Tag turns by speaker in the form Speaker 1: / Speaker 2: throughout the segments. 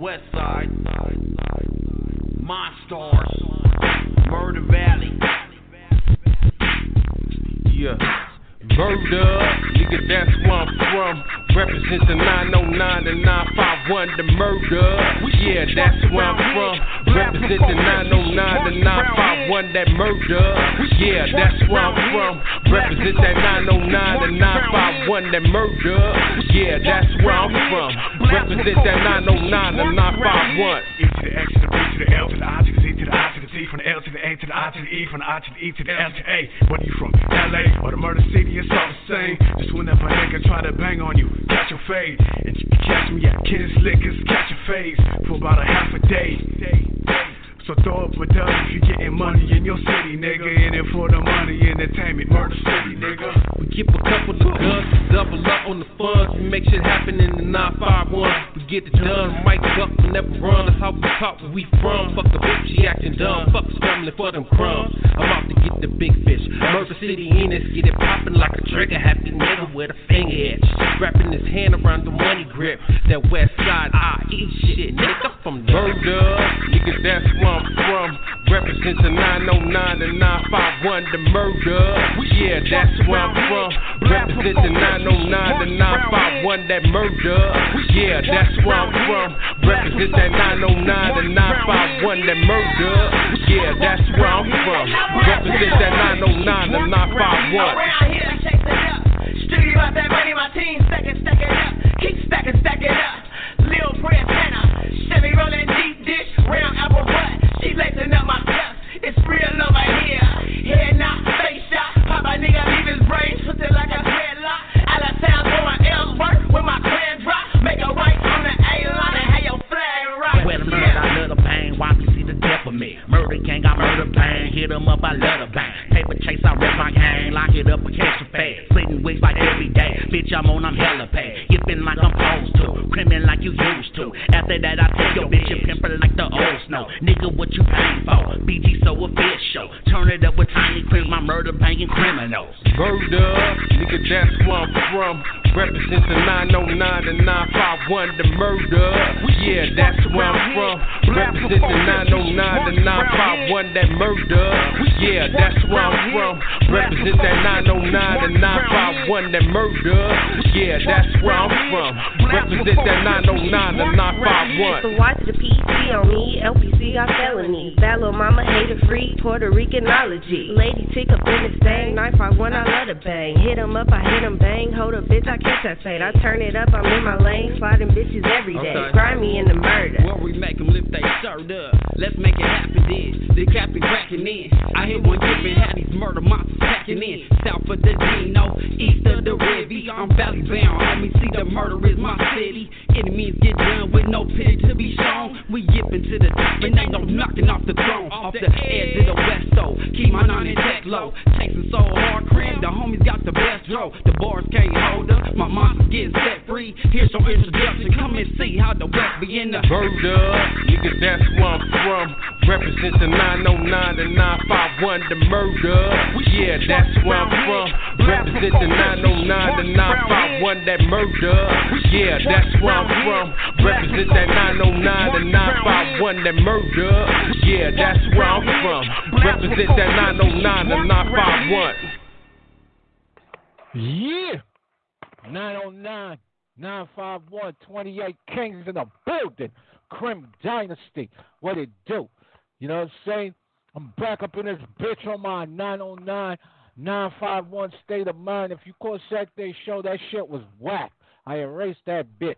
Speaker 1: West Side, Monstars, Murder Valley.
Speaker 2: Yeah. Murder, nigga, that's where I'm from. Represent the 909 to 951, the murder. Yeah, that's where I'm from. Represent the 909 to 951, that murder. Yeah, that's where I'm from. Represent that 909 to 951, that murder. Yeah, that's where I'm from. Represent that 909 to 951.
Speaker 3: E to the X to the B to the L to the I to the Z to the I to the T from the L to the A to the I to the E from the I to the E to the L to A. Whether you from LA or the murder city, it's all the same. Just whenever a nigga try to bang on you, catch your fade. And catch me at Kids Liquors, catch your phase for about a half a day. So throw up a dub if you getting money in your city, nigga. In it for the money, entertainment, murder city, nigga.
Speaker 2: We keep a couple of guns double up on the funds. We make shit happen in the 951. Get it done. Mic up never run. That's how we talk where we from. Fuck the bitch, she acting dumb. Fuck scrambling for them crumbs. I'm out to get the big fish. Murder City in this, get it popping like a trigger. Happy nigga with a finger edge. Wrapping his hand around the money grip. That west side, I eat shit. Nigga from murder. Nigga, that's where I'm from. Represent the 909 to 951, the murder. Yeah, that's where I'm from. Represent the 909 to 951, that murder. Yeah, that's where I'm from. Represent that 909 to 951, that murder. Yeah, that's where I'm from. Represent that 909 to 951.
Speaker 4: Around here, chasing up. Strictly about that money, my team stacking, stacking up. Keep stacking, stacking up. Lil Printana, Chevy rolling deep dish, round apple butt. She lacing up my
Speaker 2: 951, that murder. Yeah, that's where I'm from. Represent that 909 to 951.
Speaker 5: So watch the PC on me, LPC got felonies. That little mama hater free, Puerto Ricanology. Lady Tic up in this thing, 951, I let it bang. Hit 'em up, I hit 'em bang. Hold up, bitch, I catch that fade. I turn it up, I'm in my lane,
Speaker 2: 951
Speaker 6: 28 Kings in the building. Crim Dynasty. What it do? You know what I'm saying? I'm back up in this bitch on my 909 951 state of mind. If you caught Saturday show, that shit was whack. I erased that bitch.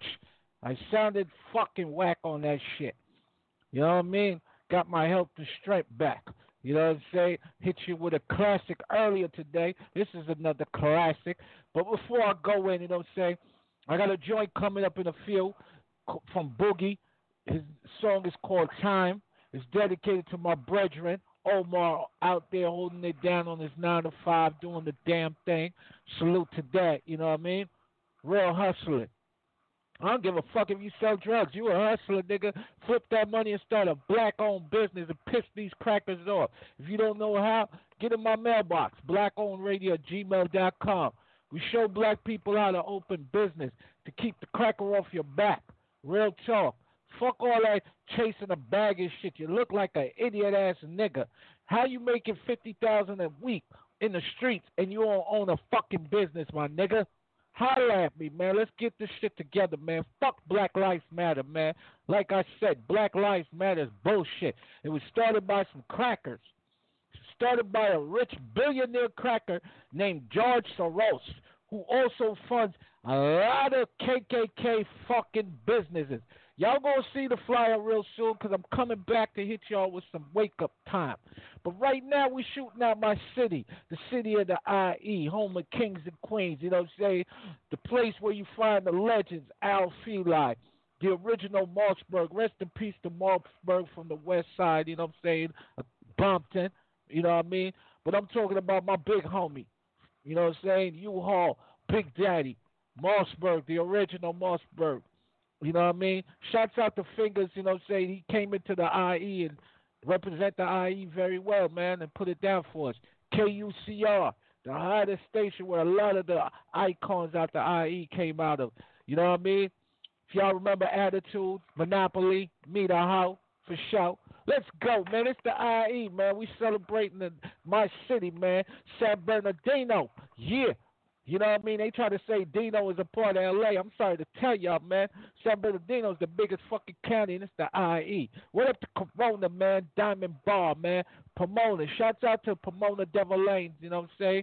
Speaker 6: I sounded fucking whack on that shit. You know what I mean? Got my health and strength back. You know what I'm saying? Hit you with a classic earlier today. This is another classic. But before I go in, you know what I'm saying? I got a joint coming up in a few from Boogie. His song is called Time. It's dedicated to my brethren, Omar, out there holding it down on his 9 to 5, doing the damn thing. Salute to that, you know what I mean? Real hustling. I don't give a fuck if you sell drugs. You a hustler, nigga. Flip that money and start a black owned business and piss these crackers off. If you don't know how, get in my mailbox, blackownradio gmail.com. We show black people how to open business to keep the cracker off your back. Real talk. Fuck all that chasing a bag of shit. You look like an idiot ass nigga. How you making fifty thousand a week in the streets and you don't own a fucking business, my nigga? Holla at me, man. Let's get this shit together, man. Fuck Black Lives Matter, man. Like I said, Black Lives Matter is bullshit. It was started by some crackers. Started by a rich billionaire cracker named George Soros, who also funds a lot of KKK fucking businesses. Y'all gonna see the flyer real soon because I'm coming back to hit y'all with some wake up time. But right now we're shooting out my city, the city of the IE, home of kings and queens. You know what I'm saying? The place where you find the legends, Al Fila, the original Mossberg. Rest in peace to Mossberg from the west side. You know what I'm saying? Brompton. You know what I mean? But I'm talking about my big homie. You know what I'm saying? U-Haul, Big Daddy, Mossberg, the original Mossberg. You know what I mean? Shouts out to Fingers, you know what I'm saying? He came into the IE and represent the IE very well, man, and put it down for us. KUCR, the hottest station where a lot of the icons out the IE came out of. You know what I mean? If y'all remember Attitude, Monopoly, Meet a How, for sure. Let's go, man. It's the IE, man. We celebrating the, my city, man. San Bernardino. Yeah. You know what I mean? They try to say Dino is a part of LA. I'm sorry to tell y'all, man. San Bernardino is the biggest fucking county, and it's the IE. What up to Corona, man? Diamond Bar, man. Pomona. Shouts out to Pomona Devil Lanes, you know what I'm saying?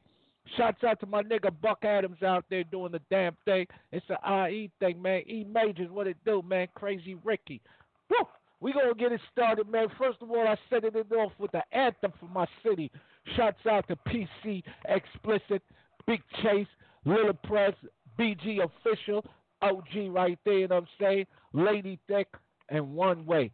Speaker 6: Shouts out to my nigga Buck Adams out there doing the damn thing. It's the IE thing, man. E Majors, what it do, man? Crazy Ricky. Woo! We gonna get it started, man. First of all, I set it off with the anthem for my city. Shouts out to PC Explicit. Big Chase, Lil Prez, BG Official, OG right there, you know what I'm saying? Lady Thick, and One Way.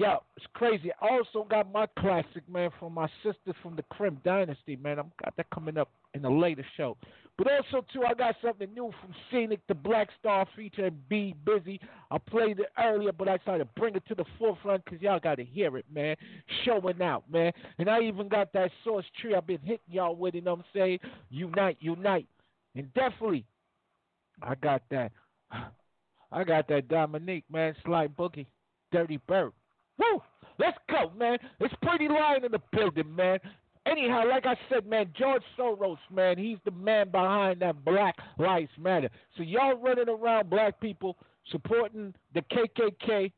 Speaker 6: Yo, it's crazy. I also got my classic, man, from my sister from the Krim Dynasty, man. I've got that coming up in a later show. But also, too, I got something new from Seenic, the Black Star featuring B Busy. I played it earlier, but I decided to bring it to the forefront because y'all got to hear it, man. Showing out, man. And I even got that Souce Chi I've been hitting y'all with, you know what I'm saying? Unite, unite. And definitely, I got that. I got that Diamonique, man. Sly Boogie, Dirty Bird. Woo! Let's go, man. It's Pretty Lyon in the building, man. Anyhow, like I said, man, George Soros, man, he's the man behind that Black Lives Matter. So y'all running around, black people, supporting the KKK,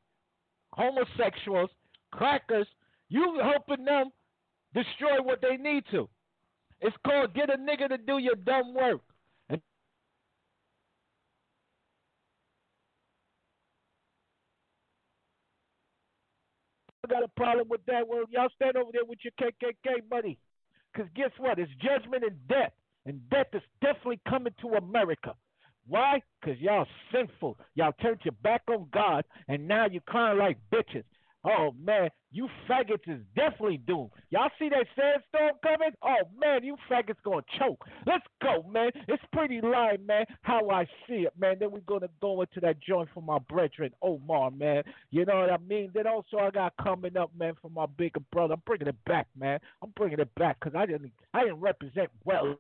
Speaker 6: homosexuals, crackers, you helping them destroy what they need to. It's called get a nigga to do your dumb work. And I got a problem with that. Well, y'all stand over there with your KKK money. Because guess what? It's judgment and death. And death is definitely coming to America. Why? Because y'all sinful. Y'all turned your back on God, and now you're crying like bitches. Oh man, you faggots is definitely doomed. Y'all see that sandstorm coming? Oh man, you faggots gonna choke. Let's go, man. It's Pretty Lyon, man. How I see it, man. Then we're gonna go into that joint for my brethren, Omar, man. You know what I mean? Then also I got coming up, man, for my bigger brother. I'm bringing it back, man. I'm bringing it back because I didn't, I didn't represent well.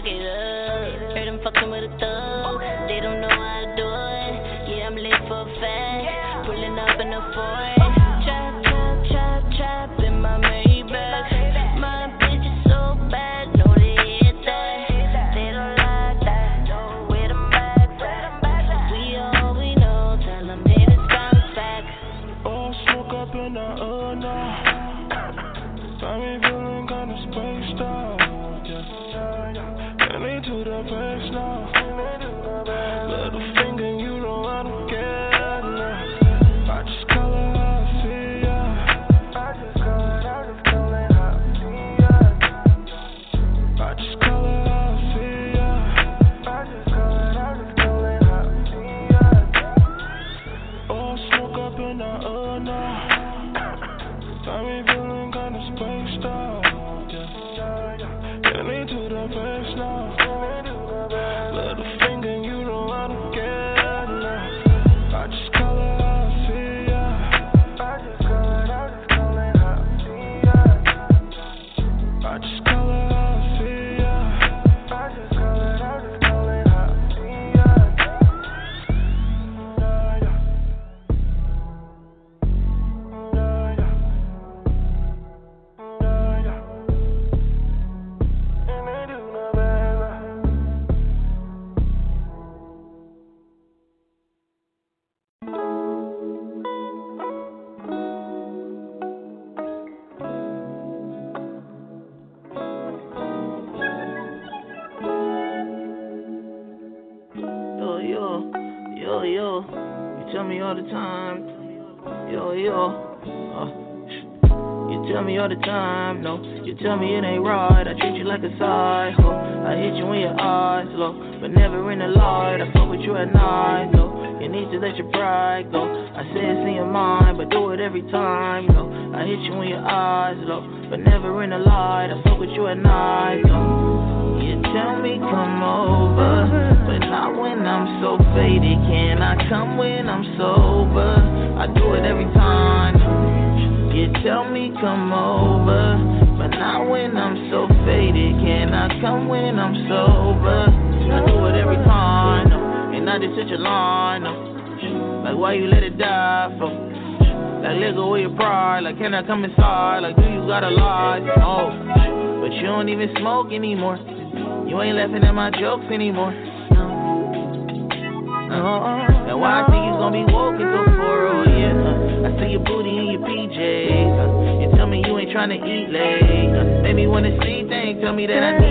Speaker 7: fuck it up.
Speaker 4: laughing at my jokes anymore. Uh-huh. And why I think you gonna be walking till four, oh yeah. I see your booty in your PJs. Uh, you tell me you ain't trying to eat late. Uh, make me wanna see things, tell me that I need.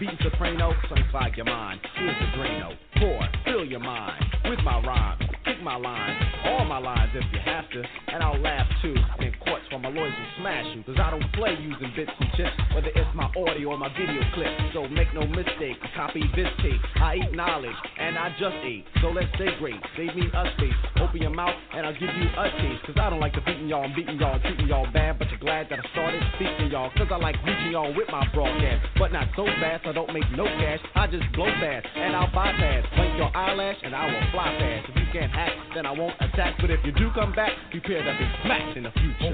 Speaker 8: Beating soprano, some clog your mind. Here's the Drano. Pour, fill your mind with my rhymes. Kick my lines, all my lines if you have to. And I'll laugh too in courts while my lawyers will smash you. Cause I don't play using bits and chips, whether it's my audio or my video clip. So make no mistake, copy this tape. I eat knowledge, and I just ate. So let's stay great, save me a space. Open your mouth, and I'll give you a taste. Cause I don't like the beating y'all, I'm beating y'all, treating y'all bad. But you're glad that I started speaking y'all. Cause I like reaching y'all with my broadcast. But not so fast, I don't make no cash. I just blow fast, and I'll bypass. Blink your eyelash, and I will fly fast. If you can't hack, then I won't attack. But if you do come back, prepare to be smacked in the future.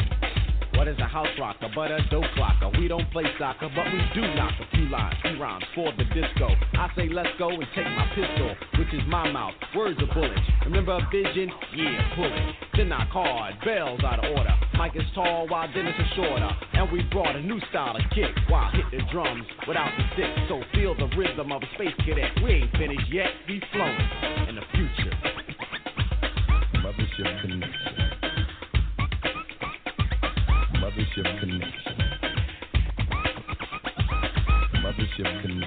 Speaker 8: What is a house rocker but a dope clocker? We don't play soccer, but we do knock a few lines, few rhymes for the disco. I say let's go and take my pistol, which is my mouth. Words are bullets. Remember a vision? Yeah, pull it. Then knock hard, bells out of order. Mike is tall while Dennis is shorter. And we brought a new style of kick while hit the drums without the stick. So feel the rhythm of a space cadet. We ain't finished yet, we flowing in the future.
Speaker 9: Mothership Mothership connection. Mothership connection.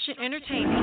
Speaker 10: Egyptian entertainment.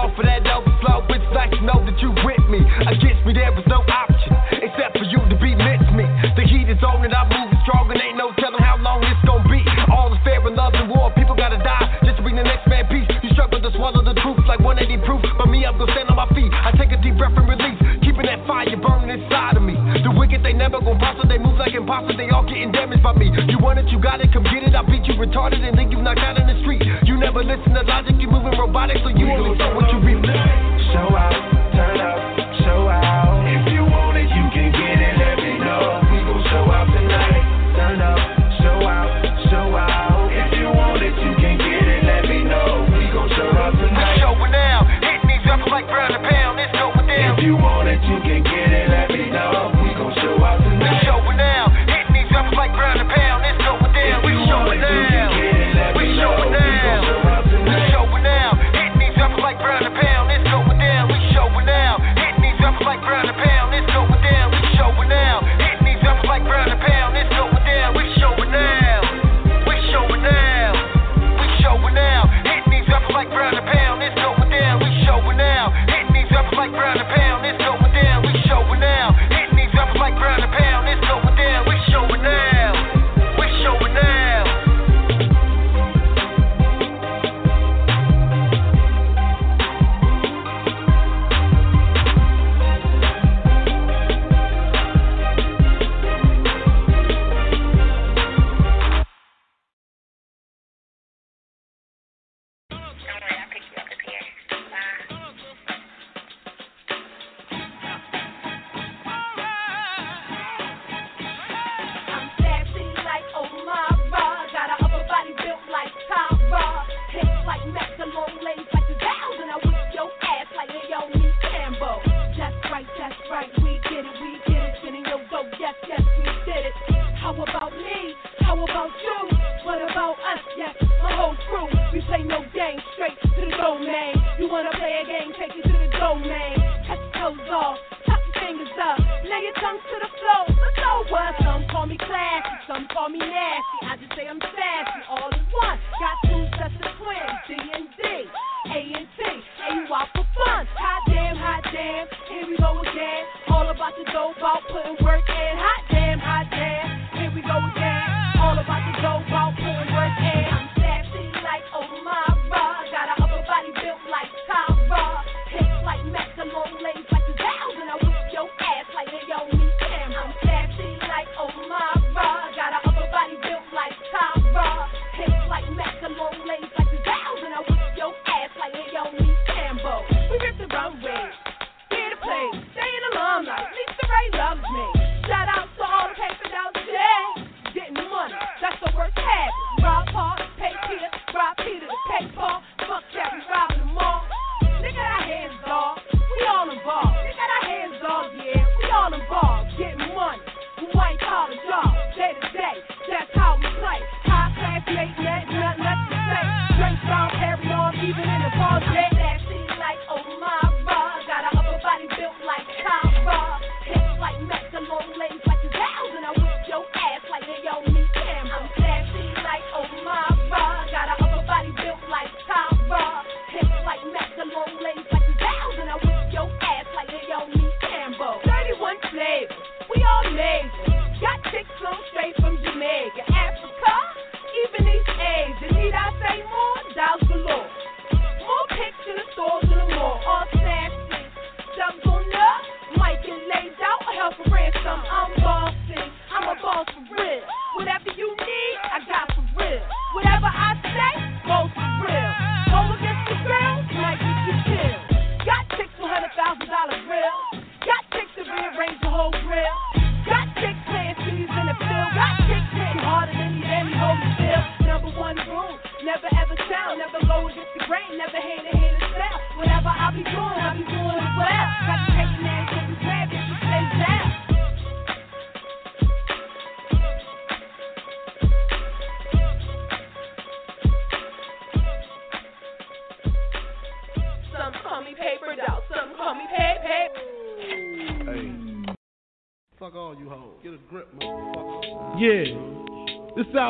Speaker 10: off of that dope slow, bitch, like
Speaker 11: you know
Speaker 10: that you with me. Against me, there was no option, except for you to be with me. The heat is on and I'm moving strong, and ain't no telling how long it's gonna be. All is fair in love and war, people gotta die just to bring the next man peace. You struggle to swallow the truth like 180 proof, but me, I'm gonna stand on my feet. I take a deep breath and release, keeping that fire burning inside of me. The wicked, they never gonna prosper, they move like imposters, they all getting damaged by me. You want it, you got it, come get it. I beat you retarded and leave you knocked out in the street listen to logic, you moving so you only what you.
Speaker 11: Show out, turn up, show out. If you want it, you can get it. Let me know. We gon' show out tonight. Turn up, show out, show out. If you want it, you can get it. Let me know. We gon' show out tonight.
Speaker 10: Now, these like pound. It's down.
Speaker 11: If you want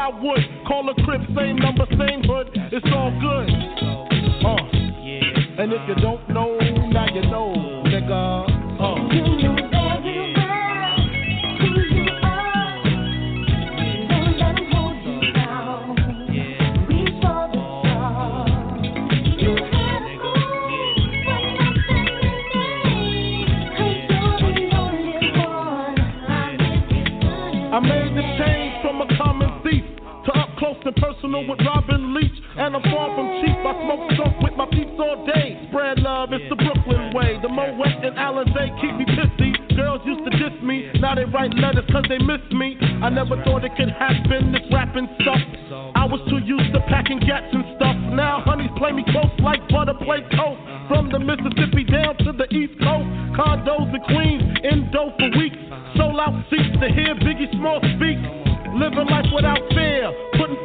Speaker 12: I would. Call a crib, same number, same hood. It's all good. Uh. And if you don't know, now you know, nigga. And personal with Robin Leach. And I'm far from cheap. I smoke dope with my peeps all day. Spread love, it's the Brooklyn way. The Moët and Alizé keep me pissy. Girls used to diss me, now they write letters cause they miss me. I never thought it could happen, this rapping stuff. I was too used to packing gats and stuff. Now honeys play me close like butter play toast. From the Mississippi down to the East Coast, condos in Queens, in dough for weeks. Sold out seats to hear Biggie Small speak. Living life without fear. Putting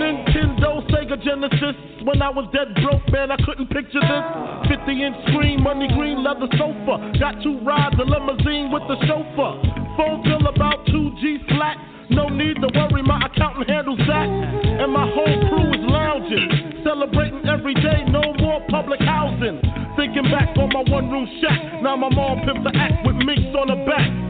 Speaker 12: Nintendo, Sega Genesis. When I was dead broke, man, I couldn't picture this. 50 inch screen, money green leather sofa. Got two rides, a limousine with the chauffeur. Phone bill about 2G flat. No need to worry, my accountant handles that. And my whole crew is lounging. Celebrating every day, no more public housing. Thinking back on my one room shack. Now my mom pimps the act with minks on the back.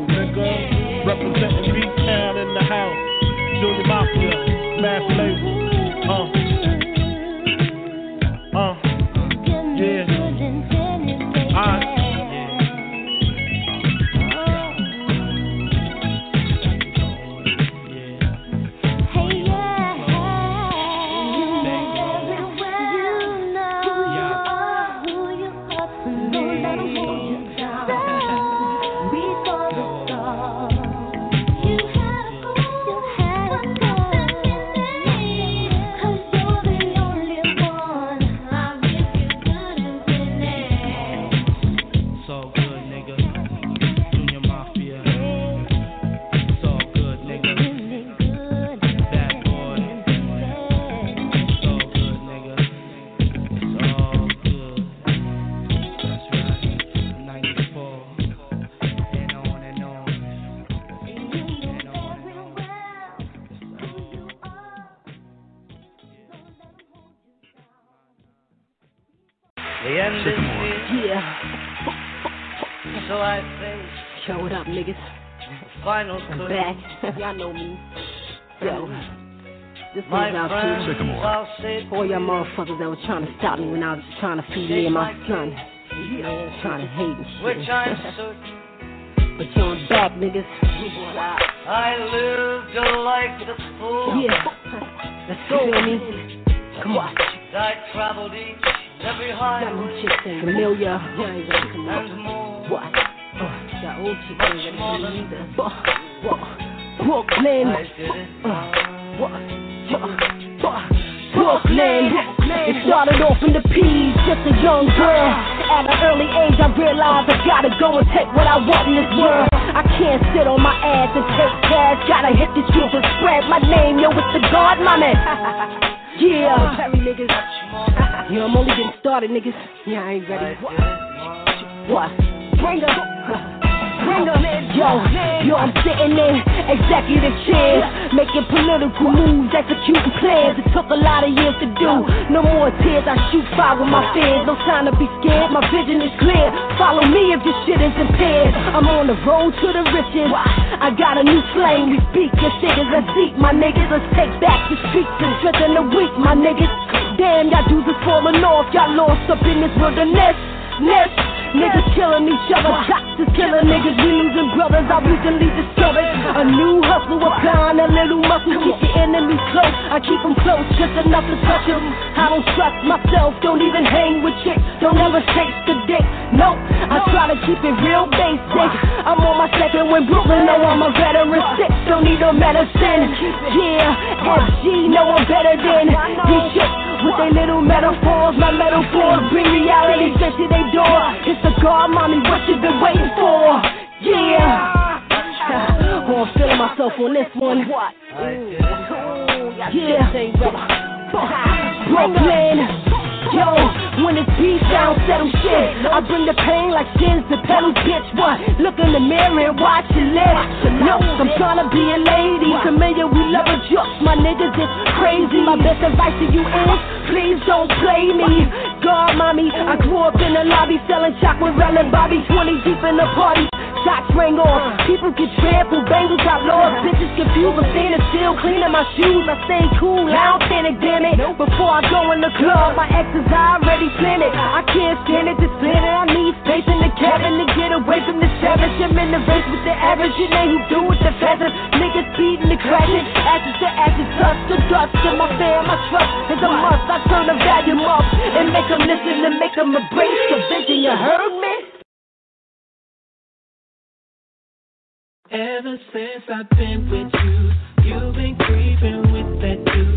Speaker 13: Final
Speaker 14: I'm
Speaker 13: curtain.
Speaker 14: back. Y'all know me. Yo. This
Speaker 13: My
Speaker 14: is out
Speaker 13: friend,
Speaker 14: to
Speaker 13: Sycamore. I'll say
Speaker 14: all y'all motherfuckers that was trying to stop me when I was trying to feed me and my son. Yeah. Trying to hate and shit.
Speaker 13: Which I'm certain
Speaker 14: but yo, I'm back, niggas.
Speaker 13: I lived a life that's full.
Speaker 14: Yeah. Let's go, me. Come on.
Speaker 13: I traveled each and every highway.
Speaker 14: Familiar.
Speaker 13: And more.
Speaker 14: What? Uh, that old chick ain't ready for. Uh, uh, Brooklyn.
Speaker 13: I did it.
Speaker 14: Uh, what? Uh, uh, Brooklyn. It started off in the P's, just a young girl. At an early age, I realized I gotta go and take what I want in this world. I can't sit on my ass and take cash. Gotta hit the streets and spread my name. Yo, it's the God, mommy. yeah. Perry niggas. Yo, I'm only getting started, niggas. Yeah, I ain't ready. What? Bring her. Bring her. Yo, yo, I'm sitting in executive chairs, making political moves, executing plans. It took a lot of years to do. No more tears, I shoot fire with my fears. No time to be scared, my vision is clear. Follow me if your shit is impaired. I'm on the road to the riches. I got a new slang, we speak your cities. Let's seek my niggas. Let's take back the streets and strengthen the weak, my niggas. Damn, y'all dudes is falling off. Y'all lost up in this wilderness. Ness. Niggas killing each other, is killing niggas, we losing brothers. I recently discovered a new hustle, applying a little muscle. Keep your enemies close, I keep them close, just enough to touch them. I don't trust myself, don't even hang with chicks, don't ever taste the dick. Nope, I try to keep it real basic. I'm on my second when Brooklyn, know I'm a veteran. Sick, don't need no medicine. Yeah, FG, know I'm better than these chicks with their little metaphors. My metaphors bring reality straight to their door. It's the God, mommy, what you been waiting for? Yeah. Oh, I'm feeling myself on this one. What? Yeah. Brooklyn. Yo, when it's beat down, settle shit. I bring the pain like shins to pedal, bitch. What? Look in the mirror and watch your lips. No, I'm trying to be a lady. Familiar, we love a joke. My niggas is crazy. My best advice to you is please don't play me. God, mommy, I grew up in the lobby selling chocolate, rolling Bobby 20 deep in the party. Shots ring off, people get trampled, bangles got lost, bitches confused, I'm standing still, cleaning my shoes, I stay cool, I don't panic, damn it. Before I go in the club, my exes I already planned it. I can't stand it, this planet, I need space in the cabin to get away from the savage. I'm in the race with the average, you know who do with the feathers. Niggas beating the crashing, ashes to ashes, dust to dust, to my fam, my trust is a must. I turn the volume up and make them listen and make them embrace the vision, you heard me?
Speaker 15: Ever since I've been with you, you've been creeping with that dude.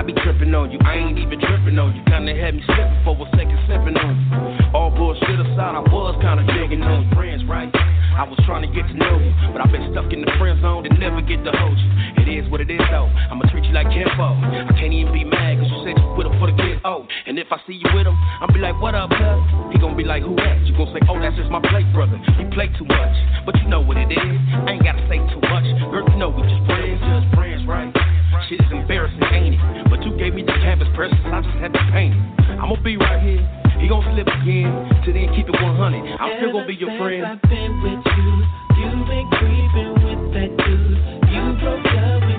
Speaker 15: I
Speaker 2: be tripping on you, I ain't even tripping on you. Kinda had me slipping for a second, slipping on you. All bullshit aside, I was kinda digging on friends, right? I was trying to get to know you, but I've been stuck in the friend zone and never get to hold you. It is what it is, though. I'ma treat you like kinfolk. I can't even be mad, cause you said you with him for the kids. Oh, and if I see you with him, I'll be like, what up, cuz? He gon' be like, who that? You gon' say, oh, that's just my plate, brother. You play too much, but you know what it is. I ain't gotta say too much. Girl, you know we just friends, just friends, right? Shit is embarrassing, ain't it? But you gave me the canvas, precious, I just had to paint it. I'ma be right here. He gon' slip again, till then keep it 100. I'm still gonna be your friend.
Speaker 15: I've been with you, you've been creeping with that dude. You broke up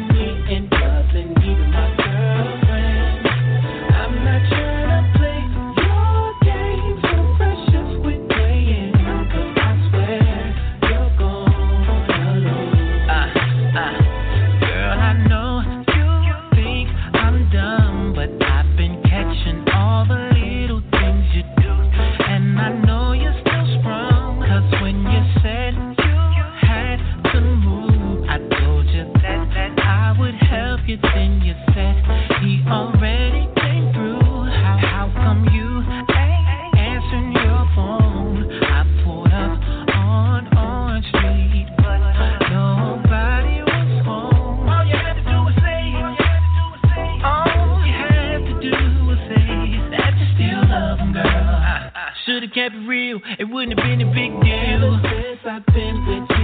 Speaker 15: kept it real, it wouldn't have been a big deal. Ever since I've been with you,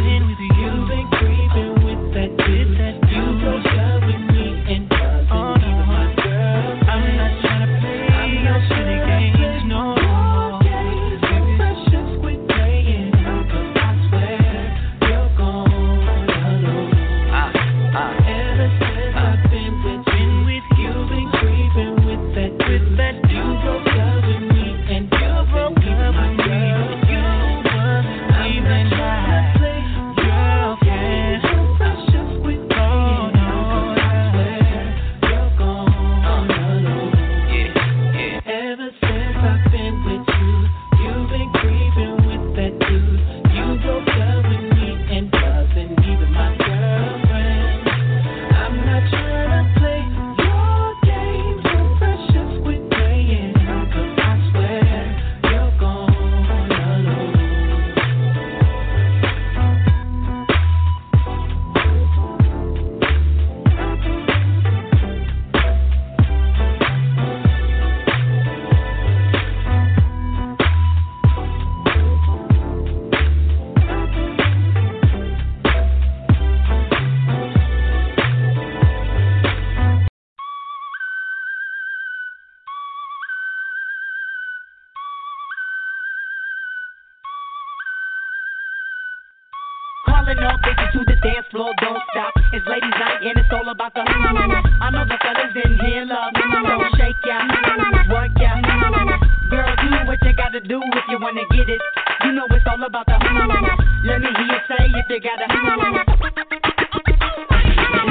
Speaker 16: shake ya, work ya. Girl, do what you gotta do if you wanna get it. You know it's all about the. Let me hear you say if you gotta.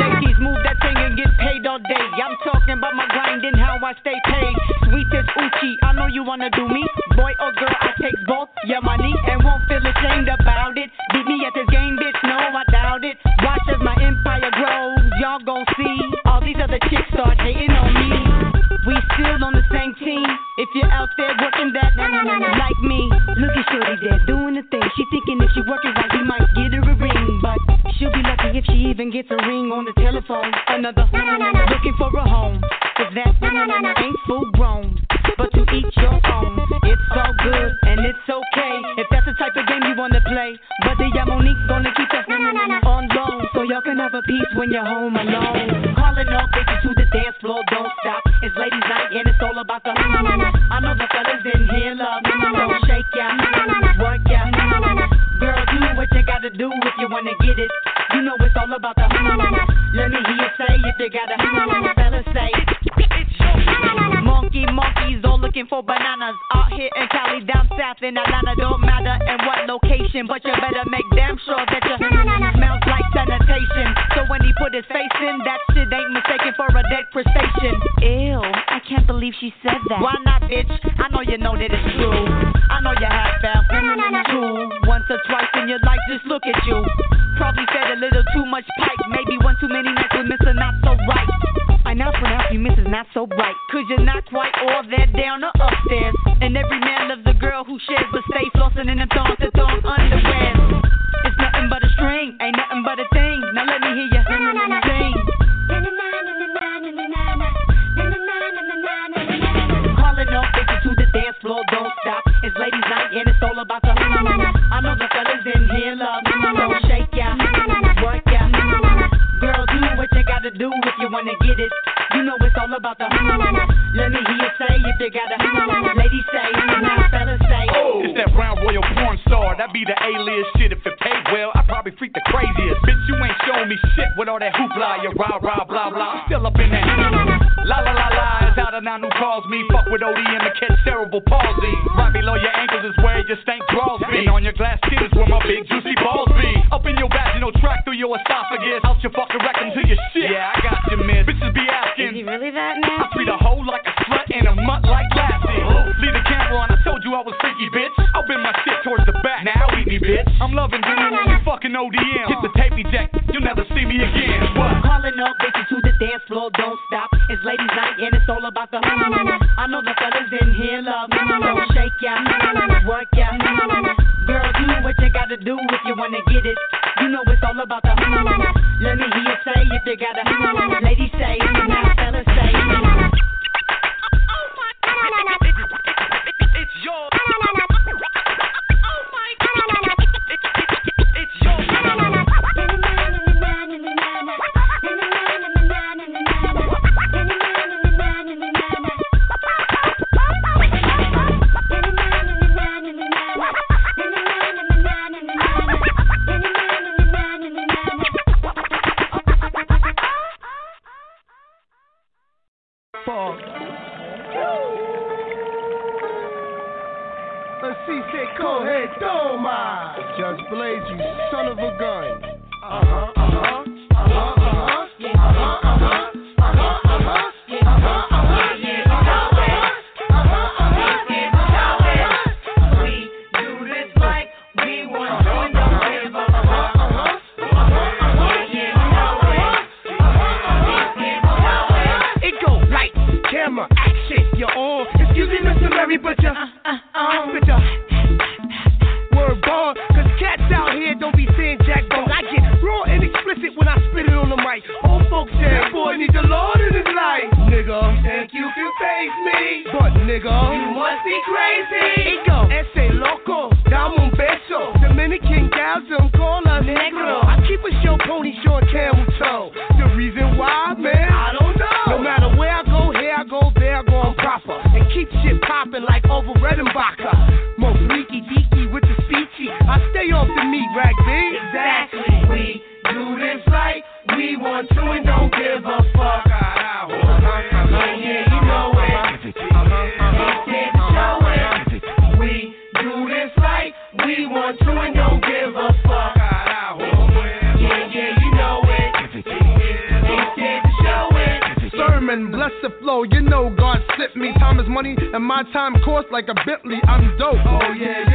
Speaker 16: Ladies, move that thing and get paid all day. I'm talking about my grind and how I stay paid. Sweet as Uchi, I know you wanna do me. Boy or girl, I take both your money and won't feel ashamed about it. Beat me at this game, bitch, no, I doubt it. Watch as my empire grows, y'all gon' see. All these other chicks start hating on me. You're out there working that, like me, look at Shorty there doing the thing. She thinking if she working right, we might get her a ring, but she'll be lucky if she even gets a ring on the telephone. Another looking for a home. 'cause that ain't full grown. But to each your own, it's all good and it's okay if that's the type of game you wanna play. But Diamonique gonna keep that on loan, so y'all can have a peace when you're home alone. Calling all bitches to the dance floor, don't stop. It's ladies' night and it's all about the. I know the do if you wanna get it. You know it's all about the. Let me hear you say if you gotta. Fellas say. Monkey, monkeys all looking for bananas. Out here in Cali, down south in Atlanta, don't matter in what location, but you better make damn sure that you smells like sanitation. He put his face in, that shit ain't mistaken for a dead crustacean.
Speaker 5: Ew, I can't believe she said that.
Speaker 16: Why not, bitch? I know you know that it's true. I know you have felt true once or twice in your life. Just look at you. Probably said a little too much pipe. Maybe one too many nights with Mr. Not So Right. I now pronounce you Mrs. Not So Bright. Cause you're not quite all that down or upstairs. And every man loves a girl who shares, but stay flossing in the thong to thong underwear. It's nothing but a string, ain't nothing but a thing. Now let me hear you sing. Calling all bitches to the dance floor, don't stop. It's ladies' night and it's all about the. I know the fellas in here love me, so shake ya, work ya. Girl, do what you gotta do if you wanna get it. You know it's all about the. Let me hear you say if you gotta. Ladies say, now fellas say.
Speaker 17: It's that brown royal porn star. That be the alias shit. If it paid well, I probably freak the craziest. Bitch, you ain't showing me shit with all that hoopla. You rah rah blah blah. Still up in that. La la la la. It's out of now who calls me. Fuck with ODM to catch cerebral palsy. Right below your ankles is where your stank draws be. And on your glass skin is where my big juicy balls be. Up in your vaginal tract through your esophagus. Out your fucking rectum to your shit. Yeah, I got you, miss. Bitches be asking.
Speaker 5: Is he really that
Speaker 17: I treat a hoe like a slut and a mutt like Lassie. Oh. Leave the camera on, I told you I was freaky, bitch. I'll bend my shit towards the back. Now eat me, bitch. I'm loving doing you fucking ODM. Hit the tape eject, you'll never see me again. What?
Speaker 16: Calling up bitches to the dance floor, don't stop. It's ladies' night and it's all about the. I know the fellas in here love me, so shake ya, work ya. Girl, do what you gotta do if you wanna get it. You know it's all about the. Let me hear you say if you gotta. Ladies say, now fellas say.
Speaker 1: Oh, it's yours.
Speaker 10: Corre Toma. Just Blaze, you son of a gun. Uh
Speaker 16: huh, uh huh. face me.
Speaker 10: But nigga,
Speaker 16: you must be crazy.
Speaker 10: Ego, ese loco, dame un beso. Dominican gals don't call us
Speaker 16: negro.
Speaker 10: I keep a show pony short camel toe. The reason why, man,
Speaker 16: I don't know.
Speaker 10: No matter where I go, here I go, there I go, I'm proper. And keep shit popping like Orville Redenbacher. money and my time cost like a Bentley. I'm dope. Oh yeah,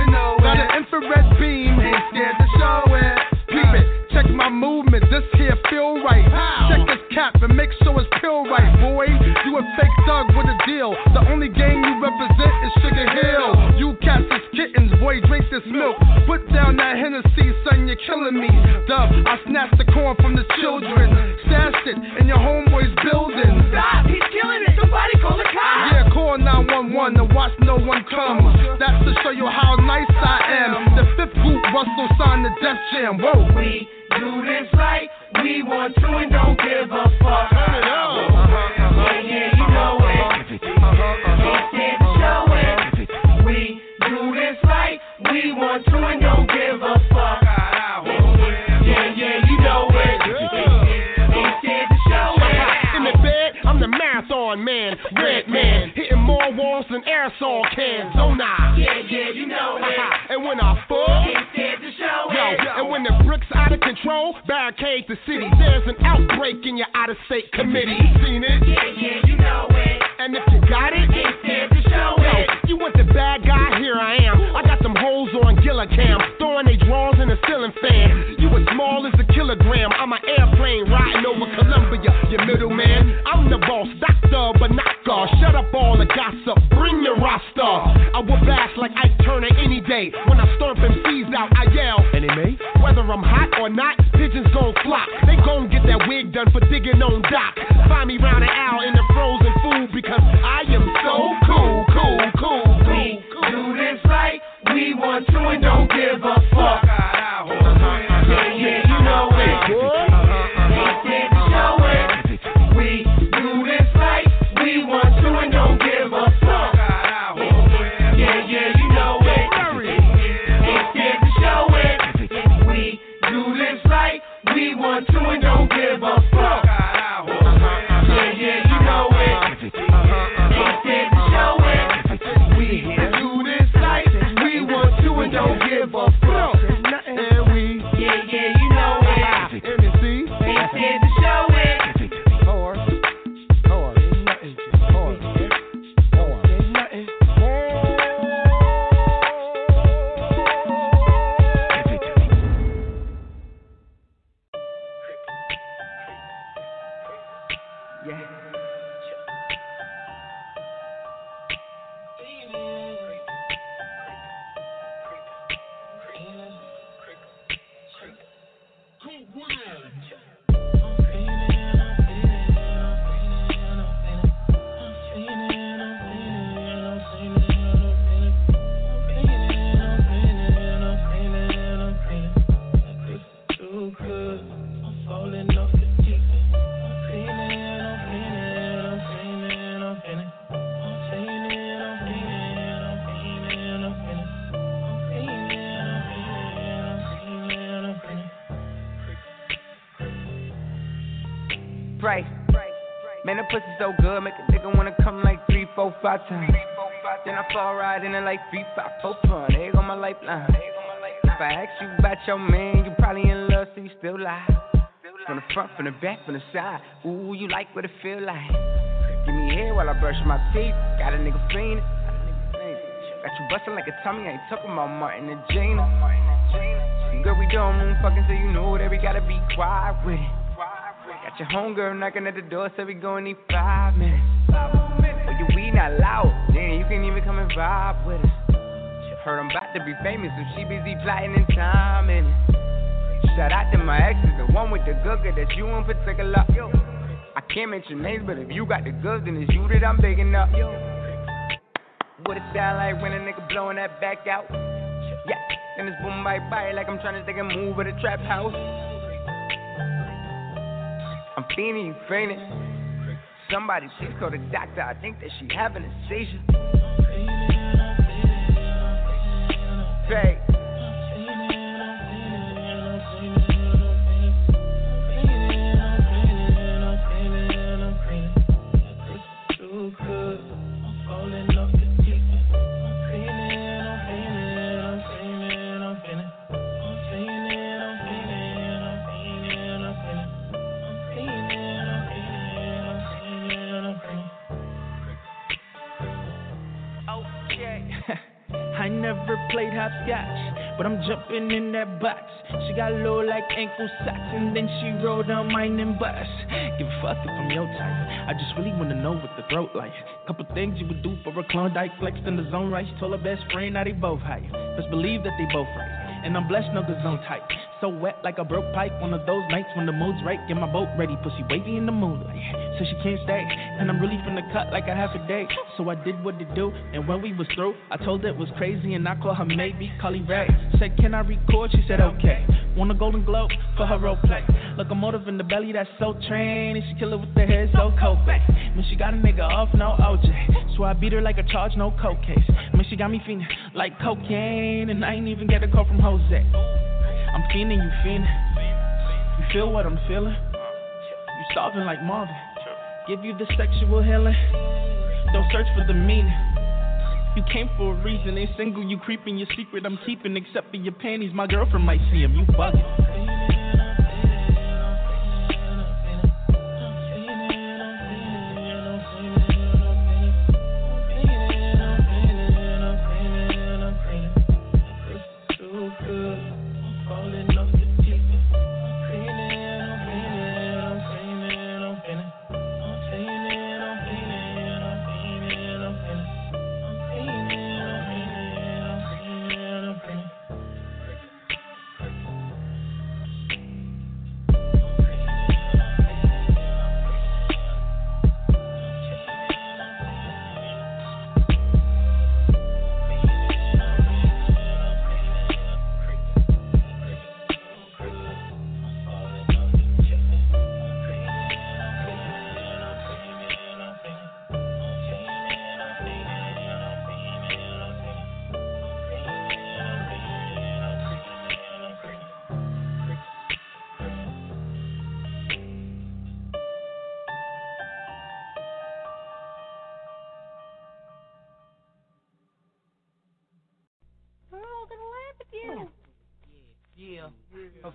Speaker 18: knocking at the door, so we gon' need five minutes. But your weed not loud, then you can't even come and vibe with us. Heard I'm about to be famous, so she busy plotting and timing. Shout out to my exes, the one with the googa, that's you in particular. I can't mention names, but if you got the goods, then it's you that I'm digging up. What it sound like when a nigga blowing that back out? Yeah, and it's boom right by like I'm trying to take a move at a trap house. I'm feeling you fainting. Somebody please call the doctor. I think that she having a seizure. Say.
Speaker 19: Never played hopscotch, but I'm jumping in that box. She got low like ankle socks, and then she rolled on mine and bust. Give a fuck if I'm your type. I just really wanna know what the throat like. Couple things you would do for a Klondike, flexed in the zone right. Told her best friend now they both hype. Best believe that they both right. And I'm blessed, no zone type. So wet like a broke pipe. One of those nights when the mood's right. Get my boat ready, pussy wavy in the moonlight. So she can't stay. And I'm really finna cut like a half a day. So I did what it do. And when we was through, I told her it was crazy. And I called her maybe, call her Ray. Said, Can I record? She said, Okay. Want a golden globe for her role play. Locomotive in the belly that's so trained. And she kill it with the head so cold. Man, she got a nigga off, no OJ. So I beat her like a charge, no coke case. Man, she got me feeling like cocaine. And I ain't even get a call from Jose. I'm fiending, you feeling. You feel what I'm feeling? You starving like Marvin. Give you the sexual healing. Don't search for the meaning. You came for a reason, ain't single, you creeping your secret I'm keeping except for your panties. My girlfriend might see him, you bugging.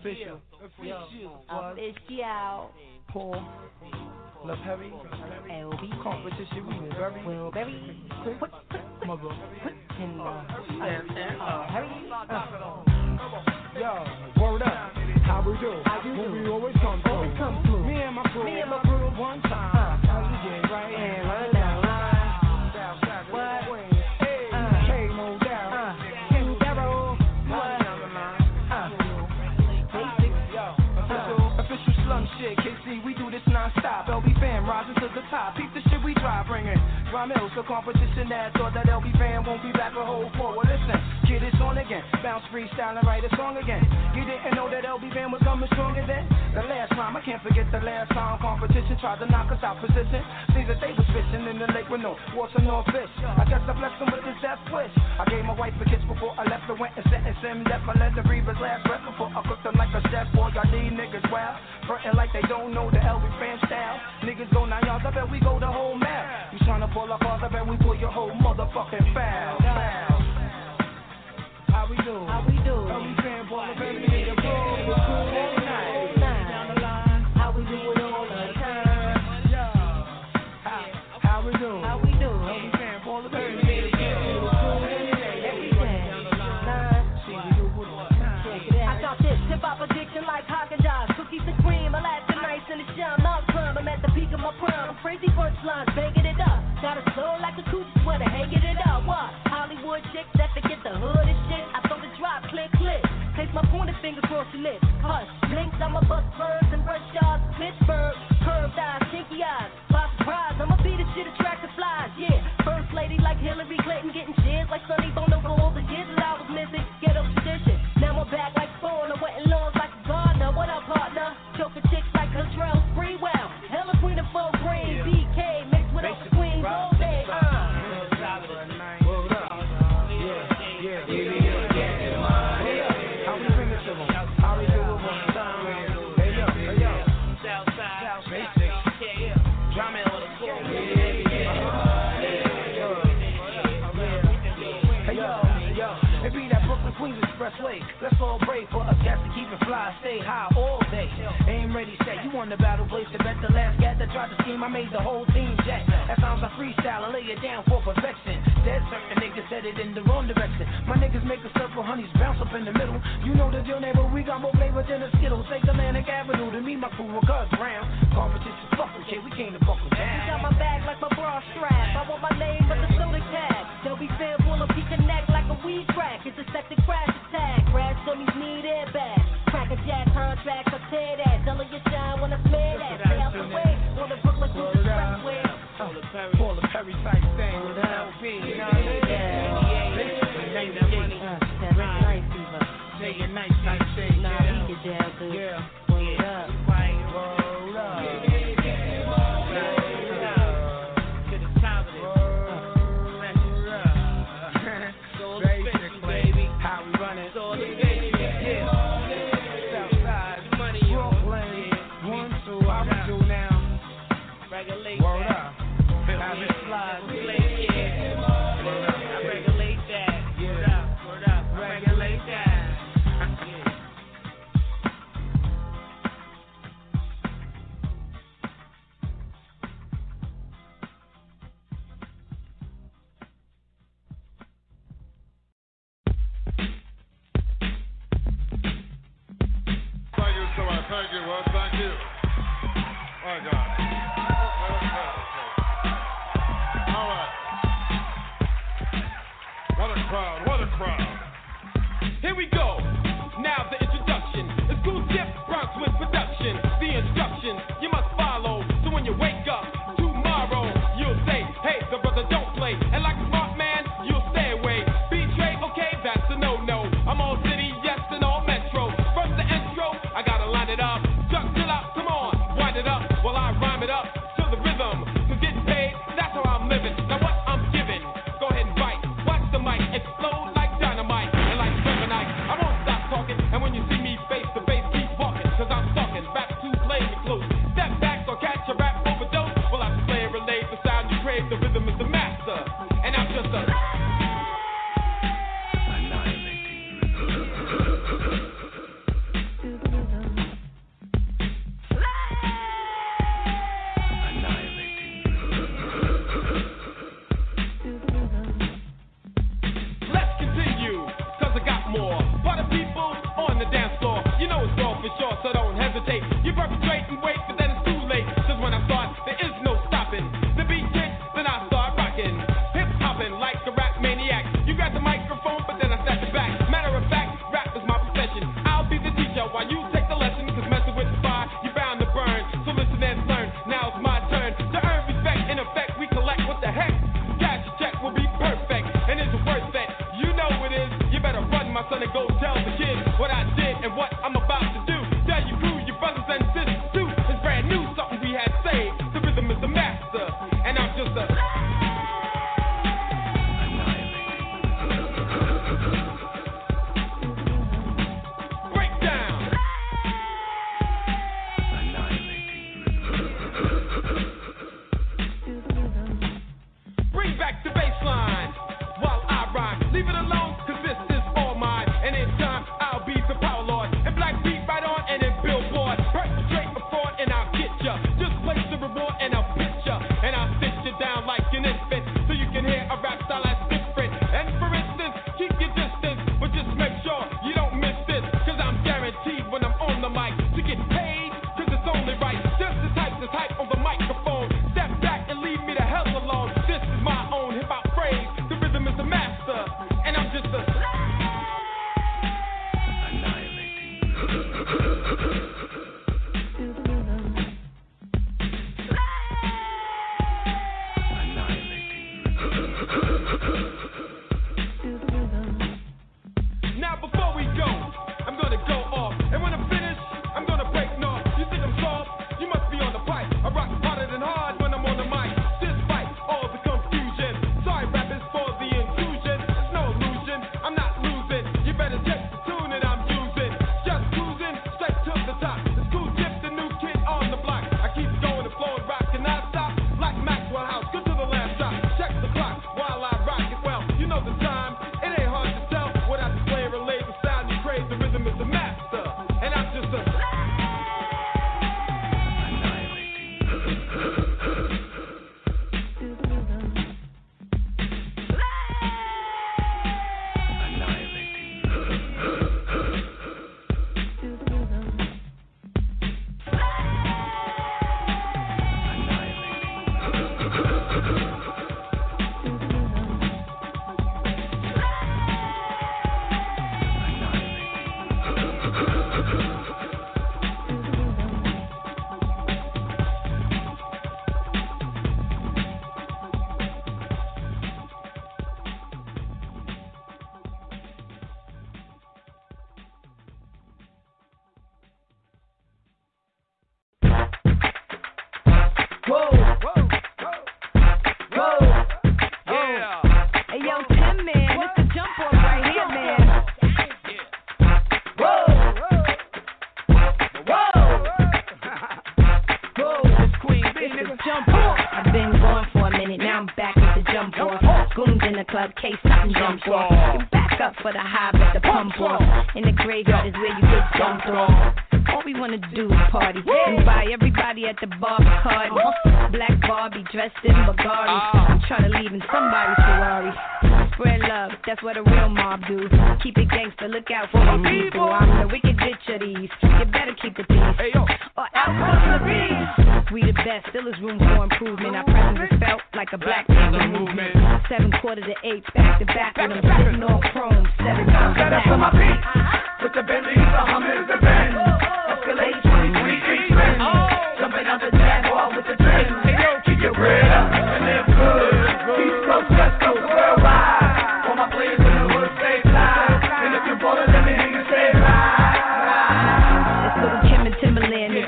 Speaker 20: Official.
Speaker 19: Official.
Speaker 20: Official.
Speaker 19: Paul.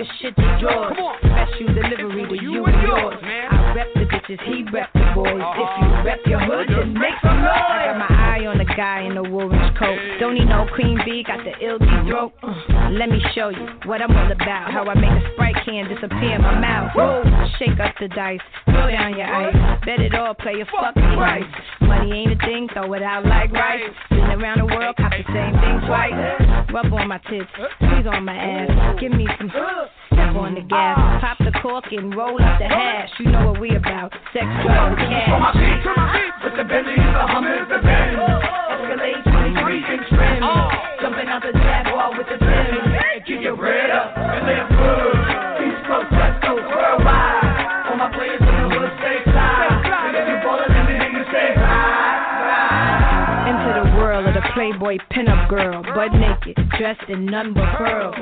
Speaker 21: Nigga, shit to George. Special delivery to you and yours. I rep the bitches, he rep the boys. If you rep your hood, then make some uh-huh. noise. I got my eye on the guy in the orange coat. Don't need no queen bee, got the ill throat. Uh, let me show you what I'm all about. How I make a sprite can disappear in my mouth. Whoa, shake up the dice, throw down your ice. Bet it all, play a fucking price. Money ain't a thing, throw it out like rice. Been around the world, cop the same thing twice. Rub on my tits, squeeze on my ass. Give me some step on the gas. Pop the cork and roll up the hash. You know what we about. Sex, drugs,
Speaker 22: For my
Speaker 21: cash.
Speaker 22: feet, with the Bentley, the Hummers, the Benz. Escalade 23 inch rims. Jumping out the Jaguar with the trim. Keep your bread up and live good. East Coast, West Coast, worldwide. All my players in the hood stay fly. And if you ballin', let me hear you say
Speaker 21: Into the world of the Playboy pinup girl, butt naked, dressed in none but pearls.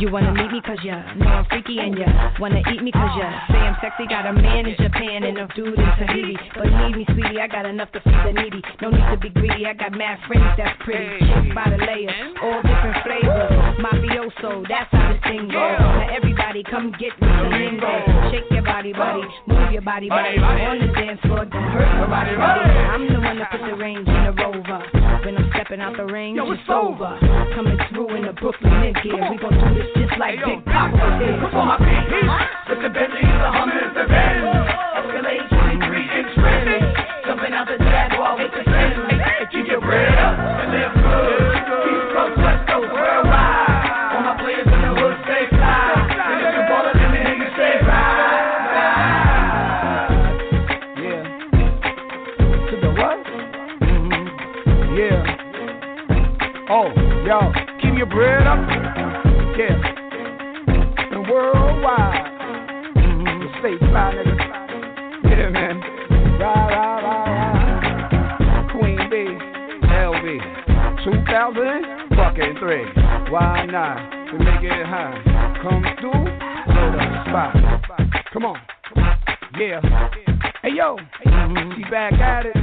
Speaker 21: You wanna meet me cause ya know I'm freaky and ya wanna eat me cause ya say I'm sexy. Got a man in Japan and a dude in Tahiti. Believe me, sweetie, I got enough to feed the needy. No need to be greedy, I got mad friends that's pretty. Chicks by the layers, all different flavors. Mafioso, that's how this thing goes. Now everybody come get with the lingo. Shake your body, body, move your body, body. On the dance floor, don't hurt nobody. I'm the one that put the range in the rover. When I'm stepping out the range, it's over. Coming through in the Brooklyn mid gear. We gon' do this just like Big Poppa did.
Speaker 22: For my feet, with the Bentley, the Hummers, the Benz. Escalade 23 inch rims. Jumping out the Jaguar with the trim. Keep your bread up and live bread up. Yeah. And worldwide. Mm-hmm. State fly, nigga. Yeah, man. Rah, rah, rah, rah. Queen B. LB. 2000 fucking three. Why not? To make it high. Come through, blow the spot. Come on. Yeah. Hey yo, she back at it.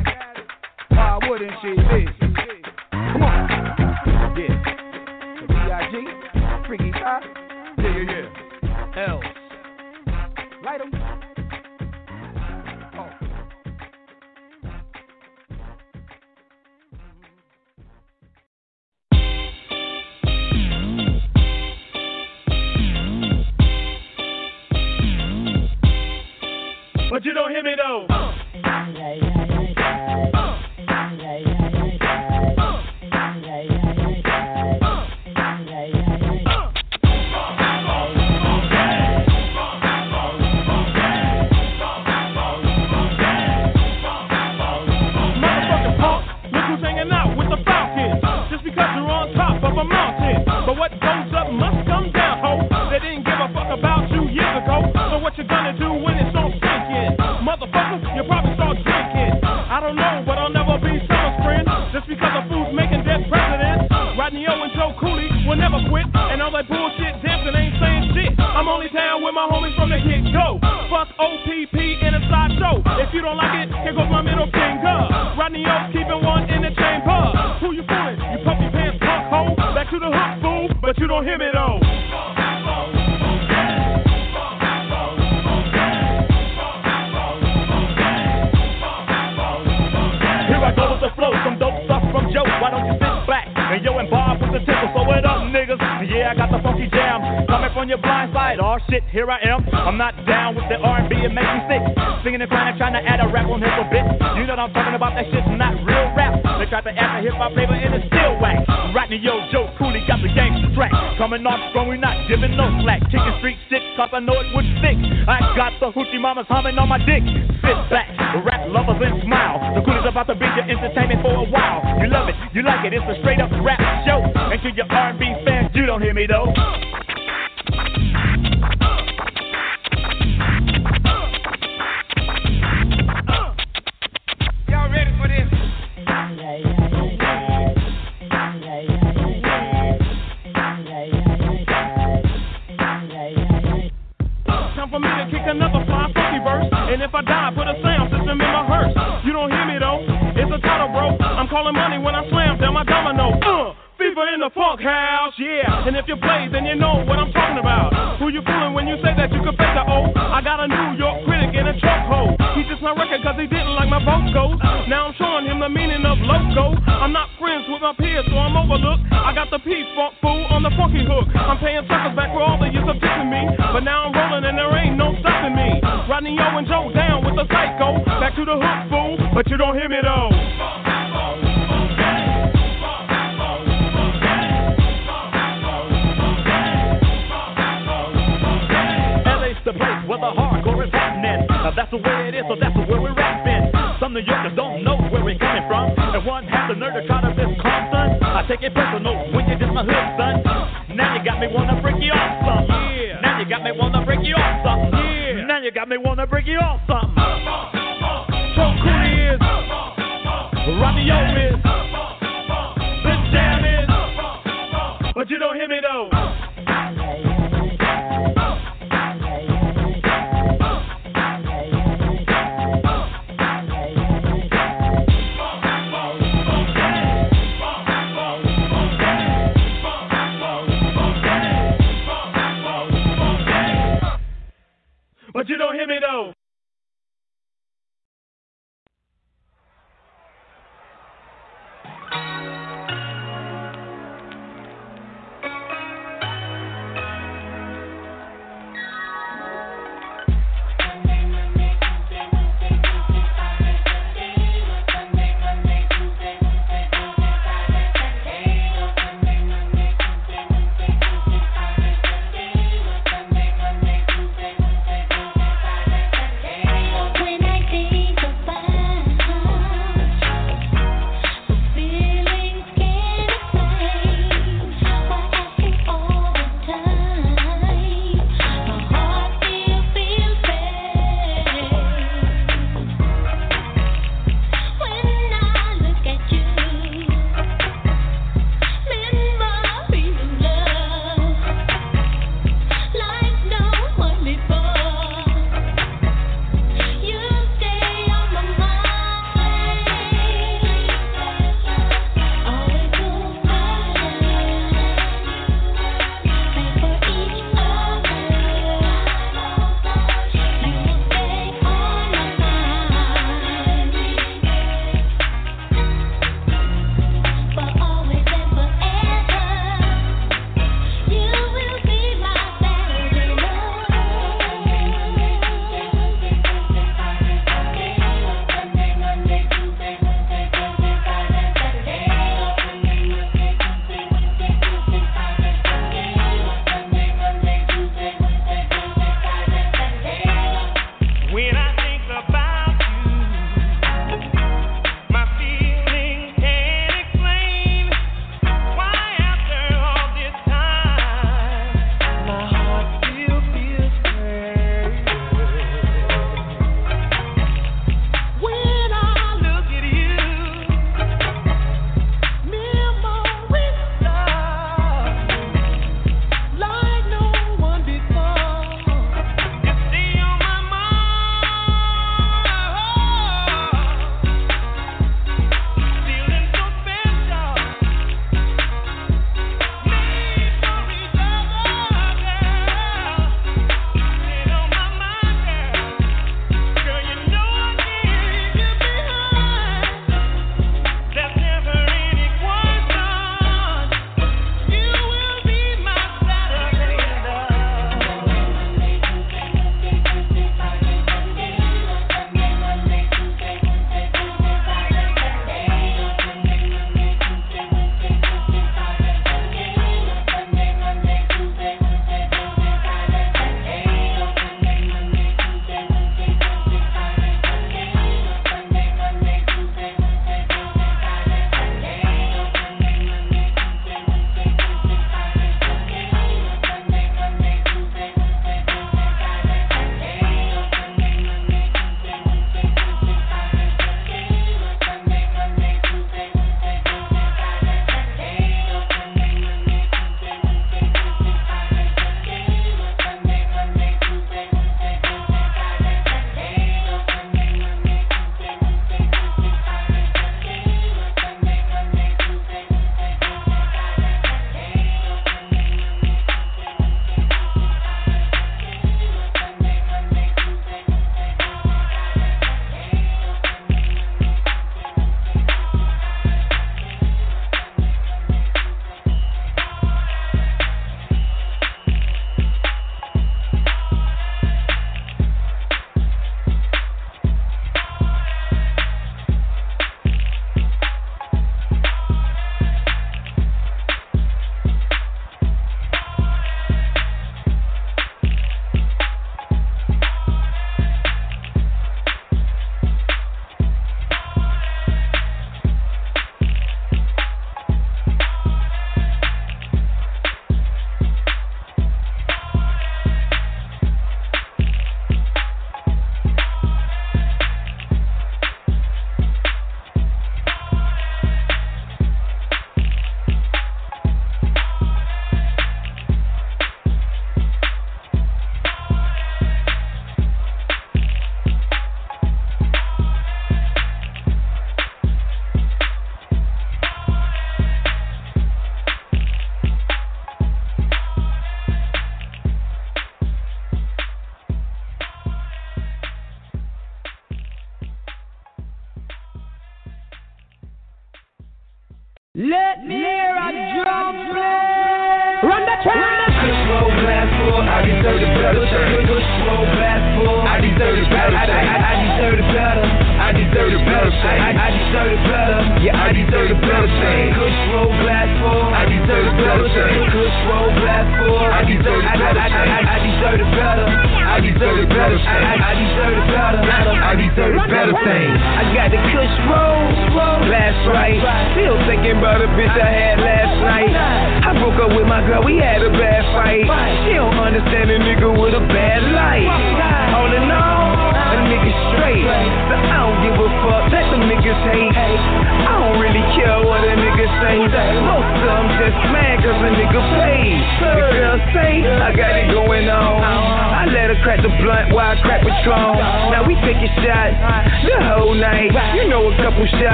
Speaker 22: Why wouldn't she be? Come on. Freaky Top. Yeah, yeah, yeah. L. Light 'em.
Speaker 23: But you don't hear me though. Uh. Motherfucking my homies from the get go. Fuck OPP in a sideshow. If you don't like it, here goes my middle finger. Rodney O keeping one in the chamber. Who you fooling? You puppy pants punk hoe. Back to the hook, fool. But you don't hear me though. Here I go with the flow, some dope stuff from Joe. Why don't you sit back and yo and Bob with the tickle? So what up, niggas? Yeah, I got the funky jam coming from your blind side. Oh shit, here I am. I'm not down with the R&B, it makes me sick. Singing and crying, trying to add a rap on his a bit. You know what
Speaker 24: I'm talking about, that shit's not real rap. They try to add a hip hop flavor and it's still whack. Rodney O Joe Cooley got the gangster track. Coming off strong, we not giving no slack. Kicking street six, cause I know it would stick. I got the hoochie mamas humming on my dick. Sit back, rap lovers and smile. The Cooley's about to be your entertainment for a while. You love it, you like it, it's a straight up rap show. And to your R&B fans, you don't hear me though.
Speaker 23: Y'all ready for this? Time for me to kick another fly funky verse. And if I die, put a sound system in my hearse. You don't hear me though. It's a title, bro. I'm calling money when I slam down my domino. Uh, fever in the funk house, yeah. And if you play, then you know what I'm talking about. Who you fooling when you say that you can fake the O? I got a New York critic in a truck hole. He just my record cause he didn't like my vocals. Now I'm showing him the meaning of loco. I'm not friends with my peers, so I'm overlooked. I got the peace funk fool on the funky hook. I'm paying suckers back for all the years of dissing me. But now I'm rolling and there ain't no stopping me. Rodney O and Joe down with the psycho. Back to the hook fool, but you don't hear me though.
Speaker 24: Now that's the way it is, so that's where we're rapping. Some New Yorkers don't know where we're coming from. And one has the nerve to try to diss Compton.
Speaker 18: I
Speaker 25: take it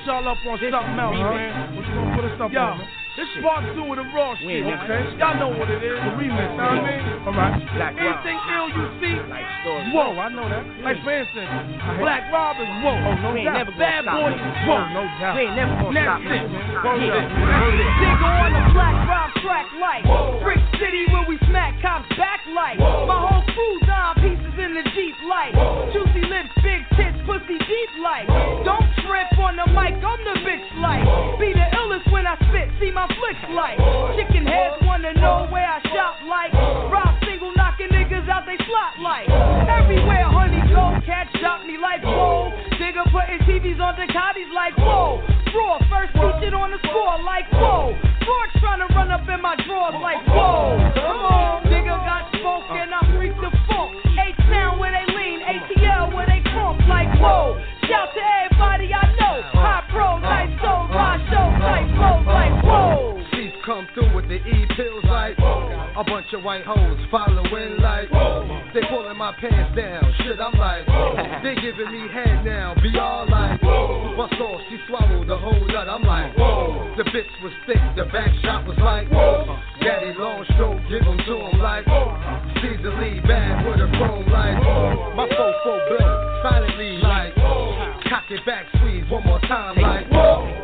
Speaker 5: put y'all up on
Speaker 16: This
Speaker 5: something else, man. What you gonna put us up
Speaker 16: Yo,
Speaker 5: on. This is part two of the raw shit, okay? Y'all know what it is, the remix, know what I mean? All right.
Speaker 16: Black.
Speaker 5: Anything ill you see, whoa, oh, I know that. Like for instance, Black Rob is whoa.
Speaker 16: Oh, no
Speaker 5: We
Speaker 16: doubt.
Speaker 5: never Bad
Speaker 16: stop,
Speaker 5: Boy whoa.
Speaker 16: No doubt. We ain't never gonna stop,
Speaker 5: shit,
Speaker 16: man.
Speaker 5: man.
Speaker 16: Yeah.
Speaker 5: Word
Speaker 16: Yeah.
Speaker 5: up. Word up.
Speaker 26: Nigga on the black rob track like Brick City where we smack cops back like My whole crew dime pieces in the Jeep like Juicy lips, big pussy deep like. Don't trip on the mic, I'm the bitch like. Be the illest when I spit, see my flicks like. Chicken heads wanna know where I shop like. Rob single knocking niggas out they slot like. Everywhere honey go, catch shot me like whoa. Nigga putting TVs on Ducatis like whoa. Raw first featured on the score like whoa. George trying to run up in my drawers like whoa. Come on, whoa Shout to everybody I know soul, show, whoa
Speaker 10: She's come through with the E pills like a bunch of white hoes following like they pulling my pants down. Shit, I'm like they giving me head now. Be all like bust off. She swallowed the whole nut. I'm like the bitch was thick. The back shot was like daddy long stroke. Give 'em to him like Caesar Lee bad with a chrome like my cock it back squeeze one more time like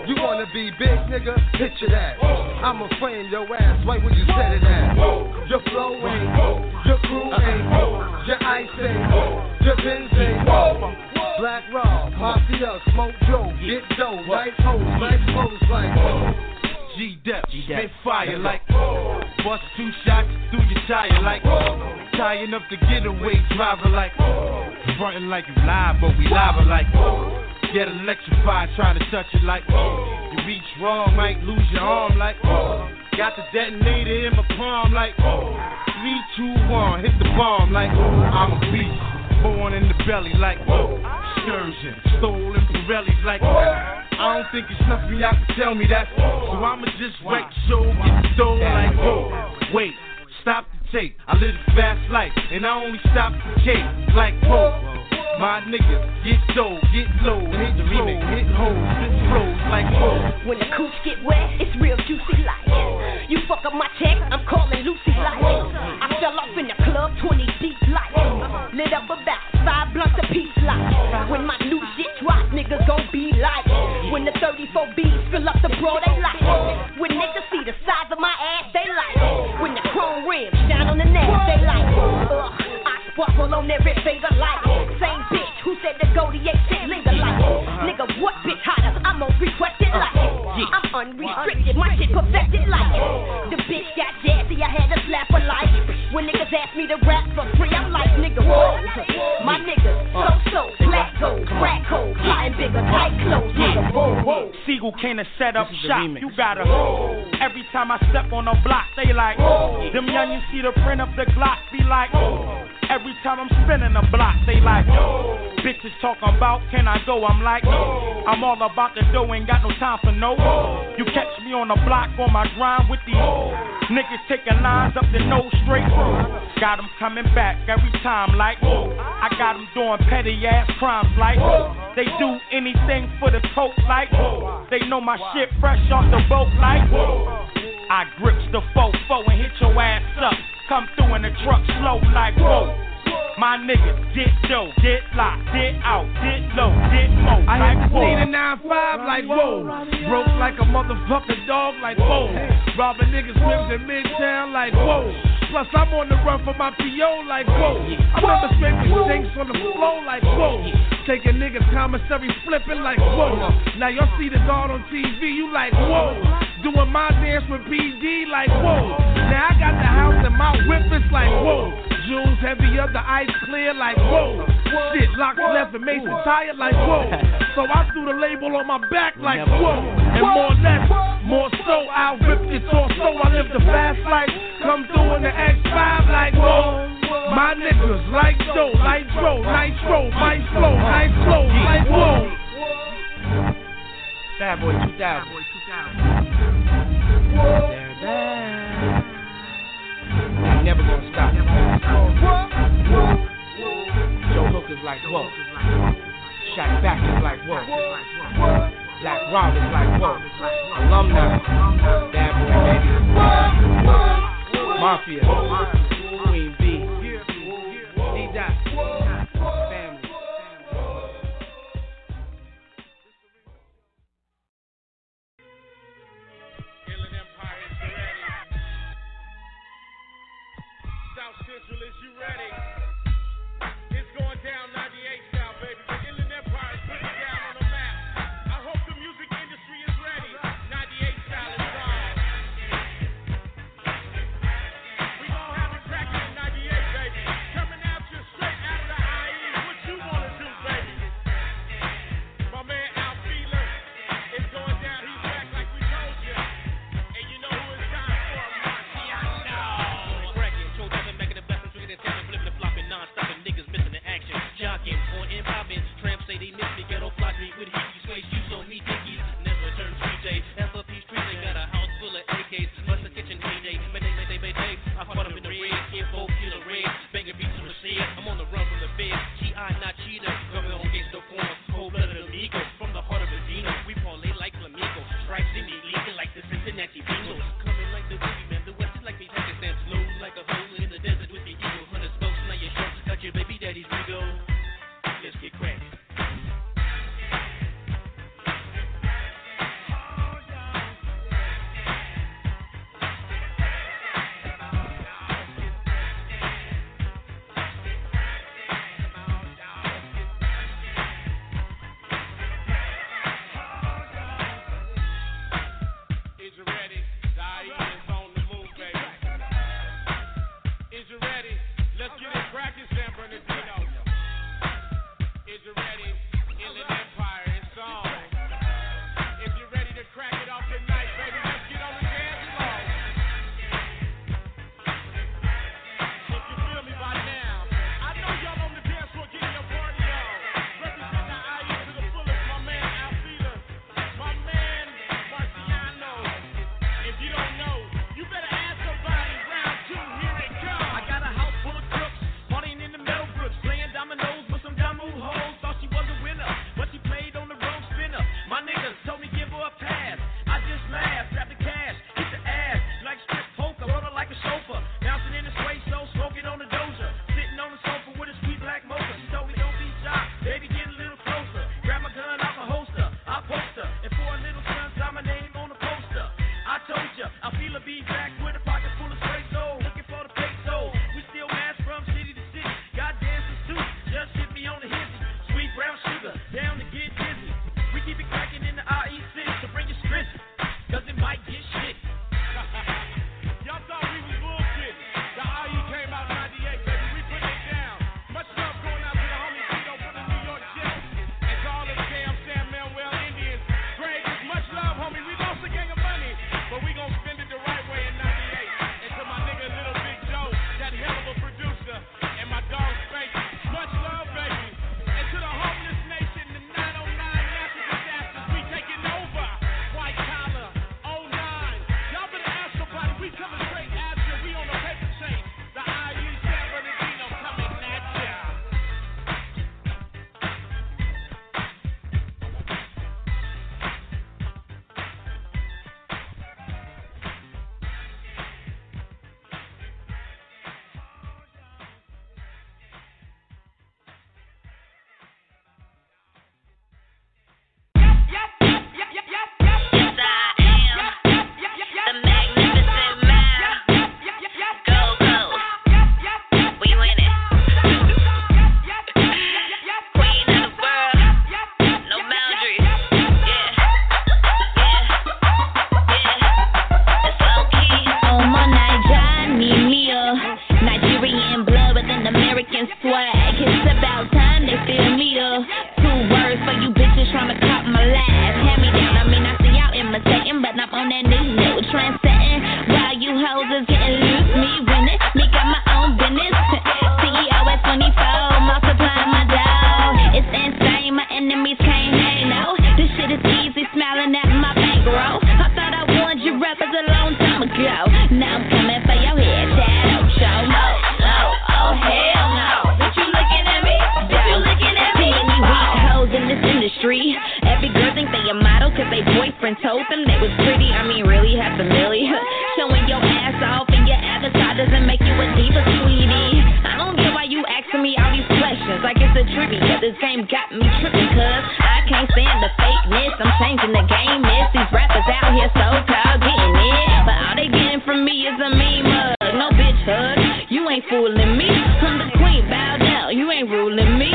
Speaker 10: you wanna be big nigga? Picture that. I'ma frame your ass right where you said it at. Your flow ain't your crew ain't your ice ain't your Benz ain't. Black Rob, Mafia, Smoke Joe, get dough, nice hoes, nice clothes like
Speaker 22: G Dep, spit fire like bust two shots through your tire like tying up the getaway driver like frontin' like you live but we live like Whoa. get electrified trying to touch it like Whoa. you reach wrong might lose your arm like Whoa. got the detonator in my palm like whoa. three two one hit the bomb like I'm a beast born in the belly like Whoa. excursion stolen Pirellis like Whoa. I don't think it's nothing y'all can tell me that. So I'ma just wait, show, get dough like, whoa, wait, stop I live a fast life, and I only stop the cake like, whoa. My niggas get dough, get low, hit the remix, hit hoes, hit flows like, whoa.
Speaker 27: When the cooch get wet, it's real juicy like. You fuck up my check, I'm calling Lucy like. I fell off in the club, 20 deep like. Lit up about five blunts a piece like. When my new shit drop, niggas gon' be like. When the 34 B's fill up the bro, they like. When niggas see the size of my ass, they like. When the chrome rims shine on the neck, they like. Ugh, Sparkle on every finger like. Same bitch who said the Goldie ain't shit linger like. Uh-huh. Nigga, what bitch hotter? I'm on requested like. I'm unrestricted, my shit perfected like. The bitch got jazzy, I had to slap her like. When niggas ask me to rap for free, I'm like, nigga, whoa. My niggas, uh. so so, black gold, crack hole, flying bigger, tight clothes, nigga, whoa, whoa.
Speaker 16: Siegel came to set up This shop. remix. You gotta Every time I step on a block, they like them young you see the print of the Glock be like Every time I'm spinning a block, they like Bitches talking about can I go? I'm like I'm all about the dough, ain't got no time for no. You catch me on the block on my grind with these niggas taking lines up the nose straight. Got 'em coming back every time like I got 'em doing petty ass crimes like they do anything for the coke like they know my shit fresh off the boat like I grips the fofo and hit your ass up. Come through in the truck slow like whoa. My niggas get dough, get locked, get out, get low,
Speaker 22: get low. I like had to see the 9-5 like whoa. Broke like a motherfucking dog like whoa. Robbing niggas' whips in Midtown like whoa. Plus, I'm on the run for my PO like whoa. I remember scraping things on the floor like whoa. Taking niggas' commissary flipping like whoa. Now y'all see the guard on TV, you like whoa. Doing my dance with PD like whoa. Now I got the house and my whip is like whoa. Jules heavy up the ice clear like whoa. Shit locked left and Mason tired like whoa. So I threw the label on my back like whoa. And more less, more so I whipped it so I live the fast life. Come through in the Max 5 like whoa. My niggas like dope, like bro, nice roll, nice flow, nice flow, like whoa.
Speaker 5: Bad boy 2000. Bad boy 2000. They're back. They never gonna stop. Joe Hook is like whoa. Shaq back is like whoa. Black Rob is like whoa. Alumni. Bad boy baby. Mafia, Queen B, D Dot,
Speaker 28: family. Central, is you ready? Is
Speaker 29: a
Speaker 30: mean mug. No bitch hug. You ain't fooling me. I'm the queen. Bow down. You ain't ruling me.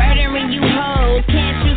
Speaker 30: Murdering you hoes. Can't you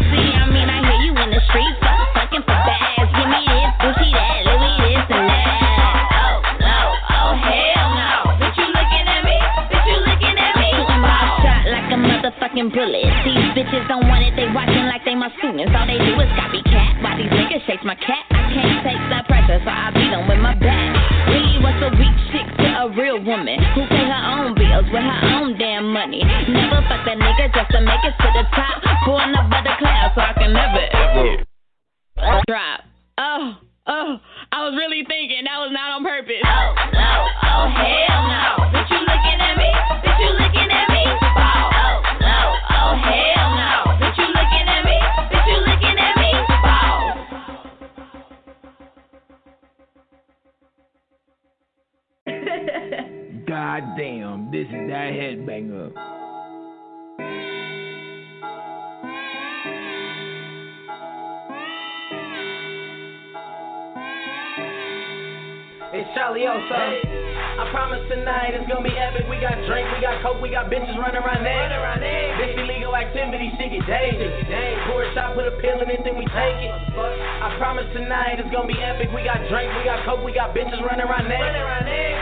Speaker 30: bitches
Speaker 21: running around there.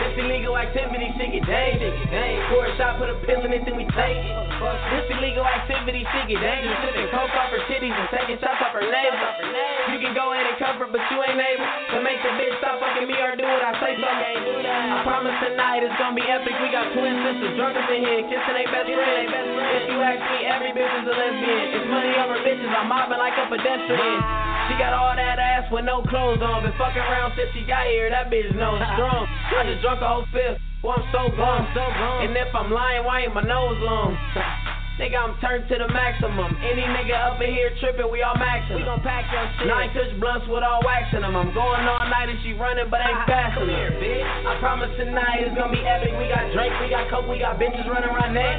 Speaker 21: This illegal activity, shit get dangerous. Pour a shot, put a pill in it, then we take it. This illegal activity, shit get dangerous. Sipping coke off her titties and taking shots off her neighbor. You can go in and cover, but you ain't able to make the bitch stop fucking me or do I so. Promise tonight it's gonna be epic. We got twin sisters, drunkers in here, kissing their best friend. If you ask me, every bitch is a lesbian. It's money over bitches, I'm mobbing like a pedestrian. She got all that ass with no clothes on. Been fucking around since she got here. That bitch knows strong. I just drunk a whole fifth. Well, I'm so gone. And if I'm lying, why ain't my nose long? Nigga, I'm turned to the maximum. Any nigga up in here tripping, we all maxing. We gon' pack your shit. Nine kush blunts with all waxing them. I'm going all night and she running, but ain't ah, passing her. I promise tonight it's gonna be epic. We got Drake, we got Coke, we got bitches running around there.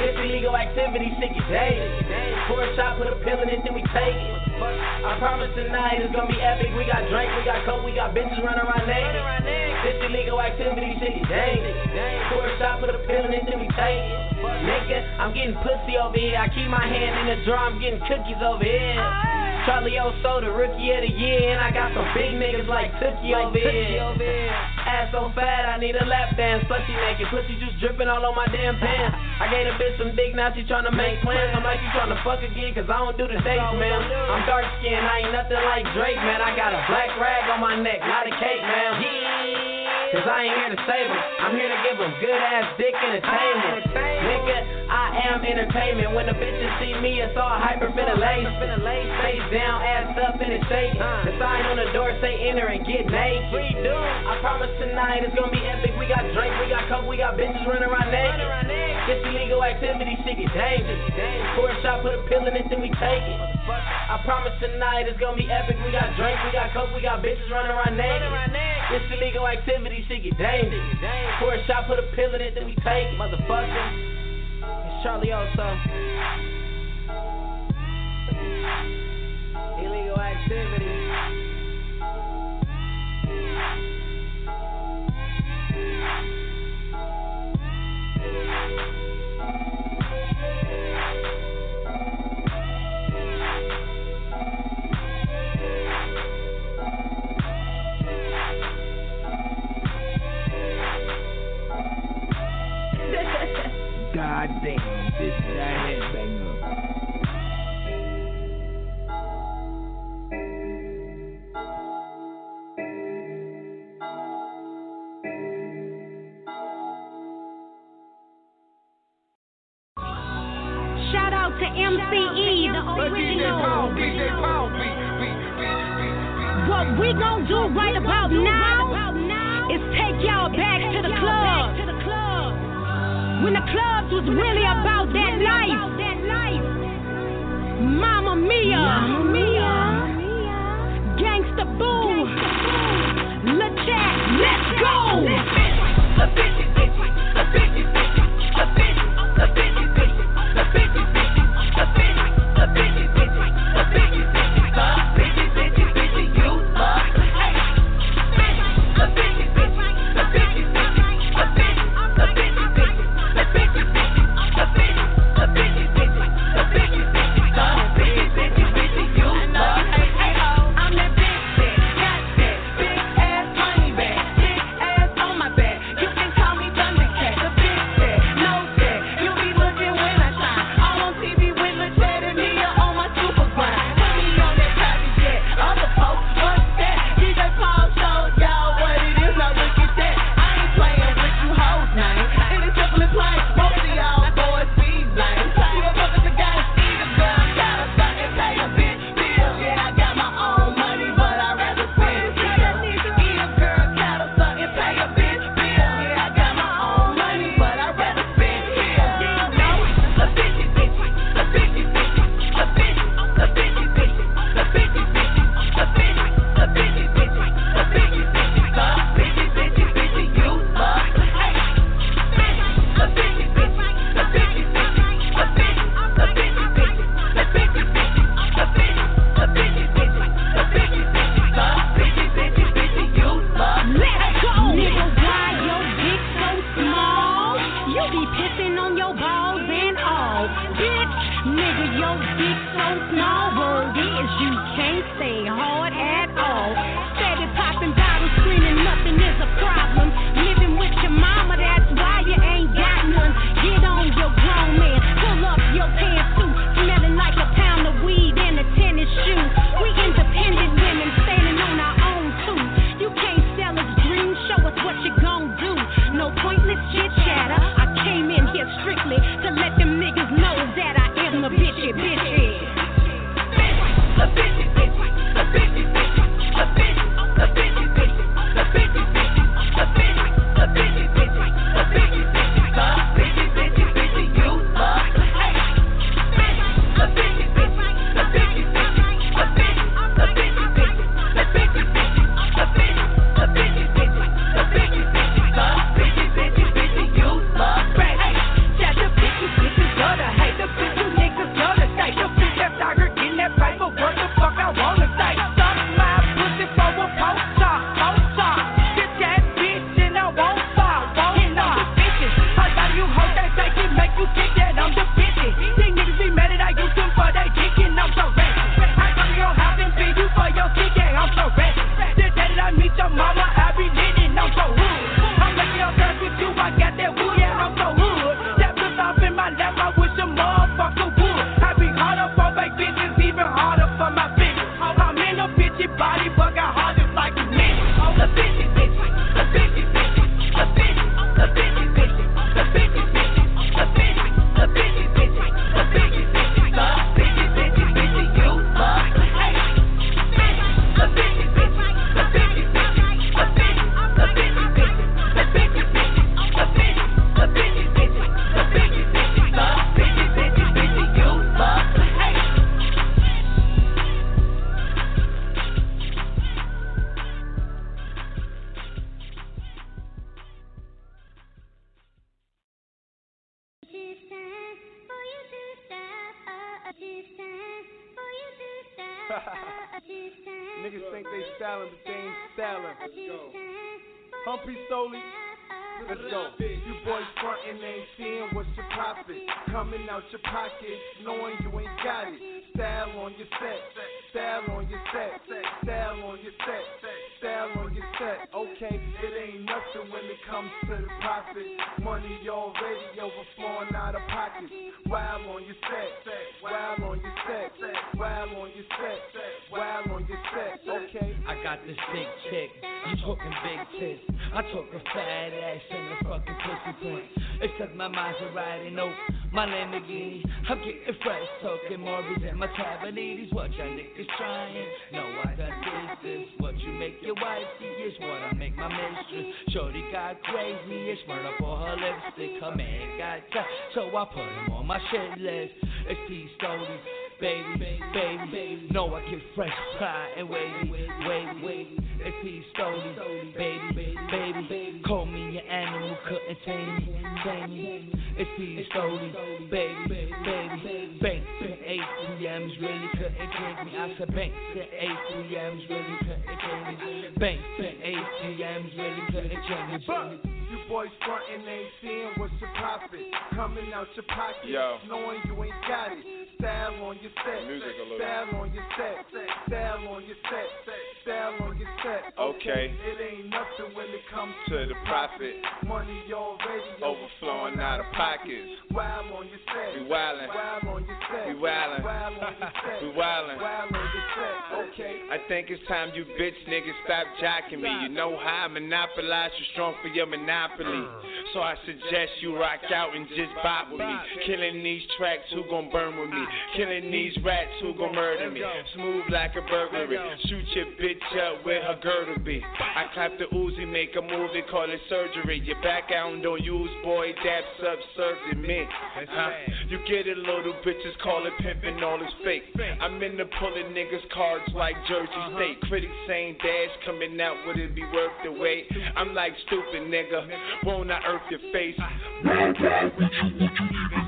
Speaker 21: This illegal activity, sick as days. Pour a shot, put a pill in it, then we take it. I promise tonight it's gonna be epic. We got Drake, we got Coke, we got bitches running around there. This illegal activity, sick as days. Pour a shot, put a pill in it, then we take it. Nigga, I'm getting pussy over here. I keep my hand in the jar, I'm getting cookies over here. Charlie Oso, the rookie of the year, and I got some big niggas like Tookie over here. Ass so fat, I need a lap dance. Plus she naked, pussy just dripping all on my damn pants. I gave a bitch some dick, now she tryna make plans. I'm like, you tryna fuck again, cause I don't do the dates, man. I'm dark skinned, I ain't nothing like Drake, man. I got a black rag on my neck, not a cake, man. Cause I ain't here to save them. I'm here to give them good ass dick ah, entertainment. Nigga, I am entertainment. When the bitches see me, it's all hyperventilation. Face down, ass up in a shake. The sign on the door say enter and get naked. We do, I promise tonight it's gonna be epic. We got drink, we got coke, we got bitches running around naked. This illegal activity, shit get dangerous. Pour a shot, put a pill in it, then we take it. I promise tonight it's gonna be epic. We got drinks, we got coke, we got bitches running around naked. This illegal activity, shit get dangerous. Pour a shot, put a pill in it, then we take it. Motherfucker. It's Charlie Oso. Illegal activity.
Speaker 6: God goddamn, this is a headbanger.
Speaker 31: to MCE, the original. What we gon' do right about now is take y'all back to the club. When the clubs was really about that life. Mama Mia. Gangsta Boo. Let's go. The bitch, the bitch, the bitch, the bitch, the bitch. be solely I'm
Speaker 32: getting fresh, talking Morbies and my Cavaliers. What y'all niggas trying? No, I done this. What you make your wife see is what I make my mistress. Shorty got crazy, it's murder for her lipstick. Her man got shot, so I put him on my shit list. It's P Stoly, baby, baby, baby. No, I get fresh pie and wavy, wavy, wavy. It's P Stoly, baby, baby, baby. Call me an animal, couldn't tame me, tame me. It's P Stoly, baby, baby. Banks and ATMs really couldn't change me. I said banks and ATMs really couldn't change me. Banks and ATMs really couldn't change me.
Speaker 22: You boys frontin' ain't seeing what's your profit. Coming out your pocket,
Speaker 28: Yo.
Speaker 22: knowing you ain't got it. Style on your set,
Speaker 28: Music a little.
Speaker 22: style on your set, style on your set, style on your set.
Speaker 28: Okay.
Speaker 22: It ain't nothing when it comes
Speaker 28: To the profit.
Speaker 22: Money already
Speaker 28: Overflowing out of pockets.
Speaker 22: Wild on your set.
Speaker 28: We wildin'.
Speaker 22: Wild on your set.
Speaker 28: We wildin'.
Speaker 22: Wild on your set.
Speaker 28: We wildin'.
Speaker 22: Wild on your set. Okay.
Speaker 28: I think it's time you bitch niggas stop jocking me. You know how I monopolize you strong for your monopoly. Mm. So I suggest you rock out and just bop with me. Killing these tracks, who gon' burn with me? Ah. Killing these rats, who gon' murder me? Smooth like a burglary. Shoot your bitch up where her girdle be. I clap the Uzi, make a movie, call it surgery. Your back out and don't use, boy, that's subservient me. Huh? You get it, little bitches, call it pimpin', all is fake. I'm in the pulling niggas cards like Jersey State. Critics saying dash coming out, would it be worth the wait? I'm like stupid nigga, won't I earth your face?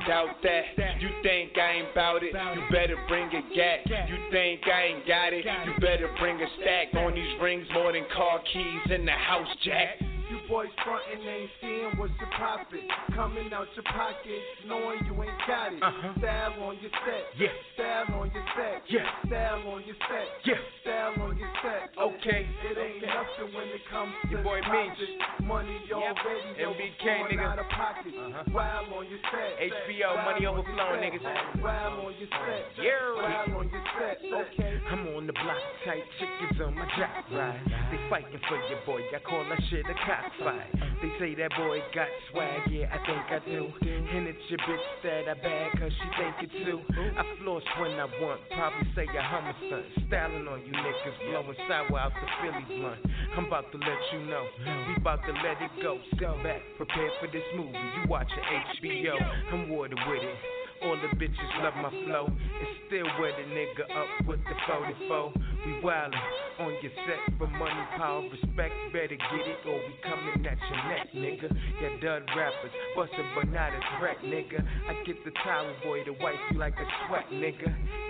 Speaker 28: Doubt that, you think I ain't bout it, you better bring a gat. You think I ain't got it, you better bring a stack. On these rings more than car keys in the house, Jack.
Speaker 22: Boys frontin' ain't seeing what's your profit. Coming out your pocket, knowing you ain't got it.
Speaker 28: Uh-huh.
Speaker 22: Style on your set.
Speaker 28: Yeah.
Speaker 22: Style on your set.
Speaker 28: Yeah.
Speaker 22: Style on your set.
Speaker 28: Yeah.
Speaker 22: Style on your set.
Speaker 28: Okay.
Speaker 22: It ain't
Speaker 28: Okay.
Speaker 22: nothing when it comes to
Speaker 28: Your boy
Speaker 22: the
Speaker 28: Meech.
Speaker 22: Money
Speaker 28: Yep.
Speaker 22: already
Speaker 28: MBK,
Speaker 22: overflowing
Speaker 28: nigga.
Speaker 22: out of pocket.
Speaker 28: Uh-huh.
Speaker 22: Wild on your set.
Speaker 28: HBO,
Speaker 22: Wild
Speaker 28: money overflowing, niggas.
Speaker 22: Wild on your set.
Speaker 28: Yeah.
Speaker 22: Wild on your set. Okay.
Speaker 33: I'm on the block, tight chickens on my jock ride. They fighting for your boy, I call that shit a cockfight. They say that boy got swag, yeah, I think I do. And it's your bitch that I bag, cause she think it too. I floss when I want, probably say a homicide. Styling on you niggas, blowing sour out the Philly blunt. I'm about to let you know, we about to let it go. Sit back, prepare for this movie. You watching HBO, I'm water with it. All the bitches love my flow. And still wear the nigga up with the 44. We wildin' on your set for money, power, respect. Better get it or we coming at your neck, nigga. Yeah, dud rappers, bustin' but not a threat, nigga. I get the towel boy to wipe you like a sweat, nigga.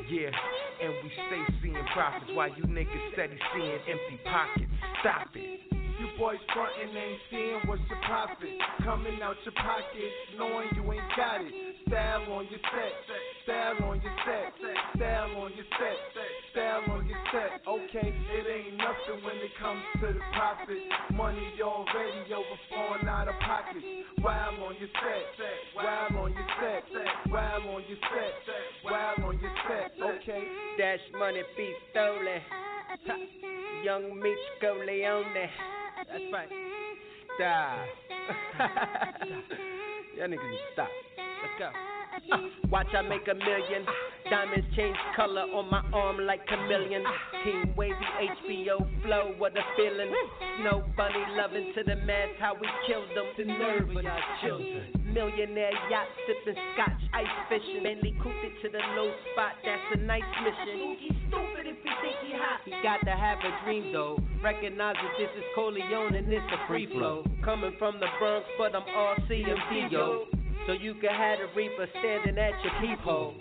Speaker 33: Yeah, and we stay seeing profits while you niggas steady seeing empty pockets. Stop it.
Speaker 22: You boys frontin' ain't seeing what's your profit. Coming out your pocket, knowing you ain't got it. Style on your set, style on your set, style on your set, style on your set. Okay, it ain't nothing when it comes to the profit. Money already overflowing out of pockets. Wild on your set, wild on your set, wild on your set, wild on your set. Okay.
Speaker 16: Dash money be stolen. Young Meech Leone. That's right. Stop. Y'all niggas need to stop. Let's go. Watch I make a million. Diamonds change color on my arm like chameleon. Team wavy HBO flow, what a feeling. Snow bunny loving to the mass, how we killed them. The nerve of y'all children. Millionaire yacht sipping scotch, ice fishing. Bentley cooped it to the low spot, that's a nice mission. Stupid if he think he hot. He got to have a dream though. Recognize that this is Coleon and this a free flow. Coming from the Bronx, but I'm all CMD yo. So you can have the Reaper standing at your peephole.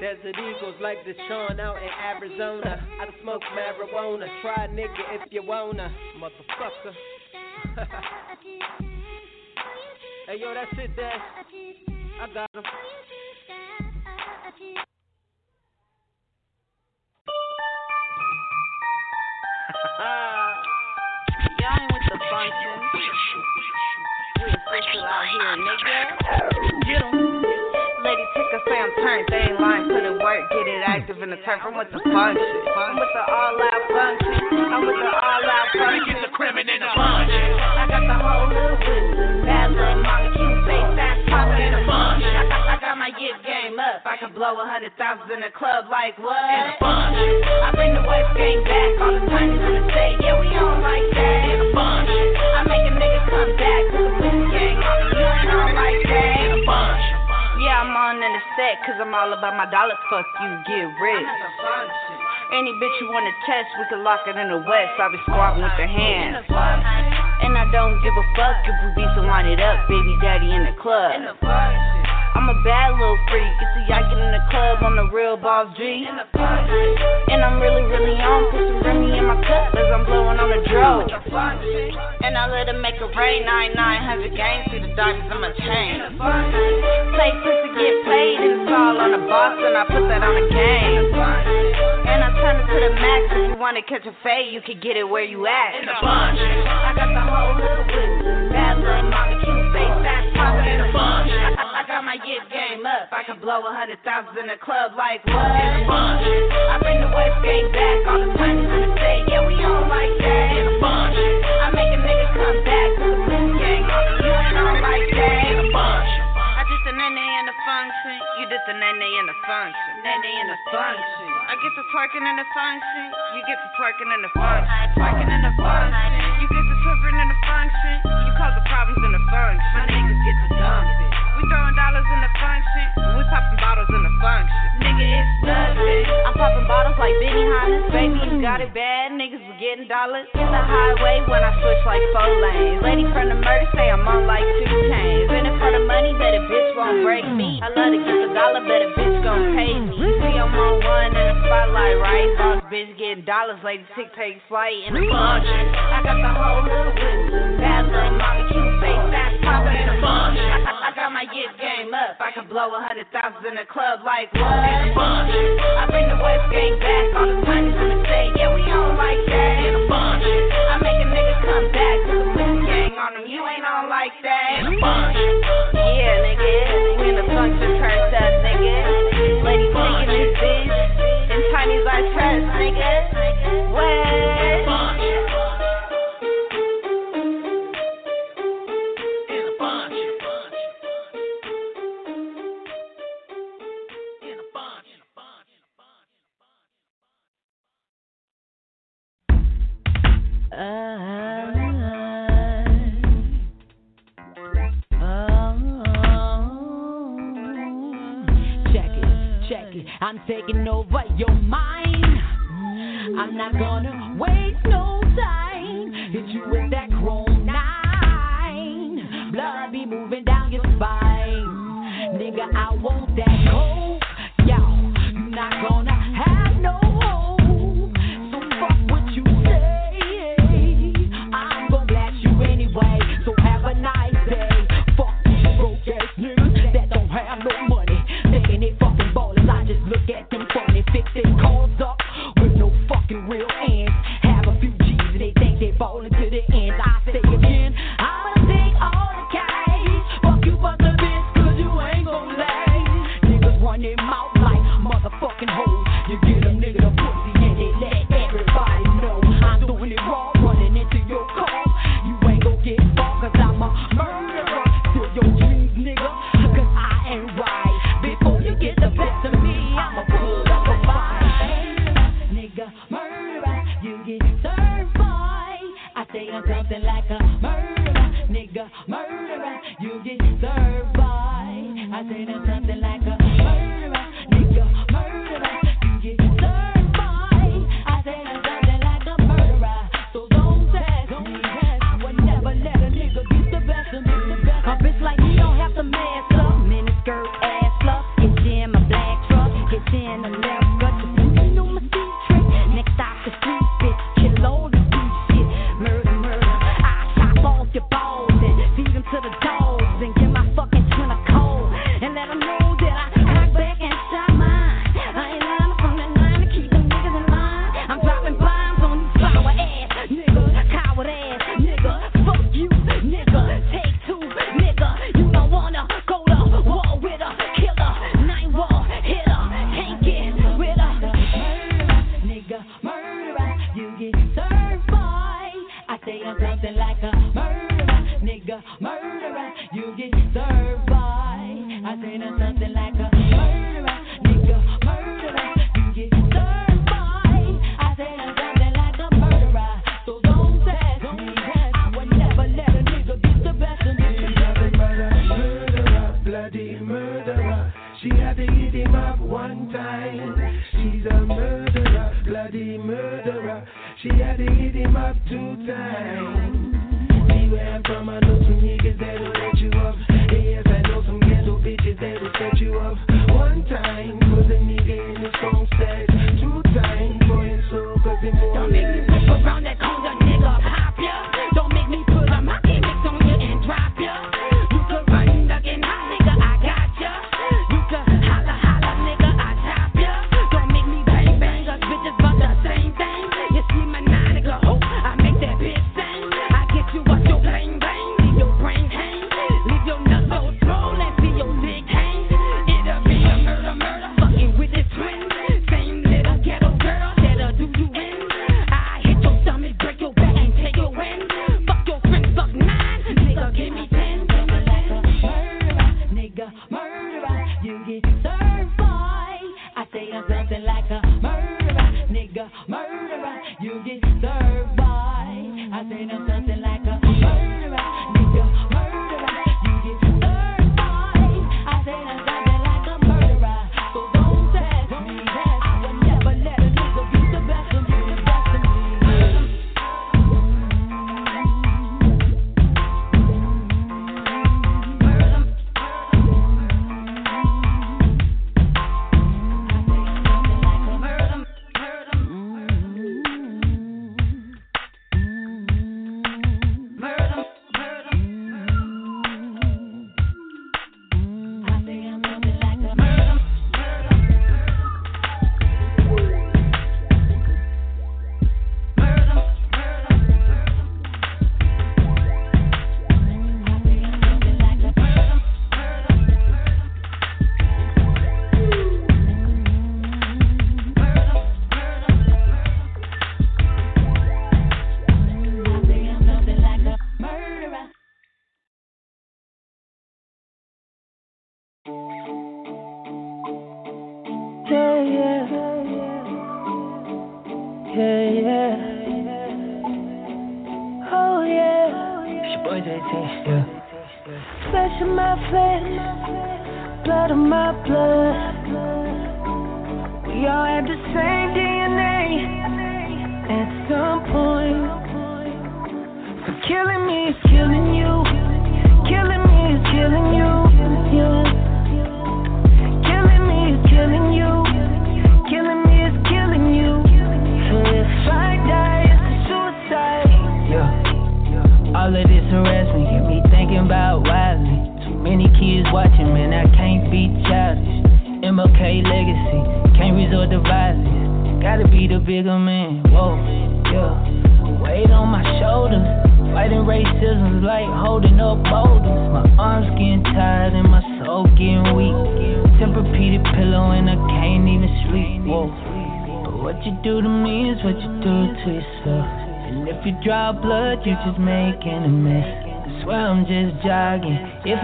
Speaker 16: Desert Eagles like Deshaun out in Arizona. I smoke marijuana. Try nigga if you wanna, motherfucker. hey yo, that's it, Dash. I got him.
Speaker 21: out here, nigga. Get 'em. Lady Ticka say I'm turned, they ain't lying, put it work, get it active in the turf. I'm with the function. I'm with the all out function. I'm with the all out function. Get the crimin in the function. I got the whole hood with got, I got my gift game up. I can blow a hundred thousand in the club like what? In the function. I bring the West game back. All the time in the state, yeah, we on like that. In the function. I make a nigga come back to the West gang. On the you ain't on like that. In the function. Yeah, I'm on in the set, cause I'm all about my dollars. Fuck you, get rich. Any bitch you wanna test, we can lock it in the west. I be squatting with the hands. And I don't give a fuck if we beat some line it up, baby daddy in the club. I'm a bad little freak. You see, I get in the club on the real boss G. And I'm really, really on. Put some Remy in my cup as I'm blowing on the drove. And I let it make it rain. 9900 games. See the diamonds in my chain. Play pussy, get paid. And it's all on the boss. And I put that on the game. And I turn it to the max. If you wanna catch a fade, you can get it where you at. In the bunch. I got the whole hood with me. Bad little mama, cute face, fast poppin' in the bunch. I, got my gift game up. I can blow a hundred thousand in the club like what? In the bunch. I bring the West game back. All the time in the state, yeah, we on like that. In the bunch. I make a nigga come back to the West gang. You ain't on like that. In the bunch. I did the nene in the function. You did the nene in the function. Nene in the function. I get the twerking in the function. You get the twerking in the function. Twerking in the function. You get the twerking in the function. You cause the problems in the function. My niggas get the dumping. We throwing dollars in the function. We popping bottles in the function. Nigga, it's nothing. I'm popping bottles like Benny Hannes. Baby, you got it bad. Niggas was getting dollars. In the highway when I switch like four lanes. Lady from the murder say I'm on like two chains. In for the money, bet a bitch won't break me. I love to get the dollar, bet a bitch gon' pay me. See, I'm on one in the spotlight, right? Boss bitch getting dollars. Lady Tic takes flight in the function. I got the whole hood with me. Bad little mama, cute in the function. I, got my game up. I can blow a hundred thousand in the club like what? In the function. I bring the West back. The the state, yeah, we like that. In the function. I make a nigga come back the West gang on. You ain't on like that. In the function. Yeah, nigga. We in the function turned up, nigga. Taking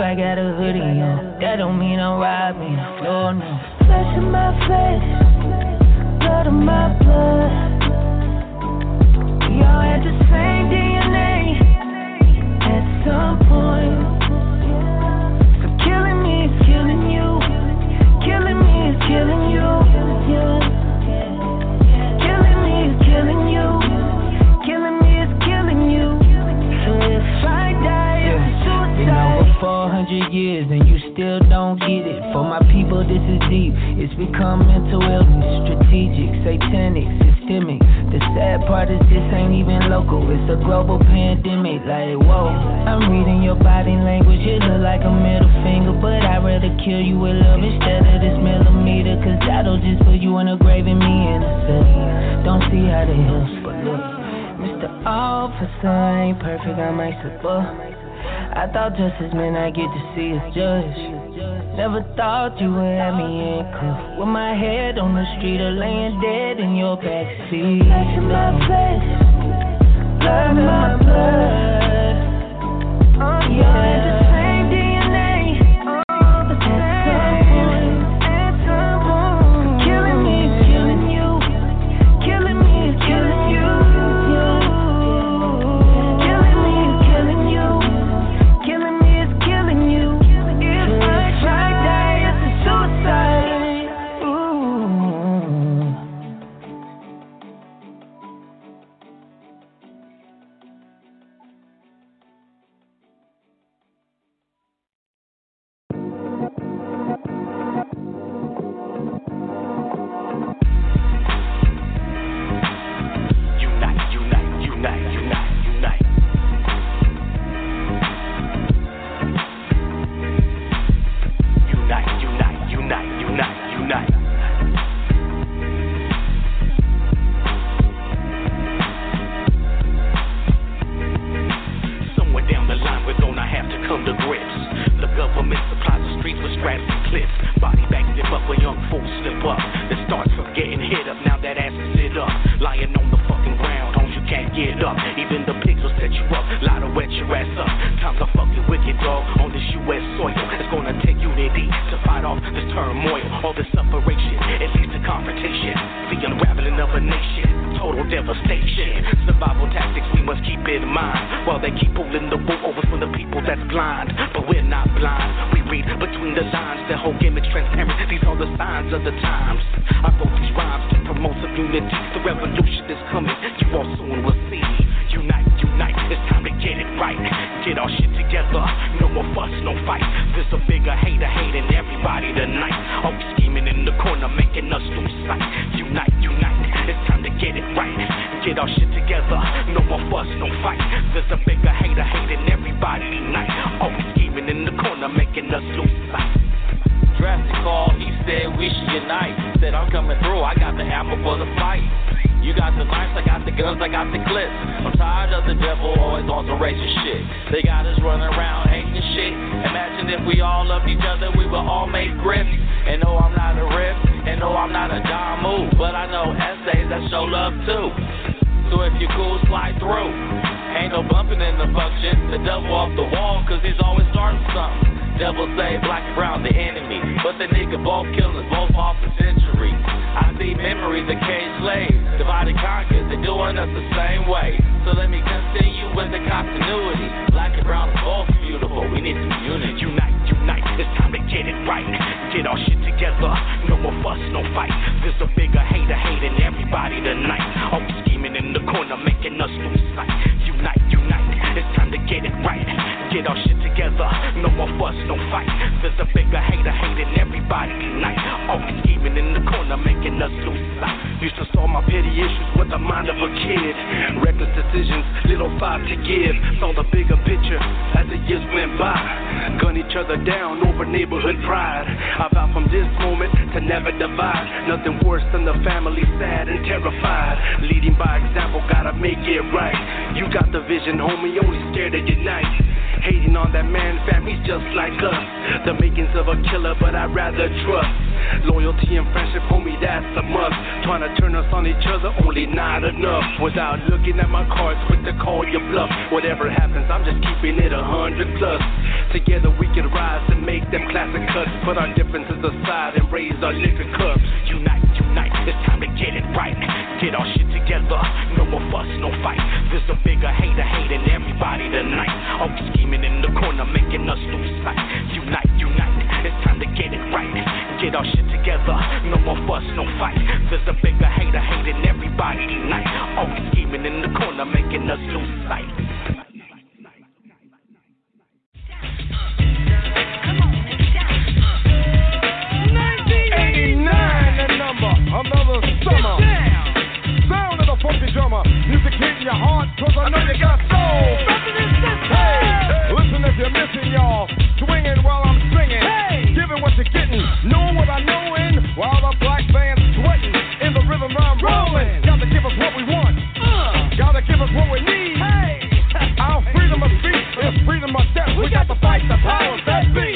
Speaker 34: I got it right. You got the vision, homie, only scared of your unite. Hating on that man, fam, he's just like us. The makings of a killer, but I'd rather trust. Loyalty and friendship, homie, that's a must. Trying to turn us on each other, only not enough. Without looking at my cards, quick to call your bluff. Whatever happens, I'm just keeping it a hundred plus. Together we can rise and make them classic cuts. Put our differences aside and raise our liquor cups. Unite, unite, it's time to get it right. Get our shit together, no more fuss, no fight. There's a bigger hater hating everybody tonight. Always scheming in the corner, making us lose sight. Unite, unite, it's time to get it right. Get our shit together, no more fuss, no fight. There's a bigger hater hating everybody tonight. Always scheming in the corner, making us lose sight.
Speaker 28: the number, another summer. The funky drummer, music hitting your heart, cause I know you got soul. Hey, listen if you're missing y'all, swinging while I'm singing, giving what you're getting, knowing what I know in, while the black band's sweating, in the rhythm I'm rolling. Gotta give us what we want, uh. gotta give us what we need. Our freedom of speech is freedom of death. We got to fight the powers that be.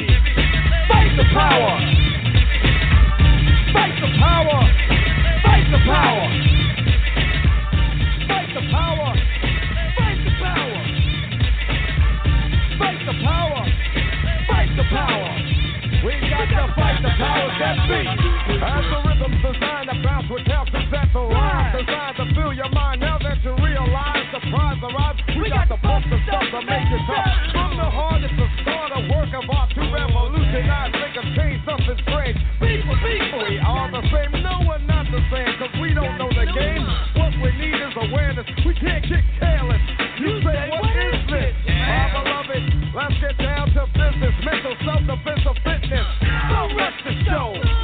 Speaker 28: We got to fight the powers that be. Rhythm's designed to bounce with calcium that's the rhyme designed to fill your mind. Now that you realize the prize arrives, we got to pump the stuff to make it tough. From the heart, it's the start of work of art to revolutionize, make a change, something strange. People, people, we are the same. No, we're not the same, cause we don't know the game. What we need is awareness. We can't get careless. You say, what is this? My beloved, let's get down to business. Mental self-defense show.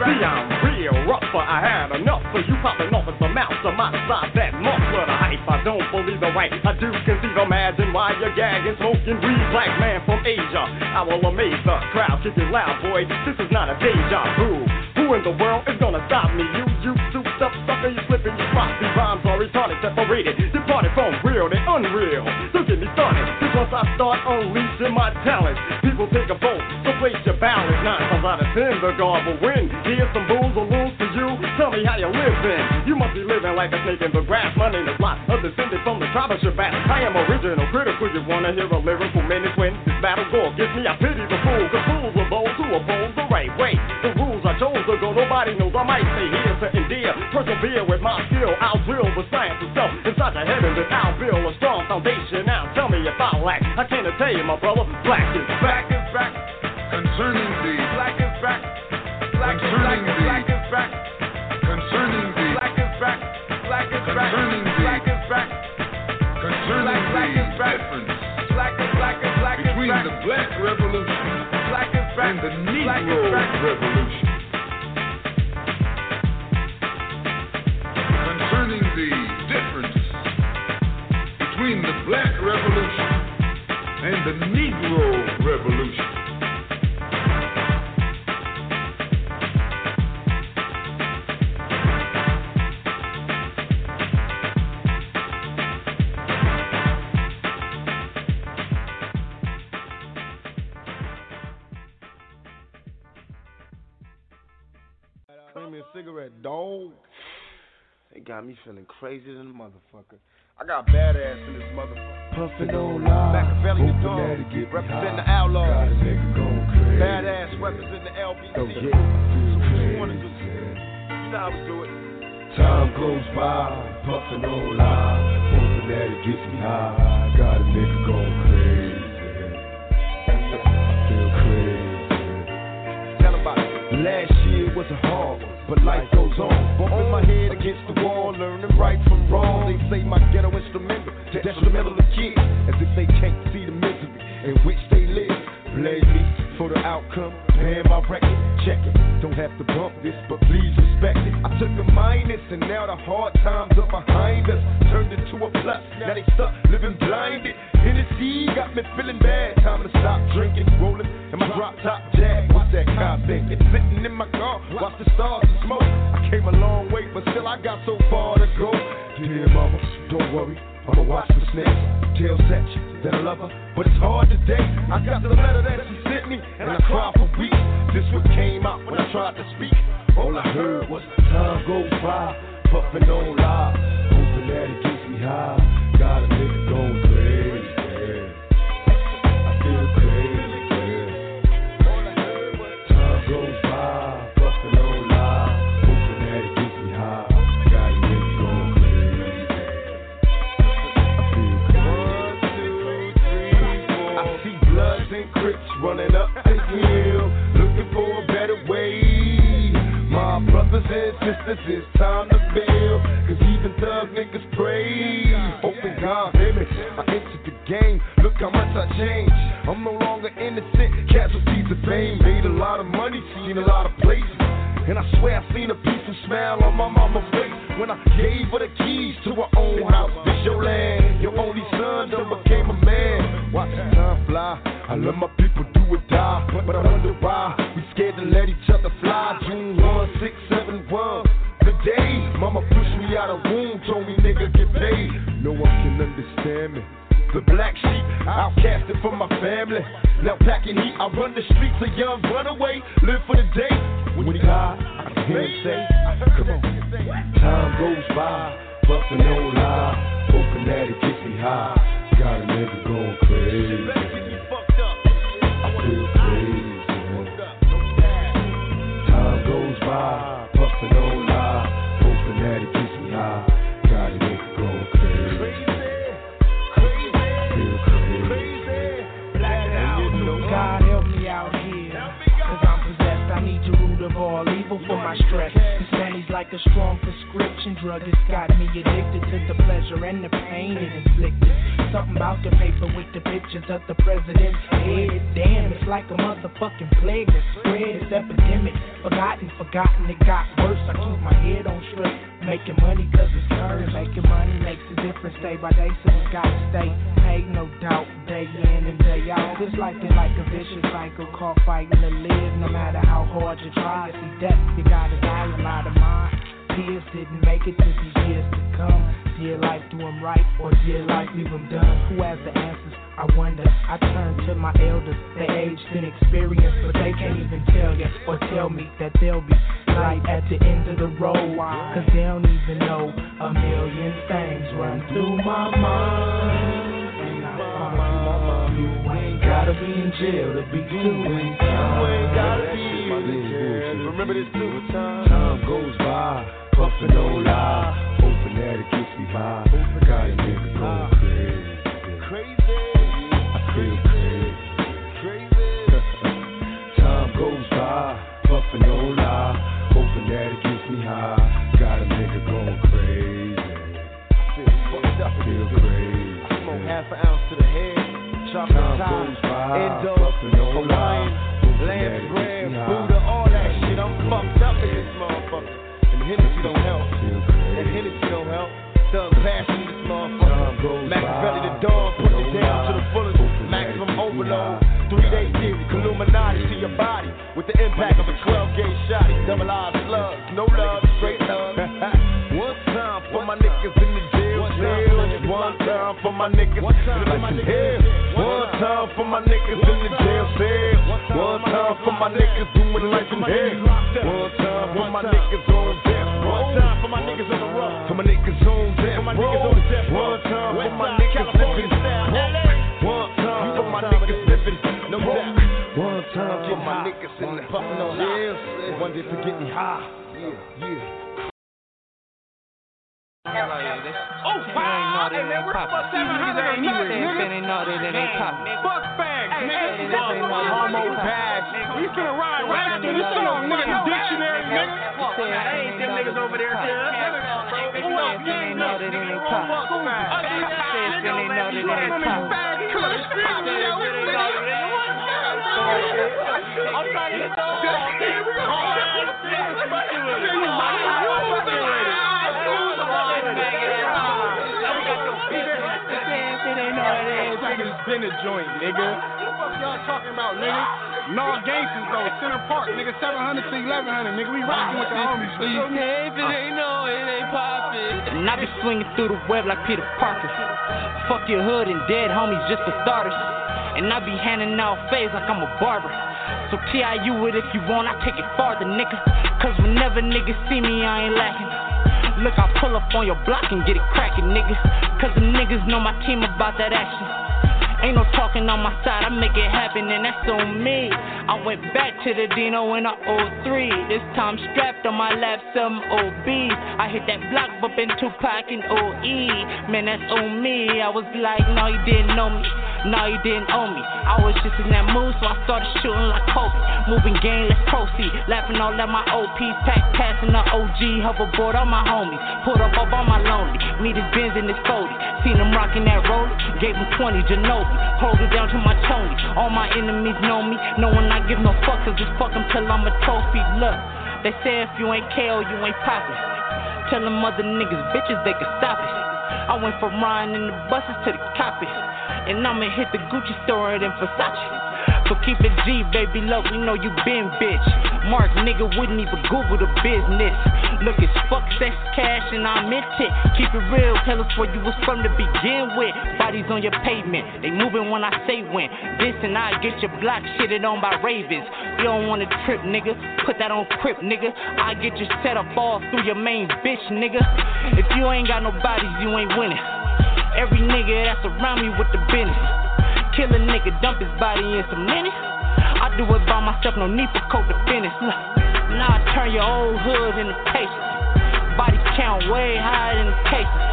Speaker 28: See, I'm
Speaker 35: real rough, but I had enough. So you popping off at the mouth to my side that muffler the hype. I don't believe the right. I do conceive, imagine why you're gagging, smoking weed. Black man from Asia. I will amaze the crowd. Keep it loud, boy. This is not a deja vu. Who in the world is gonna stop me? You, you, souped up sucker, you slipping, you flop. These rhymes are retarded, separated. Departed from real to unreal. Don't get me started. Because I start unleashing my talents, people take a vote. Place your. Nine times out of ten, the God will win. Here's some rules or rules for you. Tell me how you living. You must be living like a snake in the grass. My name is Lot, a descendant from the tribe of Shabazz. I am original, critical. You wanna hear a lyrical minute when this battle gore gives me? a pity the fool, cause fools are those who oppose the right way. The rules I chose to go, nobody knows. I might stay here to endear. Persevere with my skill. I'll drill the science itself inside the heavens, and I'll build a strong foundation. Now tell me if I lack. I can't tell you, my brother. Black is back. is back.
Speaker 10: Concerning the
Speaker 35: Black is back. Black is black black is back.
Speaker 10: concerning the
Speaker 35: Black is back. Black is back.
Speaker 10: Concerning the-
Speaker 35: Black is back.
Speaker 10: concerning
Speaker 35: Black, black
Speaker 10: the
Speaker 35: is back.
Speaker 10: difference
Speaker 35: Black is black is black is
Speaker 10: between the black revolution
Speaker 35: Black is back.
Speaker 10: and the Negro revolution. Concerning the difference between the black revolution and the Negro revolution.
Speaker 28: Cigarette, dog. They got me feeling crazy than a motherfucker. I got Bad Azz in this motherfucker.
Speaker 10: Puffin' on live,
Speaker 28: Machiavelli the dog.
Speaker 10: that it get me
Speaker 28: Represent the
Speaker 10: high.
Speaker 28: outlaws.
Speaker 10: Got a nigga going crazy.
Speaker 28: Bad Azz represent the LBC. So
Speaker 10: get
Speaker 28: what you wanna do? You know how we do it.
Speaker 10: Time goes by, puffin' on live, hoping that it gets me high. Got a nigga going crazy. Feel crazy.
Speaker 28: Tell about it.
Speaker 10: Last was a hard but life goes on. Bumping my head against the wall, learning right from wrong. They say my ghetto instrumental, detrimental to kids, as if they can't see the misery in which they live. Blame me for the outcome, paying my record, check it. Don't have to bump this, but please respect it. I took a minus, and now the hard times are behind us. Turned into a plus, now they stuck living blinded. Hennessy got me feeling bad. Time to stop drinking, rolling, in my drop top jag. What's that car thinking? Sitting in my car, watch the stars and smoke. I came a long way, but still I got so far to go. Dear mama, don't worry, I'ma watch the snakes. Tell Satch that I love her, but it's hard today. I got the letter that she sent me, and I cried for weeks. This what came out when I tried to speak. All I heard was time go by, puffing on live, hoping that it gets me high. Got a nigga going sisters, it's time to build, cause even thug niggas pray. Open God, baby, I entered the game, look how much I changed. I'm no longer innocent, casualties of fame. Made a lot of money, seen a lot of places. And I swear I seen a peaceful smile on my mama's face when I gave her the keys to her own house. This your land, your only son done became a man. Watch the time fly. I love my people, do or die. But I out of womb, told me nigga get paid. No one can understand me. The black sheep, outcasted from my family. Now packing heat, I run the streets, a young runaway. Live for the day. When he high, I can hear him say, Come on. Time goes by, bustin' no lie. Hoping that it gets me high. Got a nigga going crazy.
Speaker 36: Like a strong prescription drug. It's got me addicted to the pleasure and the pain it inflicted. Something about the paper with the pictures of the president's head. Damn, it's like a motherfucking plague that spread. It's epidemic. Forgotten, forgotten, it got worse. I keep my head on straight. Making money cause it's current. Making money makes a difference day by day. So we gotta stay paid, no doubt. Day in and day out. This life is like a vicious cycle. Caught fighting to live. No matter how hard you try. See death, you gotta die a lot of mine. Peers didn't make it to these years to come. Dear life, do 'em right, or dear life, leave 'em done. Who has the answers? I wonder. I turn to my elders, they aged and experienced, but they can't even tell yet or tell me that they'll be right at the end of the road. Cause they don't even know a million things run through my mind. And I find you ain't gotta be in jail to be doing time. You ain't gotta be in jail.
Speaker 10: Remember this too. Time goes by, puffin' no lie. Hoping that it gets me high. Got a nigga going crazy. I feel crazy. Time goes by, puffin' no lie. Hoping that it gets me high. Got a nigga going crazy. I feel fucked up. Feel crazy.
Speaker 37: I smoke half an ounce to the head. Chocolate
Speaker 10: Time goes by,
Speaker 37: Endo, the impact of a 12 gauge shotty. Double R slugs. No love, straight love. One time for my niggas in the jail. One time for my niggas like in hell. One time for my niggas in the jail cell. One time for my niggas doing life in hell. One time for my niggas on death row. One time for my niggas on the road. For my niggas on death row. Cell. One day to get me high. Yeah, yeah.
Speaker 22: Oh, wow. Hey, man, where the fuck 700 ain't nigga?
Speaker 16: ain't know that it ain't poppin'.
Speaker 22: Fuck bags, nigga.
Speaker 16: this ain't no
Speaker 22: Homo bags. We finna ride rap through this shit on nigga dictionary, nigga.
Speaker 16: That
Speaker 22: ain't them niggas over there, cuz.
Speaker 16: Who up? You ain't know that it ain't poppin'. Says they ain't know that it ain't poppin'.
Speaker 22: I'm trying to get those.
Speaker 38: Been a joint, nigga. What the fuck y'all talking about, nigga? No gangsters though, Center Park, nigga, 700 to 1100, nigga. We rockin' with the homies.
Speaker 16: If it ain't no, it ain't poppin'. And I be swinging through the web like Peter Parker. Fuck your hood and dead homies just for starters. And I be handing out faves like I'm a barber. So TIU it if you want, I take it farther, nigga. Cause whenever niggas see me, I ain't lacking. Look, I pull up on your block and get it crackin', nigga. Cause the niggas know my team about that action. Ain't no talking on my side, I make it happen, and that's on me. I went back to the Dino in a 03. This time strapped on my lap, some OBs. I hit that block, bumpin' Tupac and OE. Man, that's on me. I was like, no, you didn't know me. No, you didn't owe me. I was just in that mood, so I started shooting like Kobe. Moving game, let's proceed. Laughing all at my OPs, pack passing the OG, hoverboard on my homies. Pulled up up on my lonely. Meet his Benz in his 40. Seen him rocking that roller, gave him 20 Ginobili. Hold it down to my Tony. All my enemies know me, knowing I give no fuck, cause just fuck till I'm a trophy. Look, they say if you ain't KO, you ain't poppin'. Tell them other niggas, bitches, they can stop it. I went from riding in the buses to the coppers. And I'ma hit the Gucci store and Versace. So keep it G, baby, look, we know you been bitch. Mark, nigga, wouldn't even Google the business. Look, it's fuck
Speaker 39: sex, cash, and I meant it. Keep it real, tell us where you was from to begin with. Bodies on your pavement, they moving when I say when. This and I get your block shitted on by ravens. You don't wanna trip, nigga. Put that on crip, nigga. I get your setup all through your main bitch, nigga. If you ain't got no bodies, you ain't winning. Every nigga that's around me with the business. Kill a nigga, dump his body in some minutes. I do it by myself, no need for to finish. Look, now I turn your old hood into patience. Body count way higher than the cases.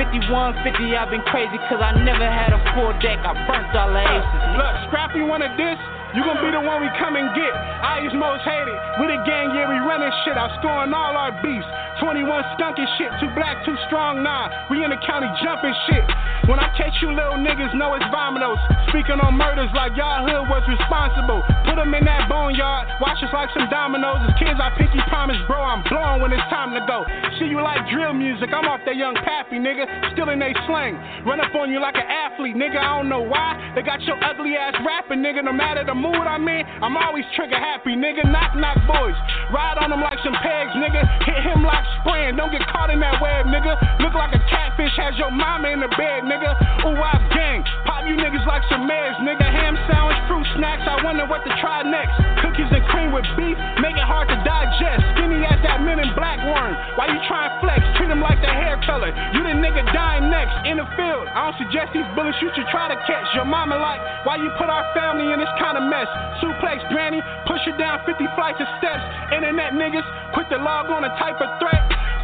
Speaker 39: 5150, I've been crazy cause I never had a full deck. I burnt all the aces.
Speaker 23: Look, Scrappy wanted this. You gon' be the one we come and get. I is most hated. We the gang, yeah, we running shit. I'm scoring all our beefs. 21 skunking shit. Too black, too strong, nah. We in the county jumping shit. When I catch you little niggas, know it's vominos. Speaking on murders like y'all hood was responsible. Put them in that boneyard. Watch us like some dominoes. As kids, I pinky promise, bro, I'm blowing when it's time to go. See you like drill music. I'm off that young pappy, nigga. Still in they slang. Run up on you like an athlete, nigga. I don't know why. They got your ugly ass rapping, nigga. No matter the mood I'm in, I'm always trigger happy, nigga. Knock, knock, boys. Ride on them like some pegs, nigga. Hit him like spraying. Don't get caught in that web, nigga. Look like a catfish has your mama in the bed, nigga. Ooh, I gang. Pop you niggas like some meds, nigga. Ham sandwich, fruit snacks. I wonder what to try next. Cookies and cream with beef, make it hard to digest. That men in black worm. Why you trying flex? Treat him like the hair color. You the nigga dying next in the field. I don't suggest these bullets you should try to catch. Your mama like, why you put our family in this kind of mess? Suplex granny, push her down 50 flights of steps. Internet niggas, put the log on a type of threat.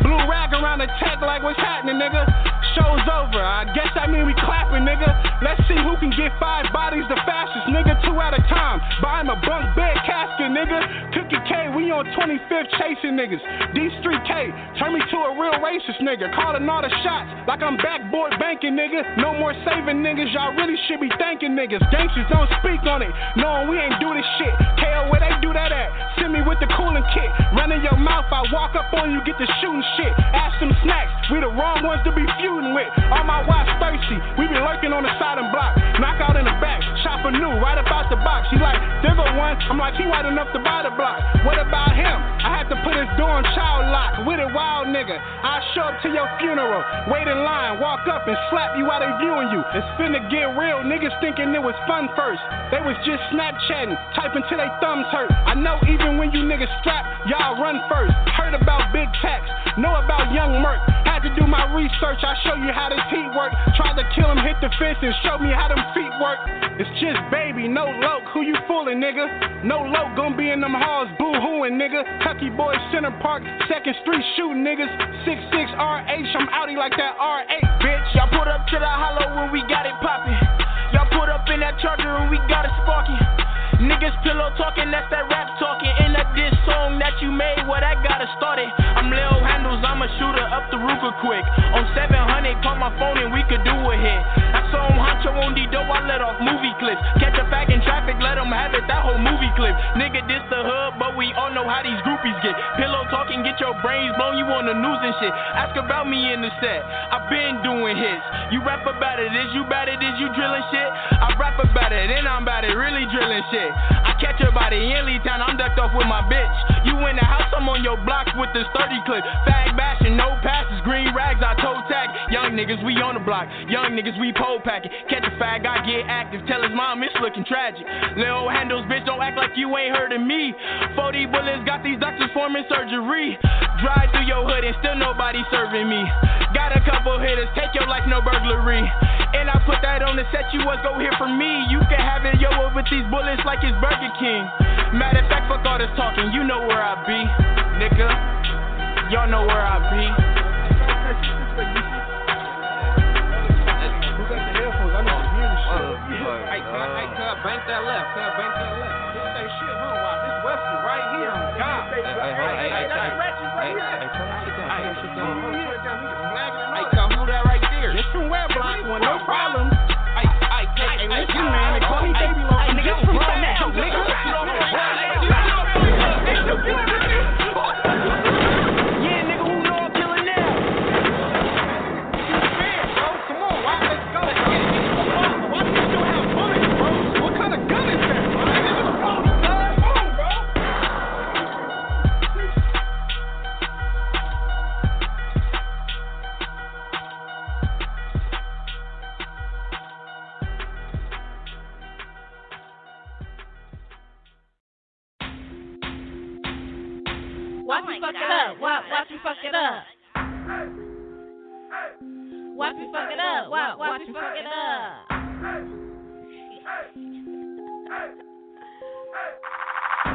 Speaker 23: Blue rag around the tech like what's happening, nigga. Show's over. I guess that mean we clapping, nigga. Let's see who can get five bodies the fastest, nigga. Two at a time. Buy him a bunk bed casket, nigga. Cookie K, we on 25th chasing niggas. D Street K, turn me to a real racist nigga. Calling all the shots like I'm backboard banking, nigga. No more saving niggas. Y'all really should be thanking niggas. Gangsters don't speak on it. Knowing we ain't do this shit. KO, where they do that at? Send me with the cooling kit. Running your mouth, I walk up on you, get the shooting shit. Ask them snacks. We the wrong ones to be feuding with. All my watch thirsty. We be lurking on the side and block. Knock out in the back. Shop a new right about the box. She like, there go one. I'm like, he white enough to buy the block. What about him? I had to put his door on child lock. With a wild nigga. I show up to your funeral. Wait in line. Walk up and slap you while they viewing you. It's finna get real. Niggas thinking it was fun first. They was just Snapchatting. Typing till they thumbs hurt. I know even when you niggas strap, y'all run first. Heard about big tax. Know about young Merc. Had to do my research. I show you how this heat work. Tried to kill him, hit the fence, and show me how them feet work. It's just baby, no loc. Who you fooling, nigga? No loc gon' be in them halls, boo hooing, nigga. Tucky Boys, Center Park, Second Street shooting niggas. 6'6 RH, I'm outie like that R8, bitch.
Speaker 22: Y'all put up to the hollow when we got it poppin'. Y'all put up in that charger and we got it sparking. Niggas pillow talking, that's that rap talking. Song that you made, well, that got it started. I'm Lil Handles, I'm a shooter up the Ruger quick. On 700, call my phone and we could do a hit. I saw him honcho on dough, I let off movie clips. Catch a fag in traffic, let him have it, that whole movie clip. Nigga, this the hood, but we all know how these groupies get. Pillow talking, get your brains blown, you on the news and shit. Ask about me in the set, i been doing hits. You rap about it, is you bad it, is you drilling shit? I rap about it, and I'm about it, really drilling shit. I catch your body in Lee Town, I'm ducked off with my bitch. You in the house, I'm on your block with this 30 clip. Fag bashing, no passes, green rags, I toe tag. Young niggas, we on the block. Young niggas, we pole packing. Catch a fag, I get active. Tell his mom it's looking tragic. Lil handles, bitch, don't act like you ain't heard of me. 40 bullets, got these doctors forming surgery. Drive through your hood and still nobody serving me. Got a couple hitters, take your life, no burglary. And I put that on the set, you was go here for me. You can have it, yo, with these bullets like it's Burger King. Matter of fact, fuck all this talking, you know where I be, nigga. Y'all know where I be.
Speaker 2: Bank that left, cut, bank that
Speaker 40: Watch me fuck it up. Watch, me fuck it up.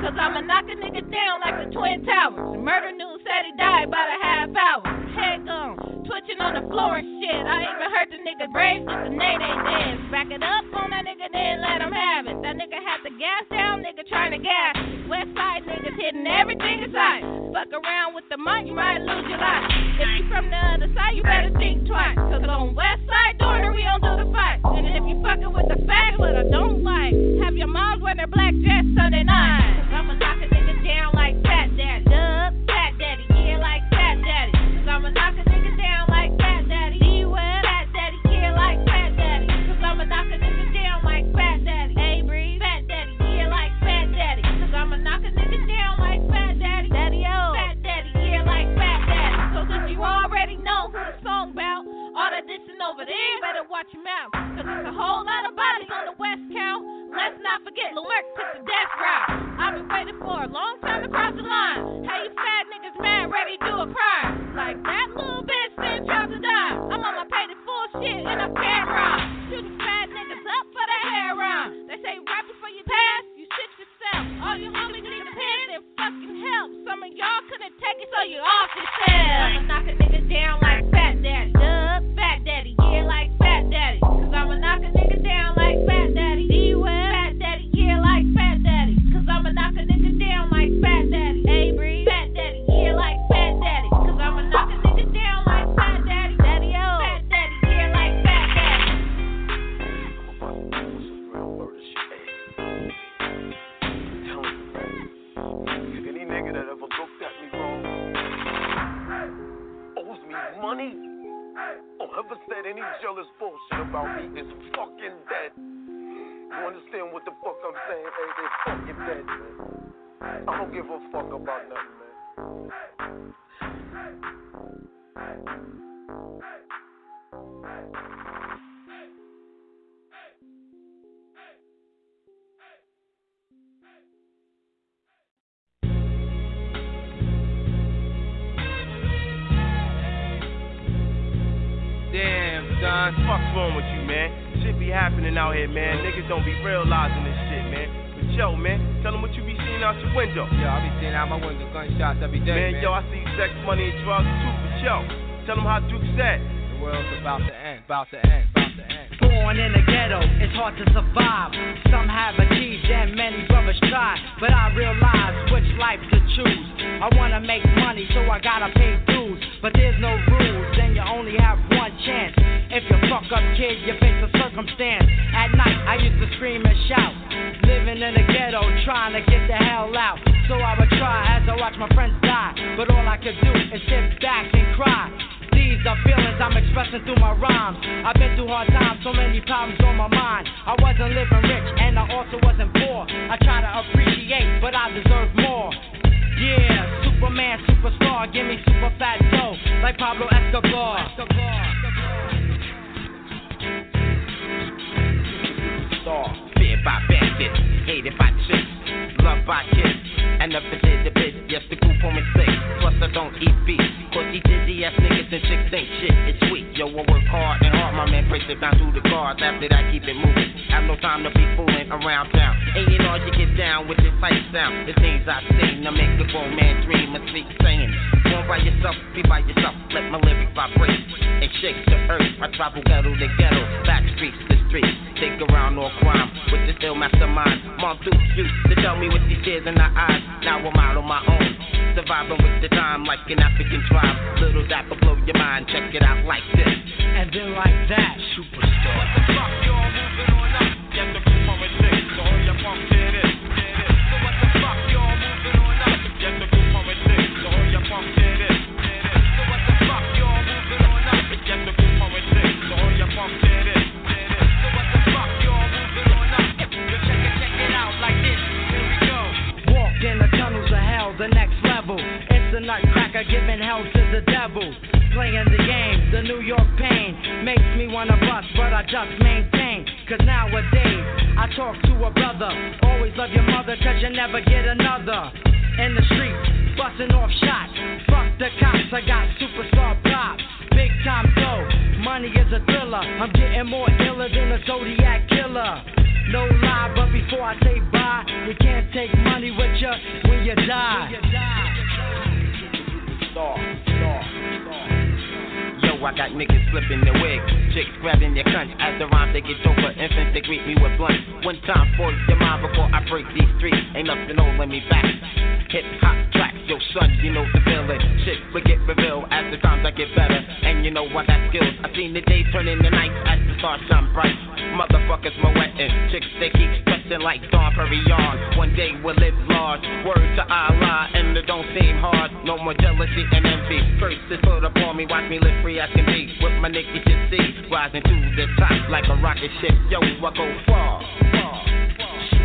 Speaker 40: Cause I'ma knock a nigga down like the Twin Towers. Murder news said he died by the half hour. Head gone, twitching on the floor and shit. I even heard the nigga brave just to name they dead. Back it up on that nigga, then let him have it. That nigga had the gas down, nigga trying to gas. West side niggas hitting everything inside. Fuck around with the money, you might lose your life. If you from the other side, you better think twice. Cause on west side, daughter, we don't do the fight. And if you fucking with the facts, what I don't like, have your moms wear their black dress Sunday night. I'ma knock a nigga down like Fat Daddy. Dub, Fat Daddy, yeah, like Fat Daddy. I'ma knock a nigga down like Fat Daddy. Fat Daddy, yeah, like Fat Daddy. I'ma knock a nigga down like Fat Daddy. A-Breeze, Fat Daddy, yeah, like Fat Daddy. I'ma knock a nigga down like Fat Daddy. Daddy-O, Fat Daddy, yeah, like Fat Daddy. So since you already know who the song about, all that dissing over there, better watch your mouth. Cause there's a whole lot of bodies on the West Count. Let's not forget Lil took the death route. I've been waiting for a long time to cross the line. How you fat niggas mad, ready to do a crime? Like that little bitch then dropped a dime. I'm on my pay the full shit in a pair rhyme. Shooting fat niggas up for the hair rhyme. They say right before you pass, you shit yourself. All you homies need a pen and fucking help. Some of y'all couldn't take it, so you off yourself. I'ma knock a nigga down like Fat Daddy. Dub, Fat Daddy, yeah, like Fat Daddy. Cause I'ma knock a nigga down like Fat Daddy. D-Well, Fat Daddy, yeah, like Fat Daddy. Cause I'ma knock a nigga down like Fat Daddy. A-Breeze, Fat Daddy, yeah, like Fat Daddy. Cause I'ma knock a nigga down like Fat Daddy. Daddy-O, Fat Daddy, yeah, like Fat Daddy.
Speaker 41: Any nigga that ever looked at me wrong owes me money or ever said any jealous bullshit about me is fucking dead. You understand what the fuck I'm saying? Hey, they fucking dead, man. I don't give a fuck about nothing, man.
Speaker 8: Damn, Don, fuck's wrong with you, man? Shit be happening out here, man. Niggas don't be realizing this shit, man. But yo, man, tell them what you be seeing out your window.
Speaker 5: Yo, I be seeing out my window gunshots every day, man.
Speaker 8: yo, I see sex, money, and drugs too. But yo, tell them how Duke said.
Speaker 5: The world's about to end, about to end, about to end.
Speaker 42: Born in the ghetto, it's hard to survive. Some have achieved and many brothers try. But I realize which life to choose. I wanna make money, so I gotta pay dues. But there's no rules, and you only have one chance. If you fuck up, kid, you face a circumstance. At night, I used to scream and shout. Living in the ghetto, trying to get the hell out. So I would try as I watch my friends die. But all I could do is sit back and cry. These are feelings I'm expressing through my rhymes. I've been through hard times, so many problems on my mind. I wasn't living rich, and I also wasn't poor. I try to appreciate, but I deserve more. Yeah, Superman, superstar, give me super fat dough, like Pablo Escobar.
Speaker 43: Star, feared by bandits, hated by chicks, loved by kids. I never did the bit, yes, the group home is sick. Plus, I don't eat beef. Cause these dizzy ass niggas and chicks think shit is sweet. Yo, I work hard and hard, my man breaks it down through the cards. After that, keep it moving. Have no time to be fooling around town. And you know, you get down with this type sound. The things I seen, I make a grown man dream and sleep saying. Born by yourself, be by yourself. Let my lyrics vibrate and shake the earth. I travel ghetto to ghetto, back streets streets. Take around all crime with the still mastermind. Mom Duke used to tell me with these tears in her eyes. Now I'm out on my own, surviving with the time like an African tribe. Little will blow your mind. Check it out like this.
Speaker 42: And then like that, superstar. Walk Nutcracker giving hell to the devil. Playing the game, the New York pain makes me wanna bust, but I just maintain. Cause nowadays, I talk to a brother. Always love your mother, cause you never get another. In the streets, busting off shots. Fuck
Speaker 44: the cops, I got superstar pop. Big time dough, money is a thriller. I'm getting more iller than a Zodiac killer. No lie, but before I say bye, you can't take money with you when you die.
Speaker 43: Yo, I got niggas flipping their wig, chicks grabbing their cunts. As the rhymes they get over, infants they greet me with blunt. One time for your mind before I break these streets. Ain't nothing holding me back. Hip hop tracks, yo son, you know the feeling. Shit will get revealed as the times I get better, and you know I got skills. I seen the days turn into nights as the stars shine bright. Motherfuckers moetting, chicks they keep stressing like Dom Perignon. One day we'll live large. Word to Allah, and it don't seem hard. No more jealousy and envy. First is put upon me, watch me live free as can be. With my you see, rising to the top like a rocket ship. Yo, I go far. far.
Speaker 10: Hey,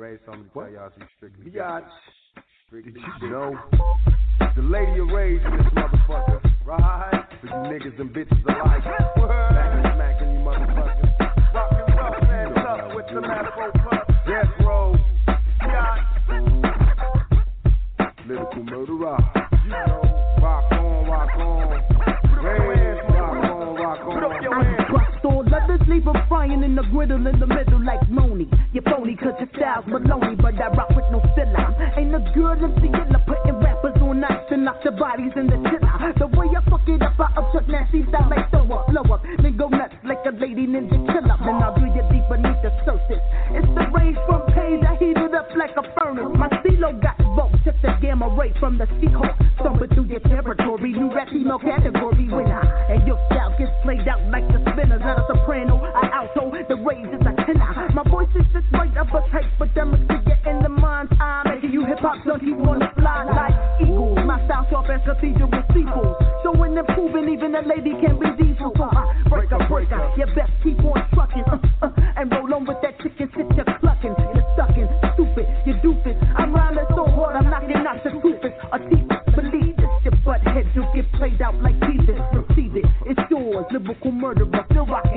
Speaker 10: Ray, something to tell y'all some strictly.
Speaker 45: Biatch.
Speaker 10: Strictly
Speaker 45: you know? The lady of rage in this motherfucker. Right? For you niggas and bitches alike. Smacking, smacking you motherfuckers. Rough and tough with the Afro puff. Death row. Biatch. Lyrical murderer.
Speaker 11: Leave 'em frying in the griddle in the middle like Mooney. You phony cause your style's baloney, but I rock with no filler. Ain't a girl MC killer putting rappers on ice and knock the bodies in the chiller. The way I fuck it up, I upchuck nasty style like throw up, blow up, then go nuts like a lady ninja killer. Then I'll do you deep beneath the surface. It's the rage from pain that heat it up like a furnace. My CeeLo got votes, took the gamma ray from the Seahawk. Stomping through your territory, new rap female category winner. And your style gets played out Voice is right up a tight, but them is get in the mind's eye. Making you hip hop junkies wanna fly like eagles. My style sharp as cathedral sequels. Showing and proving even a lady can be diesel. Uh, break a breaker, you best keep on trucking. Uh, uh, and roll on with that chicken shit you're clucking. You're stucking, stupid, you doofus. I'm rhyming so hard, I'm knocking out the stupid. A teeth, believe this, your butt head will get played out like Jesus. Receive it, it's yours. Lyrical murderer, still rocking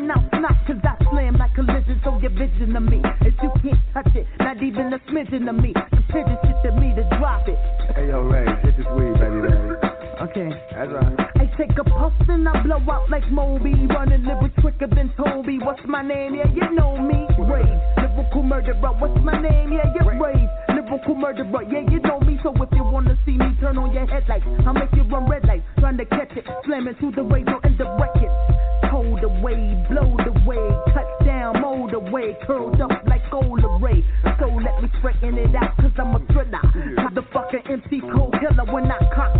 Speaker 11: knocking out snot. Cause I slam like collision, so your vision of me. If you can't touch it, not even a smidgen of me. The pigeon shit to me to drop it.
Speaker 45: Hey, yo, Ray, this weed, baby, baby.
Speaker 11: Okay.
Speaker 45: That's right.
Speaker 11: I take a puff and I blow out like Moby. Running lyrics quicker than Toby. What's my name? Yeah, you know me. Rage, lyrical murderer. What's my name? Yeah, you rage, lyrical murderer. Yeah, you know me. So if you wanna see me, turn on your headlights. I'll make you run red lights, trying to catch it. Slamming through the radio and curled up like gold array. So let me straighten it out, cause I'm a thriller. Motherfucker MC cold killer when I cock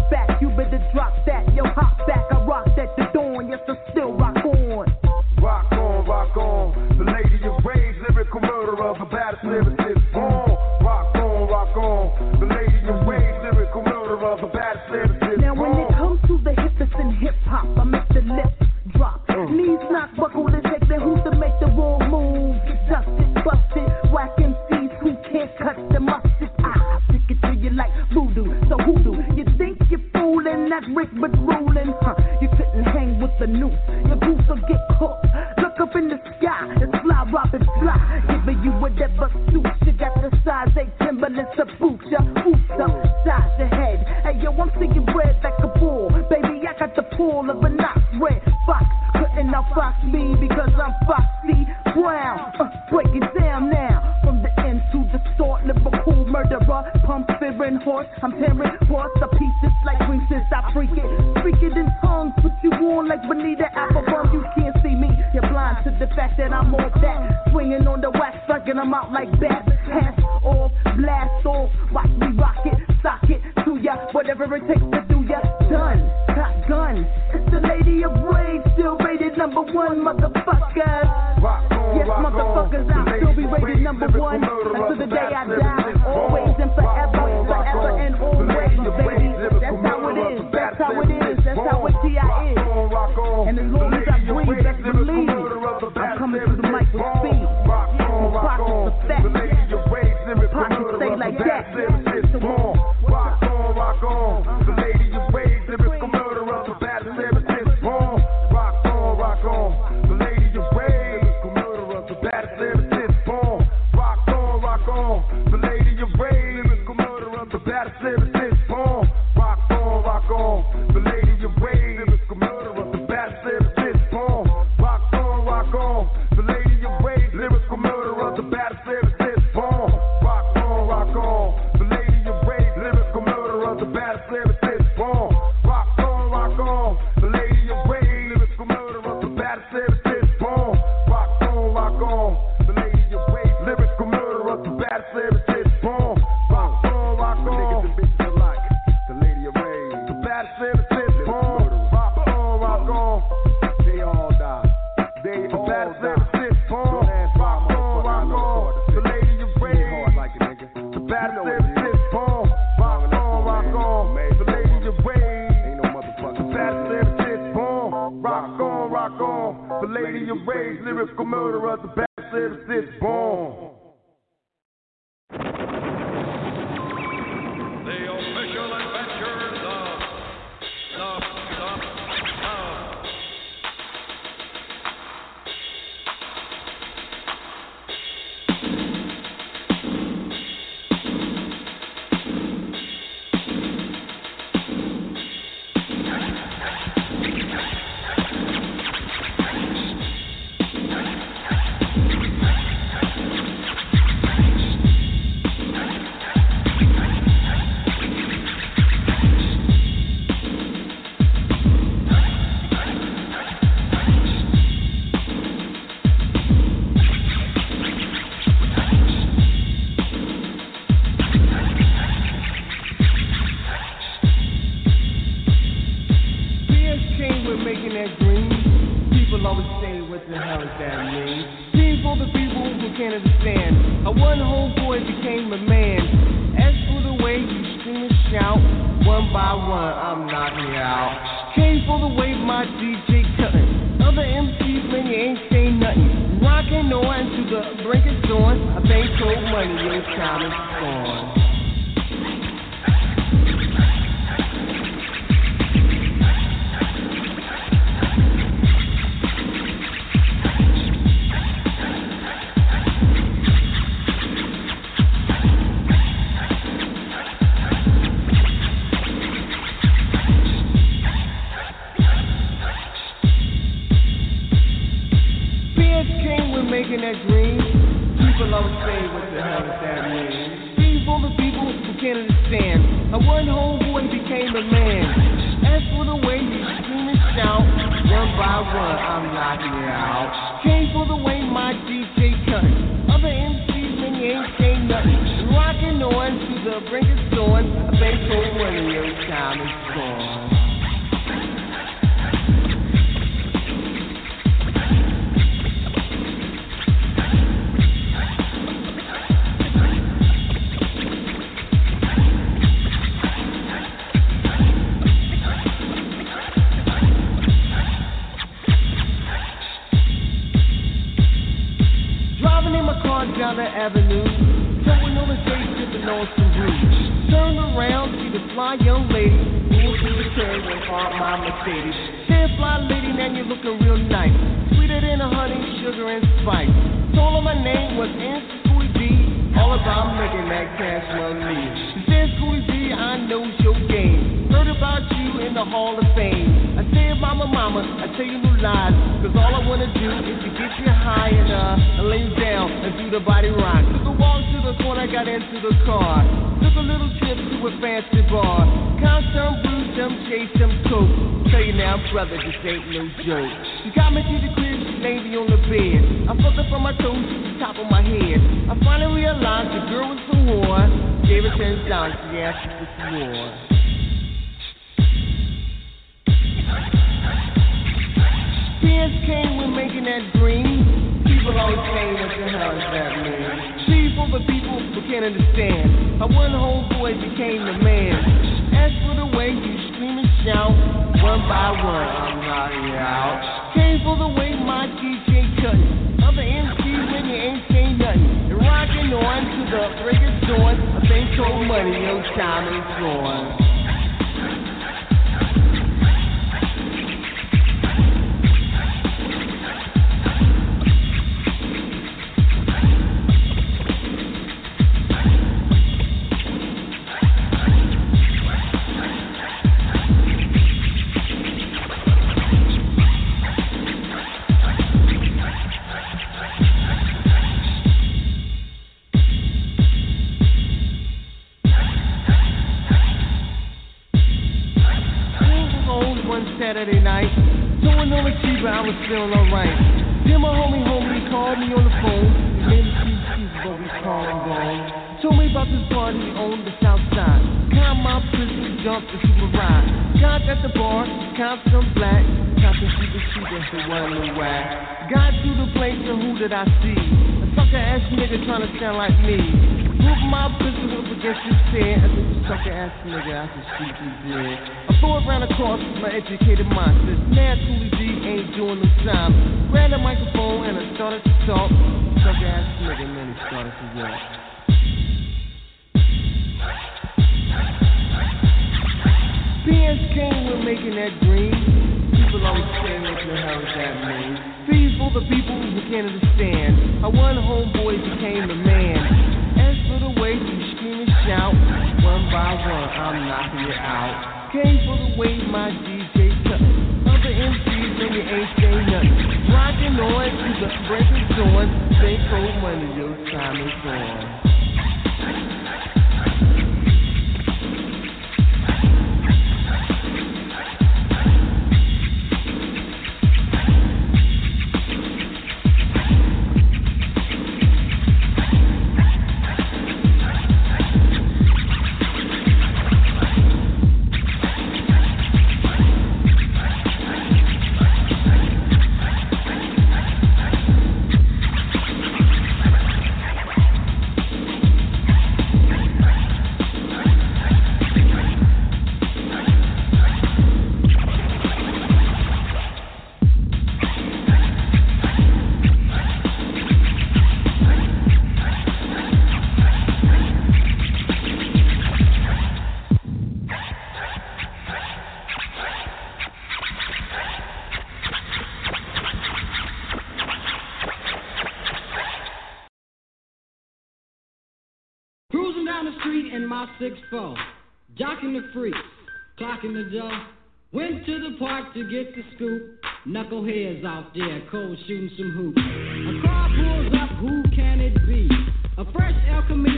Speaker 11: I
Speaker 37: cold money, your time is gone.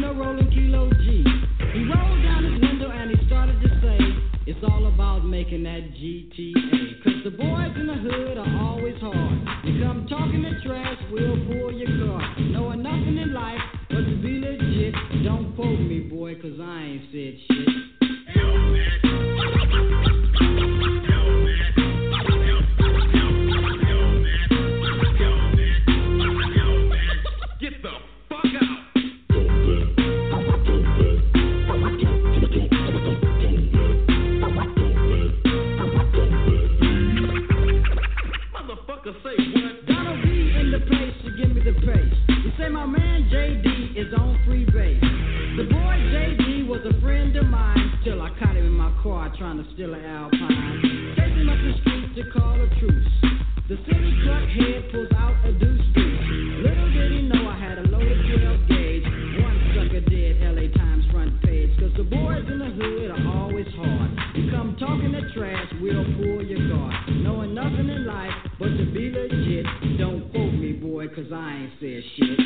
Speaker 42: Rolling. He rolled down his window and he started to say, It's all about making that GTA. Cause the boys in the hood are always hard. If I'm talking trash, we'll pull your car. Knowing nothing in life but to be legit. Don't quote me, boy, cause I ain't said shit. trying to steal an Alpine. Taking up the streets to call a truce. The city truck head pulls out a deuce deuce. Little did he know I had a loaded 12 gauge. One sucker did LA Times front page. Cause the boys in the hood are always hard. You come talking that trash, we'll pull your guard. Knowing nothing in life but to be legit. Don't quote me, boy, cause I ain't said shit.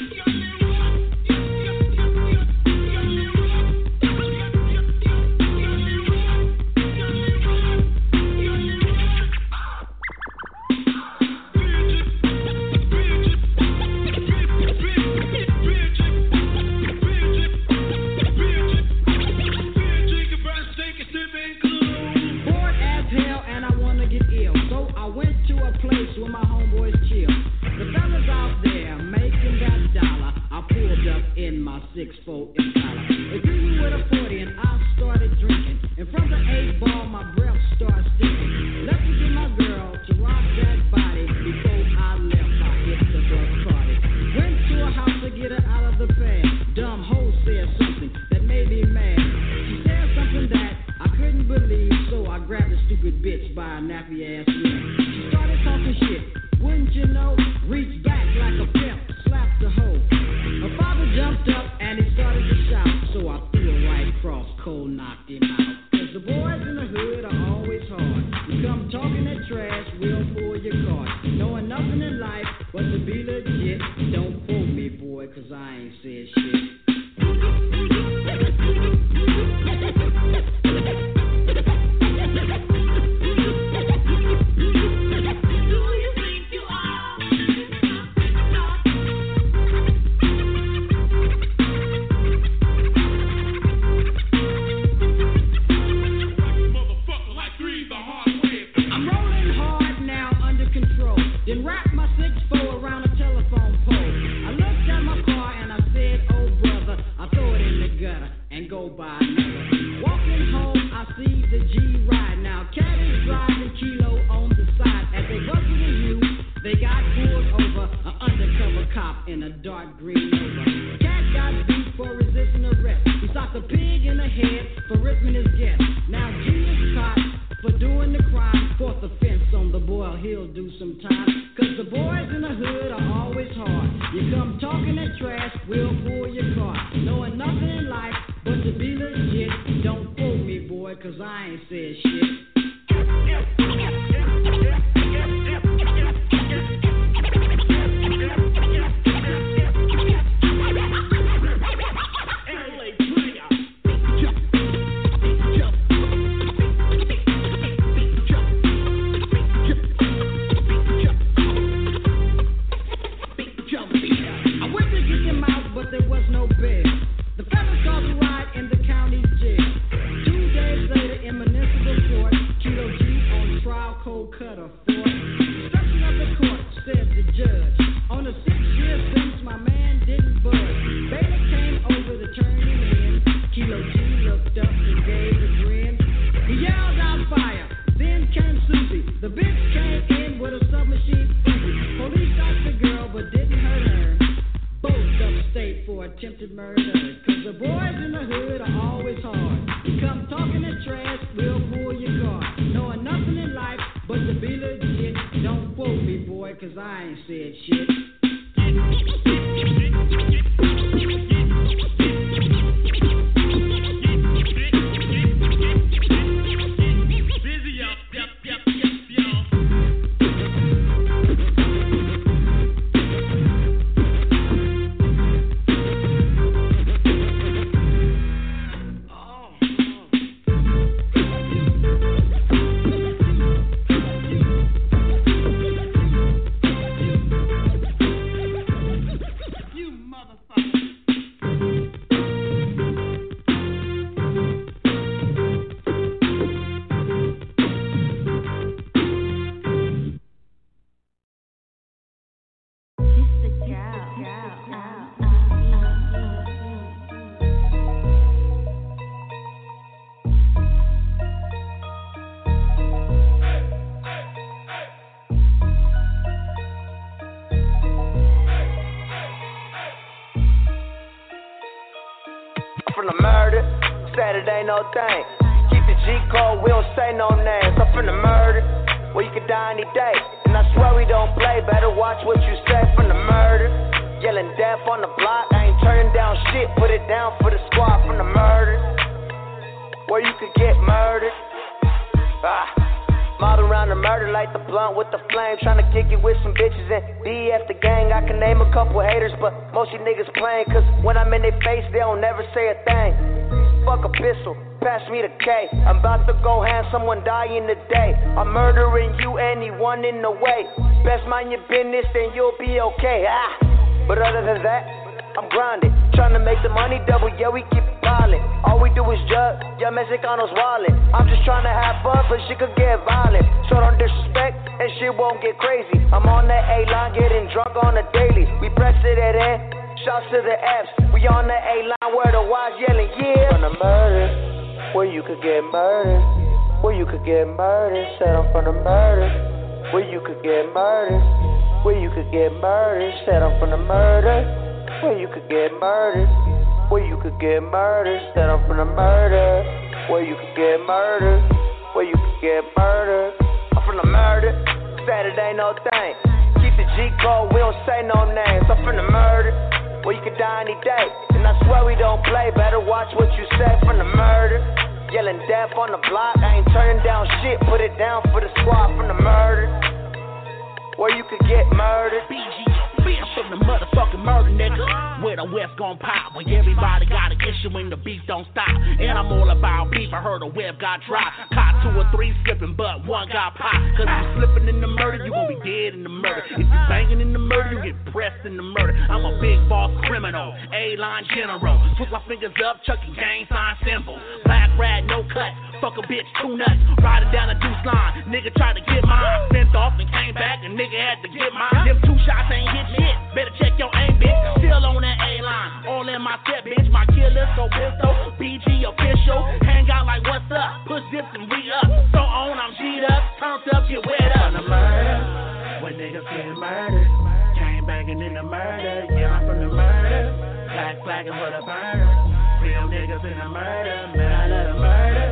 Speaker 42: ain't no
Speaker 46: thing. Keep the G code, we don't say no names. I'm from the murder, where well, you could die any day. And I swear we don't play, better watch what you say from the murder. Yelling death on the block, I ain't turning down shit, put it down for the squad from the murder. Where you could get murdered. Ah. Model around the murder like the blunt with the flame. Tryna kick it with some bitches and BF the gang. I can name a couple haters, but most you niggas playing. Cause when I'm in their face, they don't never say a thing. Fuck a pistol, pass me the K. I'm about to go hand someone dying today. I'm murdering you, anyone in the way. Best mind your business, then you'll be okay. Ah. But other than that, I'm grinding. Trying to make the money double, yeah, we keep piling. All we do is jug, yeah, Mexicanos wallet. I'm just trying to have fun, but she could get violent. So don't disrespect, and she won't get crazy. I'm on that A line, getting drunk on the daily. We press it at in, shouts to the F's. We on the A line where the Y's yelling, yeah. From the murder, where you could get murdered. Where you could get murdered, said I'm from the murder. Where you could get murdered. Where you could get murdered, said I'm from the murder. Where you could get murdered. Where you could get murdered. Said I'm from the murder. Where you could get murdered. Where you could get murdered. I'm from the murder. Saturday no thing. Keep the G code, we don't say no names. I'm from the murder. Where you could die any day. And I swear we don't play. Better watch what you say from the murder. Yelling death on the block. I ain't turning down shit. Put it down for the squad from the murder. Where you could get murdered.
Speaker 16: BG, bitch from the motherfucking murder, nigga. Where the West gon' pop, when everybody got an issue and the beef don't stop. And I'm all about beef, I heard a web got dropped. Caught two or three slipping, but one got popped. Cause you slipping in the murder, you gon' be dead in the murder. If you banging in the murder, you get pressed in the murder. I'm a big boss criminal, A-line general. Put my fingers up, chucking gang sign symbol. Black rat, no cut. Fuck a bitch, two nuts, riding down a deuce line. Nigga tried to get mine, sent off and came back, and nigga had to get mine. Them two shots ain't hit shit, better check your aim, bitch. Still on that A line, all in my set, bitch. My killer, so pistol, BG official. Hang out like what's up, push this and re up. So on, I'm G'd up, turned up, get wet up.
Speaker 47: From the murder, when niggas get murdered. Came banging in the murder, yeah, I'm from the murder. Black flagging for the burner. Real niggas in the murder, man, I love the murder.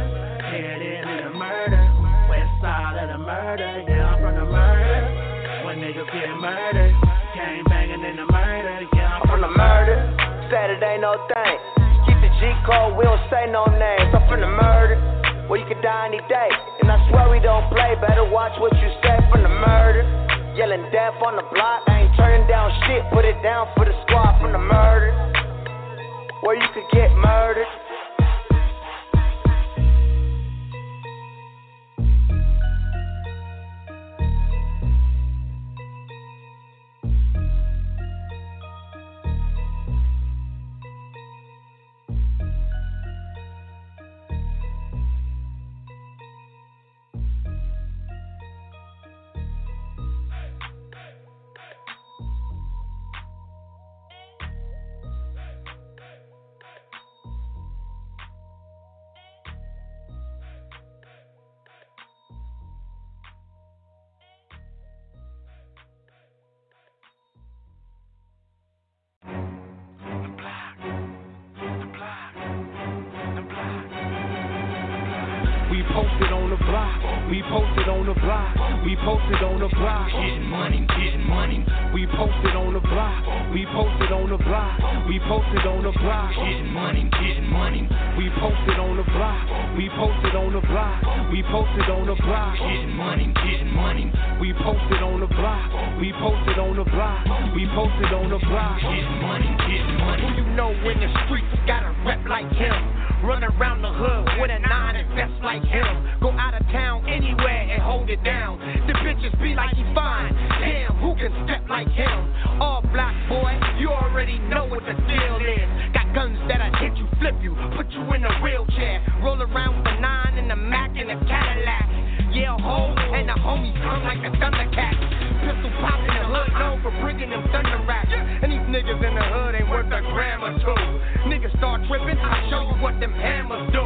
Speaker 47: Head in the murder. West side of the murder, yeah, I'm from the murder. When niggas get murdered, the murder.
Speaker 46: Saturday no thing. Keep the G code, we don't say no names. I'm from the murder. Where you could die any day. And I swear we don't play. Better watch what you say from the murder. Yelling death on the block. I ain't turning down shit. Put it down for the squad from the murder. Where you could get murdered.
Speaker 28: Posted on the block. We posted on the block. We posted on the block. Getting money, getting money. We posted on the block. We posted on the block. We posted on the block. Getting money, getting money. We posted on the block. We posted on the block. We posted on the block. Getting money, getting money.
Speaker 48: Who you know in the streets got a rep like him? Run around the hood with a nine and vest like him. Go out of town anywhere and hold it down. The bitches be like he fine. Damn, who can step like him? All black boy, you already know what the deal is. Got guns that'll hit you, flip you, put you in a wheelchair. Roll around with a nine and a Mac and a Cadillac. Yeah, ho, and the homies come like the Thundercats. Pistol popping in the hood, known for bringing them thunder rats. And these niggas in the hood ain't worth a gram or two. Niggas start tripping, I'll show you what them hammers do.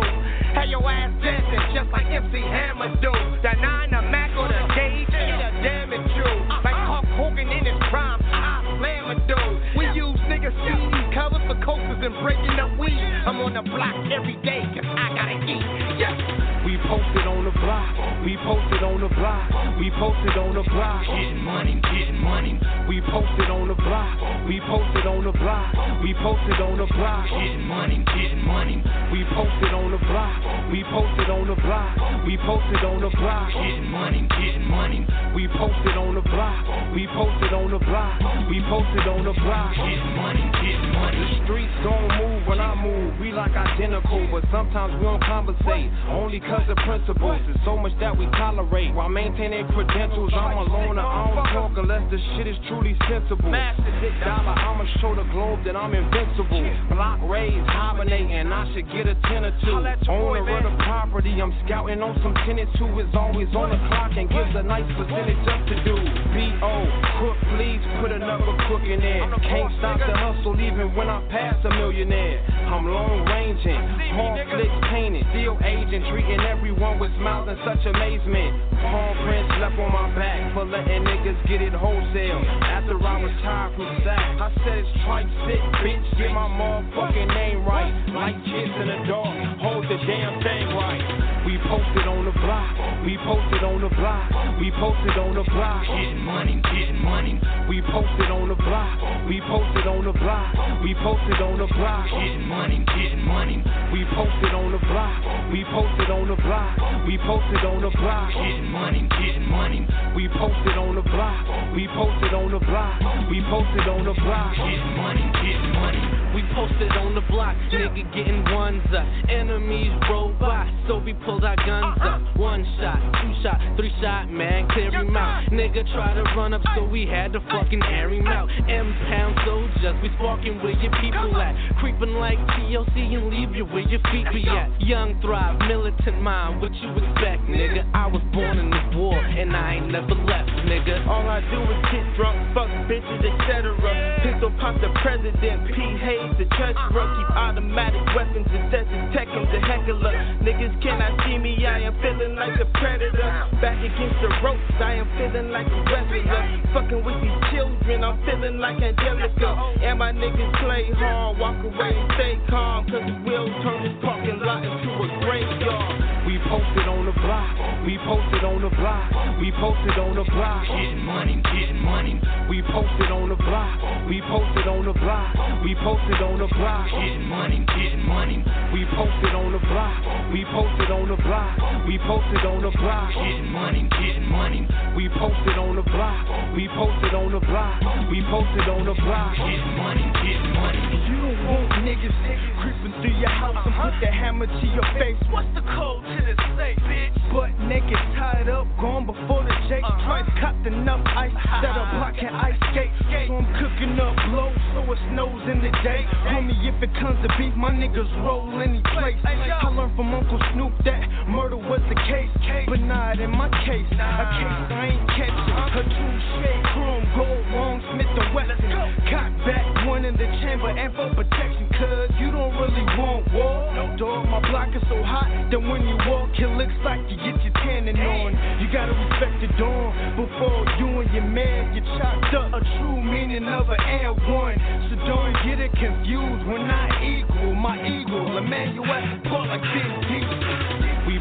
Speaker 48: Have your ass dancing just like MC Hammer do. The nine, the Mac, or the gauge, it'll damage you. Like Hulk Hogan in his prime, I slam a dude. We use niggas CD covers for coasters and breaking up weed. I'm on the block every day, cause I gotta eat. Yeah.
Speaker 28: We posted on the block. We posted on the block. We posted on the block. Getting money, getting money. We posted on the block. We posted on the block. We posted on the block. Getting money, getting money. We posted on the block. We posted on the block. We posted on the block. Getting money, getting money. We posted on the block. We posted on the block. We posted on the block. Getting money, getting money. The streets gon' move when I move. We like identical, but sometimes we don't conversate. Only cause of principles. There's so much that we tolerate while maintaining credentials. I'm alone, I don't talk unless the shit is truly sensible. Dollar, I'ma show the globe that I'm invincible. Block raised, hibernating, I should get a ten or two. Owner of the property, I'm scouting on some tenants who is always on the clock and gives a nice percentage up to do. B.O. Crook, please put another crook in there. Can't stop the hustle even when I pass a millionaire. I'm long ranging, hard flicks painted, still aging, treating everyone with smiles and such amazement. Palm prints left on my back for letting niggas get it wholesale. After I retired from sack, I said it's Triph Sic, bitch. Get my motherfucking name right. Like kids in the dark, hold the damn thing right. We posted on the block. We posted on the block. We posted on the block. Getting money, getting money. We posted on the block. We posted on the block. We posted on the block. Getting money, getting money. We posted on the block. We posted on the block. We posted on the block. Getting money, getting money. We posted on the block. We posted on the block. We posted on the block. Getting money, getting money.
Speaker 5: We posted on the block, nigga getting ones up. Enemies roll by, so we pulled our guns up. One shot, two shot, three shot, man, clear him out. Nigga try to run up, so we had to fucking air him out. M pound soldiers, we sparking where your people at. Creeping like TLC and leave you where your feet be at. Young thrive, militant mind, what you expect, nigga? I was born in this war, and I ain't never left, nigga.
Speaker 22: All I do is get drunk, fuck bitches, etc. Pistol pop the president, P. Hayes, the treasurer. Keep automatic weapons tech him the heckler. Niggas cannot see me, I am feeling like a predator. Back against the ropes, I am feeling like a wrestler. Fucking with these children, I'm feeling like Angelica. And my niggas play hard, walk away stay calm. Cause we will turn this parking lot into a graveyard.
Speaker 28: We posted on the block. We posted on the block. We posted on the block. Getting money, getting money. We posted on the block. We posted on the block. We posted on the block. Getting money, getting money. We posted on the block. We posted on the block. We posted on the block. Getting money, getting money. We posted on the block. We posted on the block. We posted on the block. Getting money, getting money.
Speaker 22: Niggas creeping through your house and put the hammer to your face. What's the code to the safe, bitch? Butt naked, tied up, gone before the Jake. Uh-huh. Twice copped enough ice that a block can ice skate. So I'm cooking up blow so it snows in the day. Homie, if it comes to beef, my niggas roll any place. I learned from Uncle Snoop that murder was the case, but not in my case. A case I ain't catching. Uh-huh. A two shade chrome gold, long Smith and Wesson. Cock back, one in the chamber, and for protection, cuz you don't really want war. No dog, my block is so hot that when you walk, it looks like you get your tanning on. You gotta respect the dawn before you and your man get chopped up. A true meaning of an air one. So don't get it confused when I equal my eagle. Emmanuel, pull like Big D.
Speaker 28: We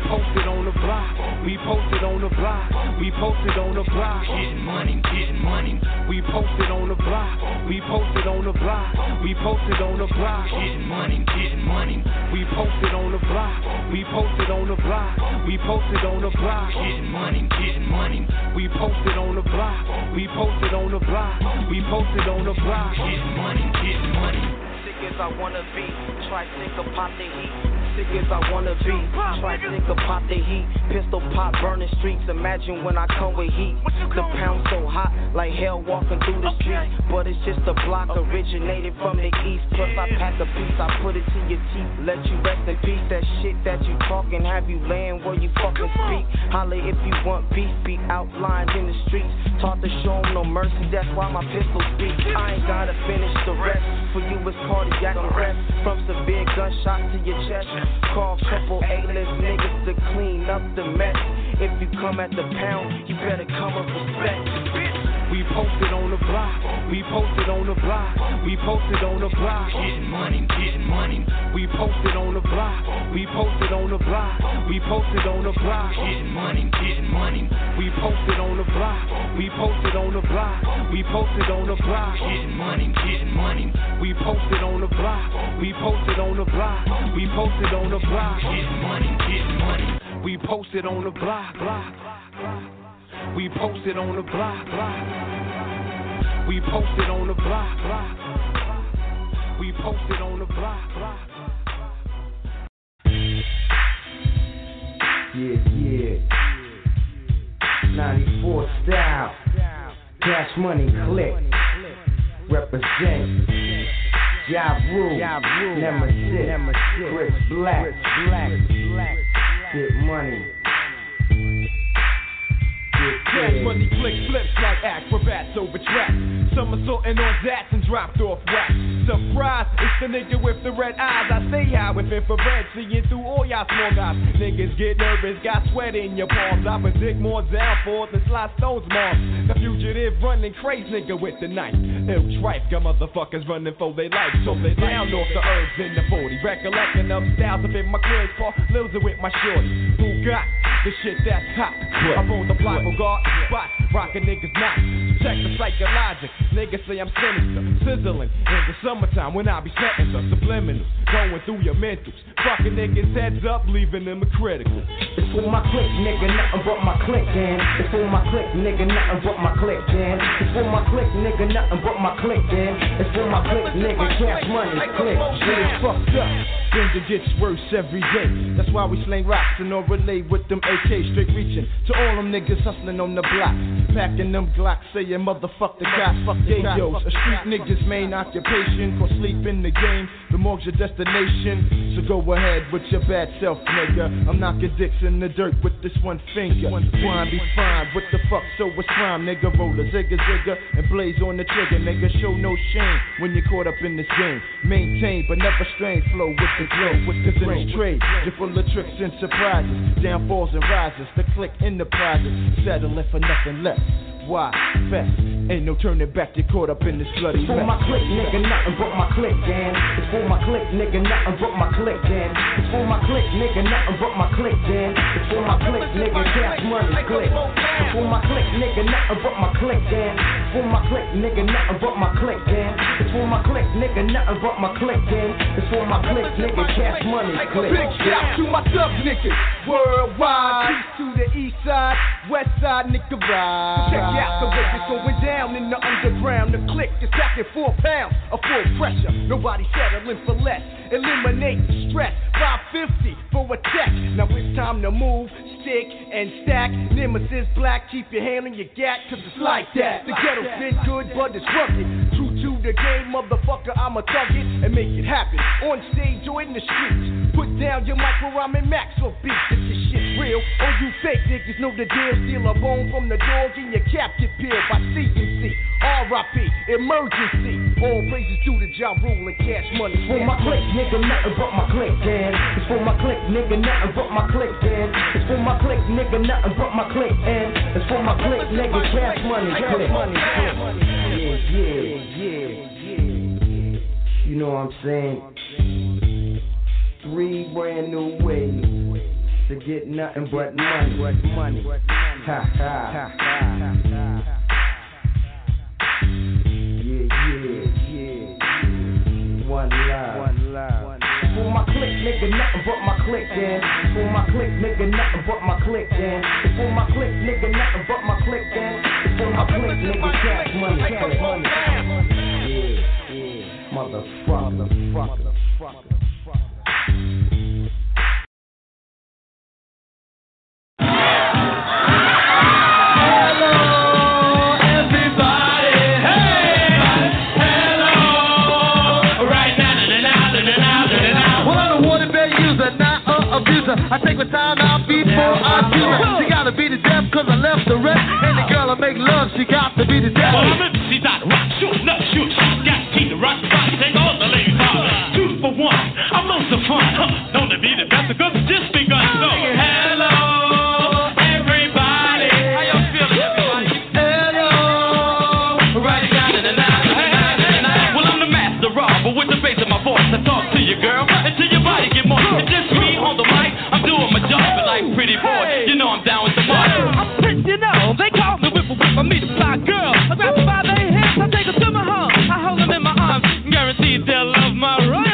Speaker 28: posted on the block. We posted on the block. We posted on the block. Getting money, getting money. We posted on the block. We posted on the block. We posted on the block. Getting money, getting money. We posted on the block. We posted on the block. We posted on the block. Getting money, getting money. We posted on the block. We posted on the block. We posted on the block. Getting money, getting money.
Speaker 49: Sick as I wanna be, try think of pop the heat. Sick as I wanna be, try think of pop the heat. Pistol pop burning streets. Imagine when I come with heat. The pound so hot, like hell walking through the streets. But it's just a block originated from the east. Plus I pack a piece, I put it to your teeth. Let you rest in peace. That shit that you talking, have you laying where you fucking speak. Holla if you want beef, be outlined in the streets. Taught to show 'em no mercy, that's why my pistol speaks. I ain't gotta finish the rest. For you it's cardiac arrest. From severe gunshots to your chest. Call a couple A-list niggas to clean up the mess. If you come at the pound, you better come up with respect.
Speaker 28: We posted on the block. We posted on the block. We posted on the block. Getting money, getting money. We posted on the block. We posted on the block. We posted on the block. Getting money, getting money. We posted on the block. We posted on the block. We posted on the block. Getting money, getting money. We posted on the block. We posted on the block. We posted on the block. Getting money, getting money. We posted on the block, block. We posted on the block, block. We posted on the block, block. We posted on the block, block.
Speaker 10: Yeah, yeah. 94 style. Cash money click. Represent. Ja Rule. Nemesis. Chris Black. Get money.
Speaker 8: Cash money click flips like acrobats over tracks. Somersaulting on zats and dropped off racks. Surprise, it's the nigga with the red eyes. I stay high with infrared, seeing through all y'all small guys. Niggas get nervous, got sweat in your palms. I predict more downfalls than slide stones moms. The fugitive running crazy nigga with the knife. Ill tripe, got motherfuckers running for their life. So they down off the herbs in the 40. Recollecting them styles up in my crib, Paul Lils with my shorty. Who got the shit that's hot? I'm on the block, guard spot, rockin' niggas not. Check the psychologic, niggas say I'm sinister, sizzling. In the summertime when I be setting the subliminals, going through your mentals, fucking niggas heads up, leaving them a critical.
Speaker 10: It's for my click, nigga, nothing but my click, and it's for my click, nigga, nothing but my click, and it's for my click, nigga, nothing but my click, and it's for my click, nigga, cash money, click.
Speaker 8: Shit is fucked up. Things it gets worse every day. That's why we sling rocks and all relay with them AK straight reaching to all them niggas hustling on the block. Packing them Glocks, saying motherfuck the cops, fuck the. A street nigga's main occupation, cause sleep in the game. The morgue's your destination. So go ahead with your bad self, nigga. I'm knocking dicks in the dirt with this one finger. One Wine be fine, what the fuck? So what's crime, nigga? Roll a zigga zigga and blaze on the trigger, nigga. Show no shame when you're caught up in this game. Maintain, but never strain. Flow with the flow, with the range trade. You're full of tricks and surprises, downfalls and rises. The click enterprises, settling for nothing less. Why? Fest. Ain't no turning back, you're caught up in this bloody
Speaker 10: It's for
Speaker 8: mess.
Speaker 10: my click, nigga, nothing but my click, gang. It's for my click, nigga, nothing but my click, gang. It's for my click, nigga, nothing but my click, gang. It's for my click, nigga, cash money, click. It's for my click, nigga, nothing but my click, gang. It's for my click, nigga, nothing but my click, gang. For my click, nigga, nothing but my click, gang. It's for my click, nigga, cash money, click.
Speaker 8: Big shout to my sub niggas worldwide. Peace to the east side, west side, nigga ride. Check out the way it's going down in the underground. The click is stacking four pounds of full pressure. Nobody settling for less. Eliminate the stress. 550 for a check. Now it's time to move, stick, and stack. Nemesis black, keep your hand on your gat, cause it's like that. The ghetto's been good, but it's rugged. True to the game, motherfucker, I'ma thug it and make it happen. On stage or in the streets. Put down your mic where I'm in max or beat. If this shit real, all you fake niggas know the deal. Steal a bone from the dog and your cap get peeled by CMC. RIP, emergency. All praises due to Ja Rule and cash money.
Speaker 10: It's for my click, nigga, nothing but my click, gang. It's for my click, nigga, nothing but my click, gang. It's for my click, nigga, nothing but my click, and it's for my click, nigga, cash money, click. Yeah, yeah, yeah. You know what I'm saying? Three brand new ways to get nothing but money, but money. Ha ha. Yeah, yeah. One love. One love. For my click, nigga, nothing but my click, gang. For my click, nigga, nothing but my click, gang. For my click, nigga, nothing but my click, gang. For my click, nigga, cash money, cash money. Yeah, yeah. Motherfucker, motherfucker, motherfucker.
Speaker 50: her. I take my time out before I kill her. She gotta be the death cause I left the rest. Any girl I make love, she got to be the death. Well, I'm she's out rock, shoot, nut shoot. She's got teeth rock, spot, take all the ladies on. Two for one, I'm most of fun. Don't it be the best, cause just begun. So, hello.
Speaker 49: pretty boy. Hey. You know I'm down with the party. Yeah. I'm pretty, you know. They call me whipple whip. I meet a fly girl. I grab her by their hips. I take her to my home. I hold them in my arms. Guaranteed they'll love my ride.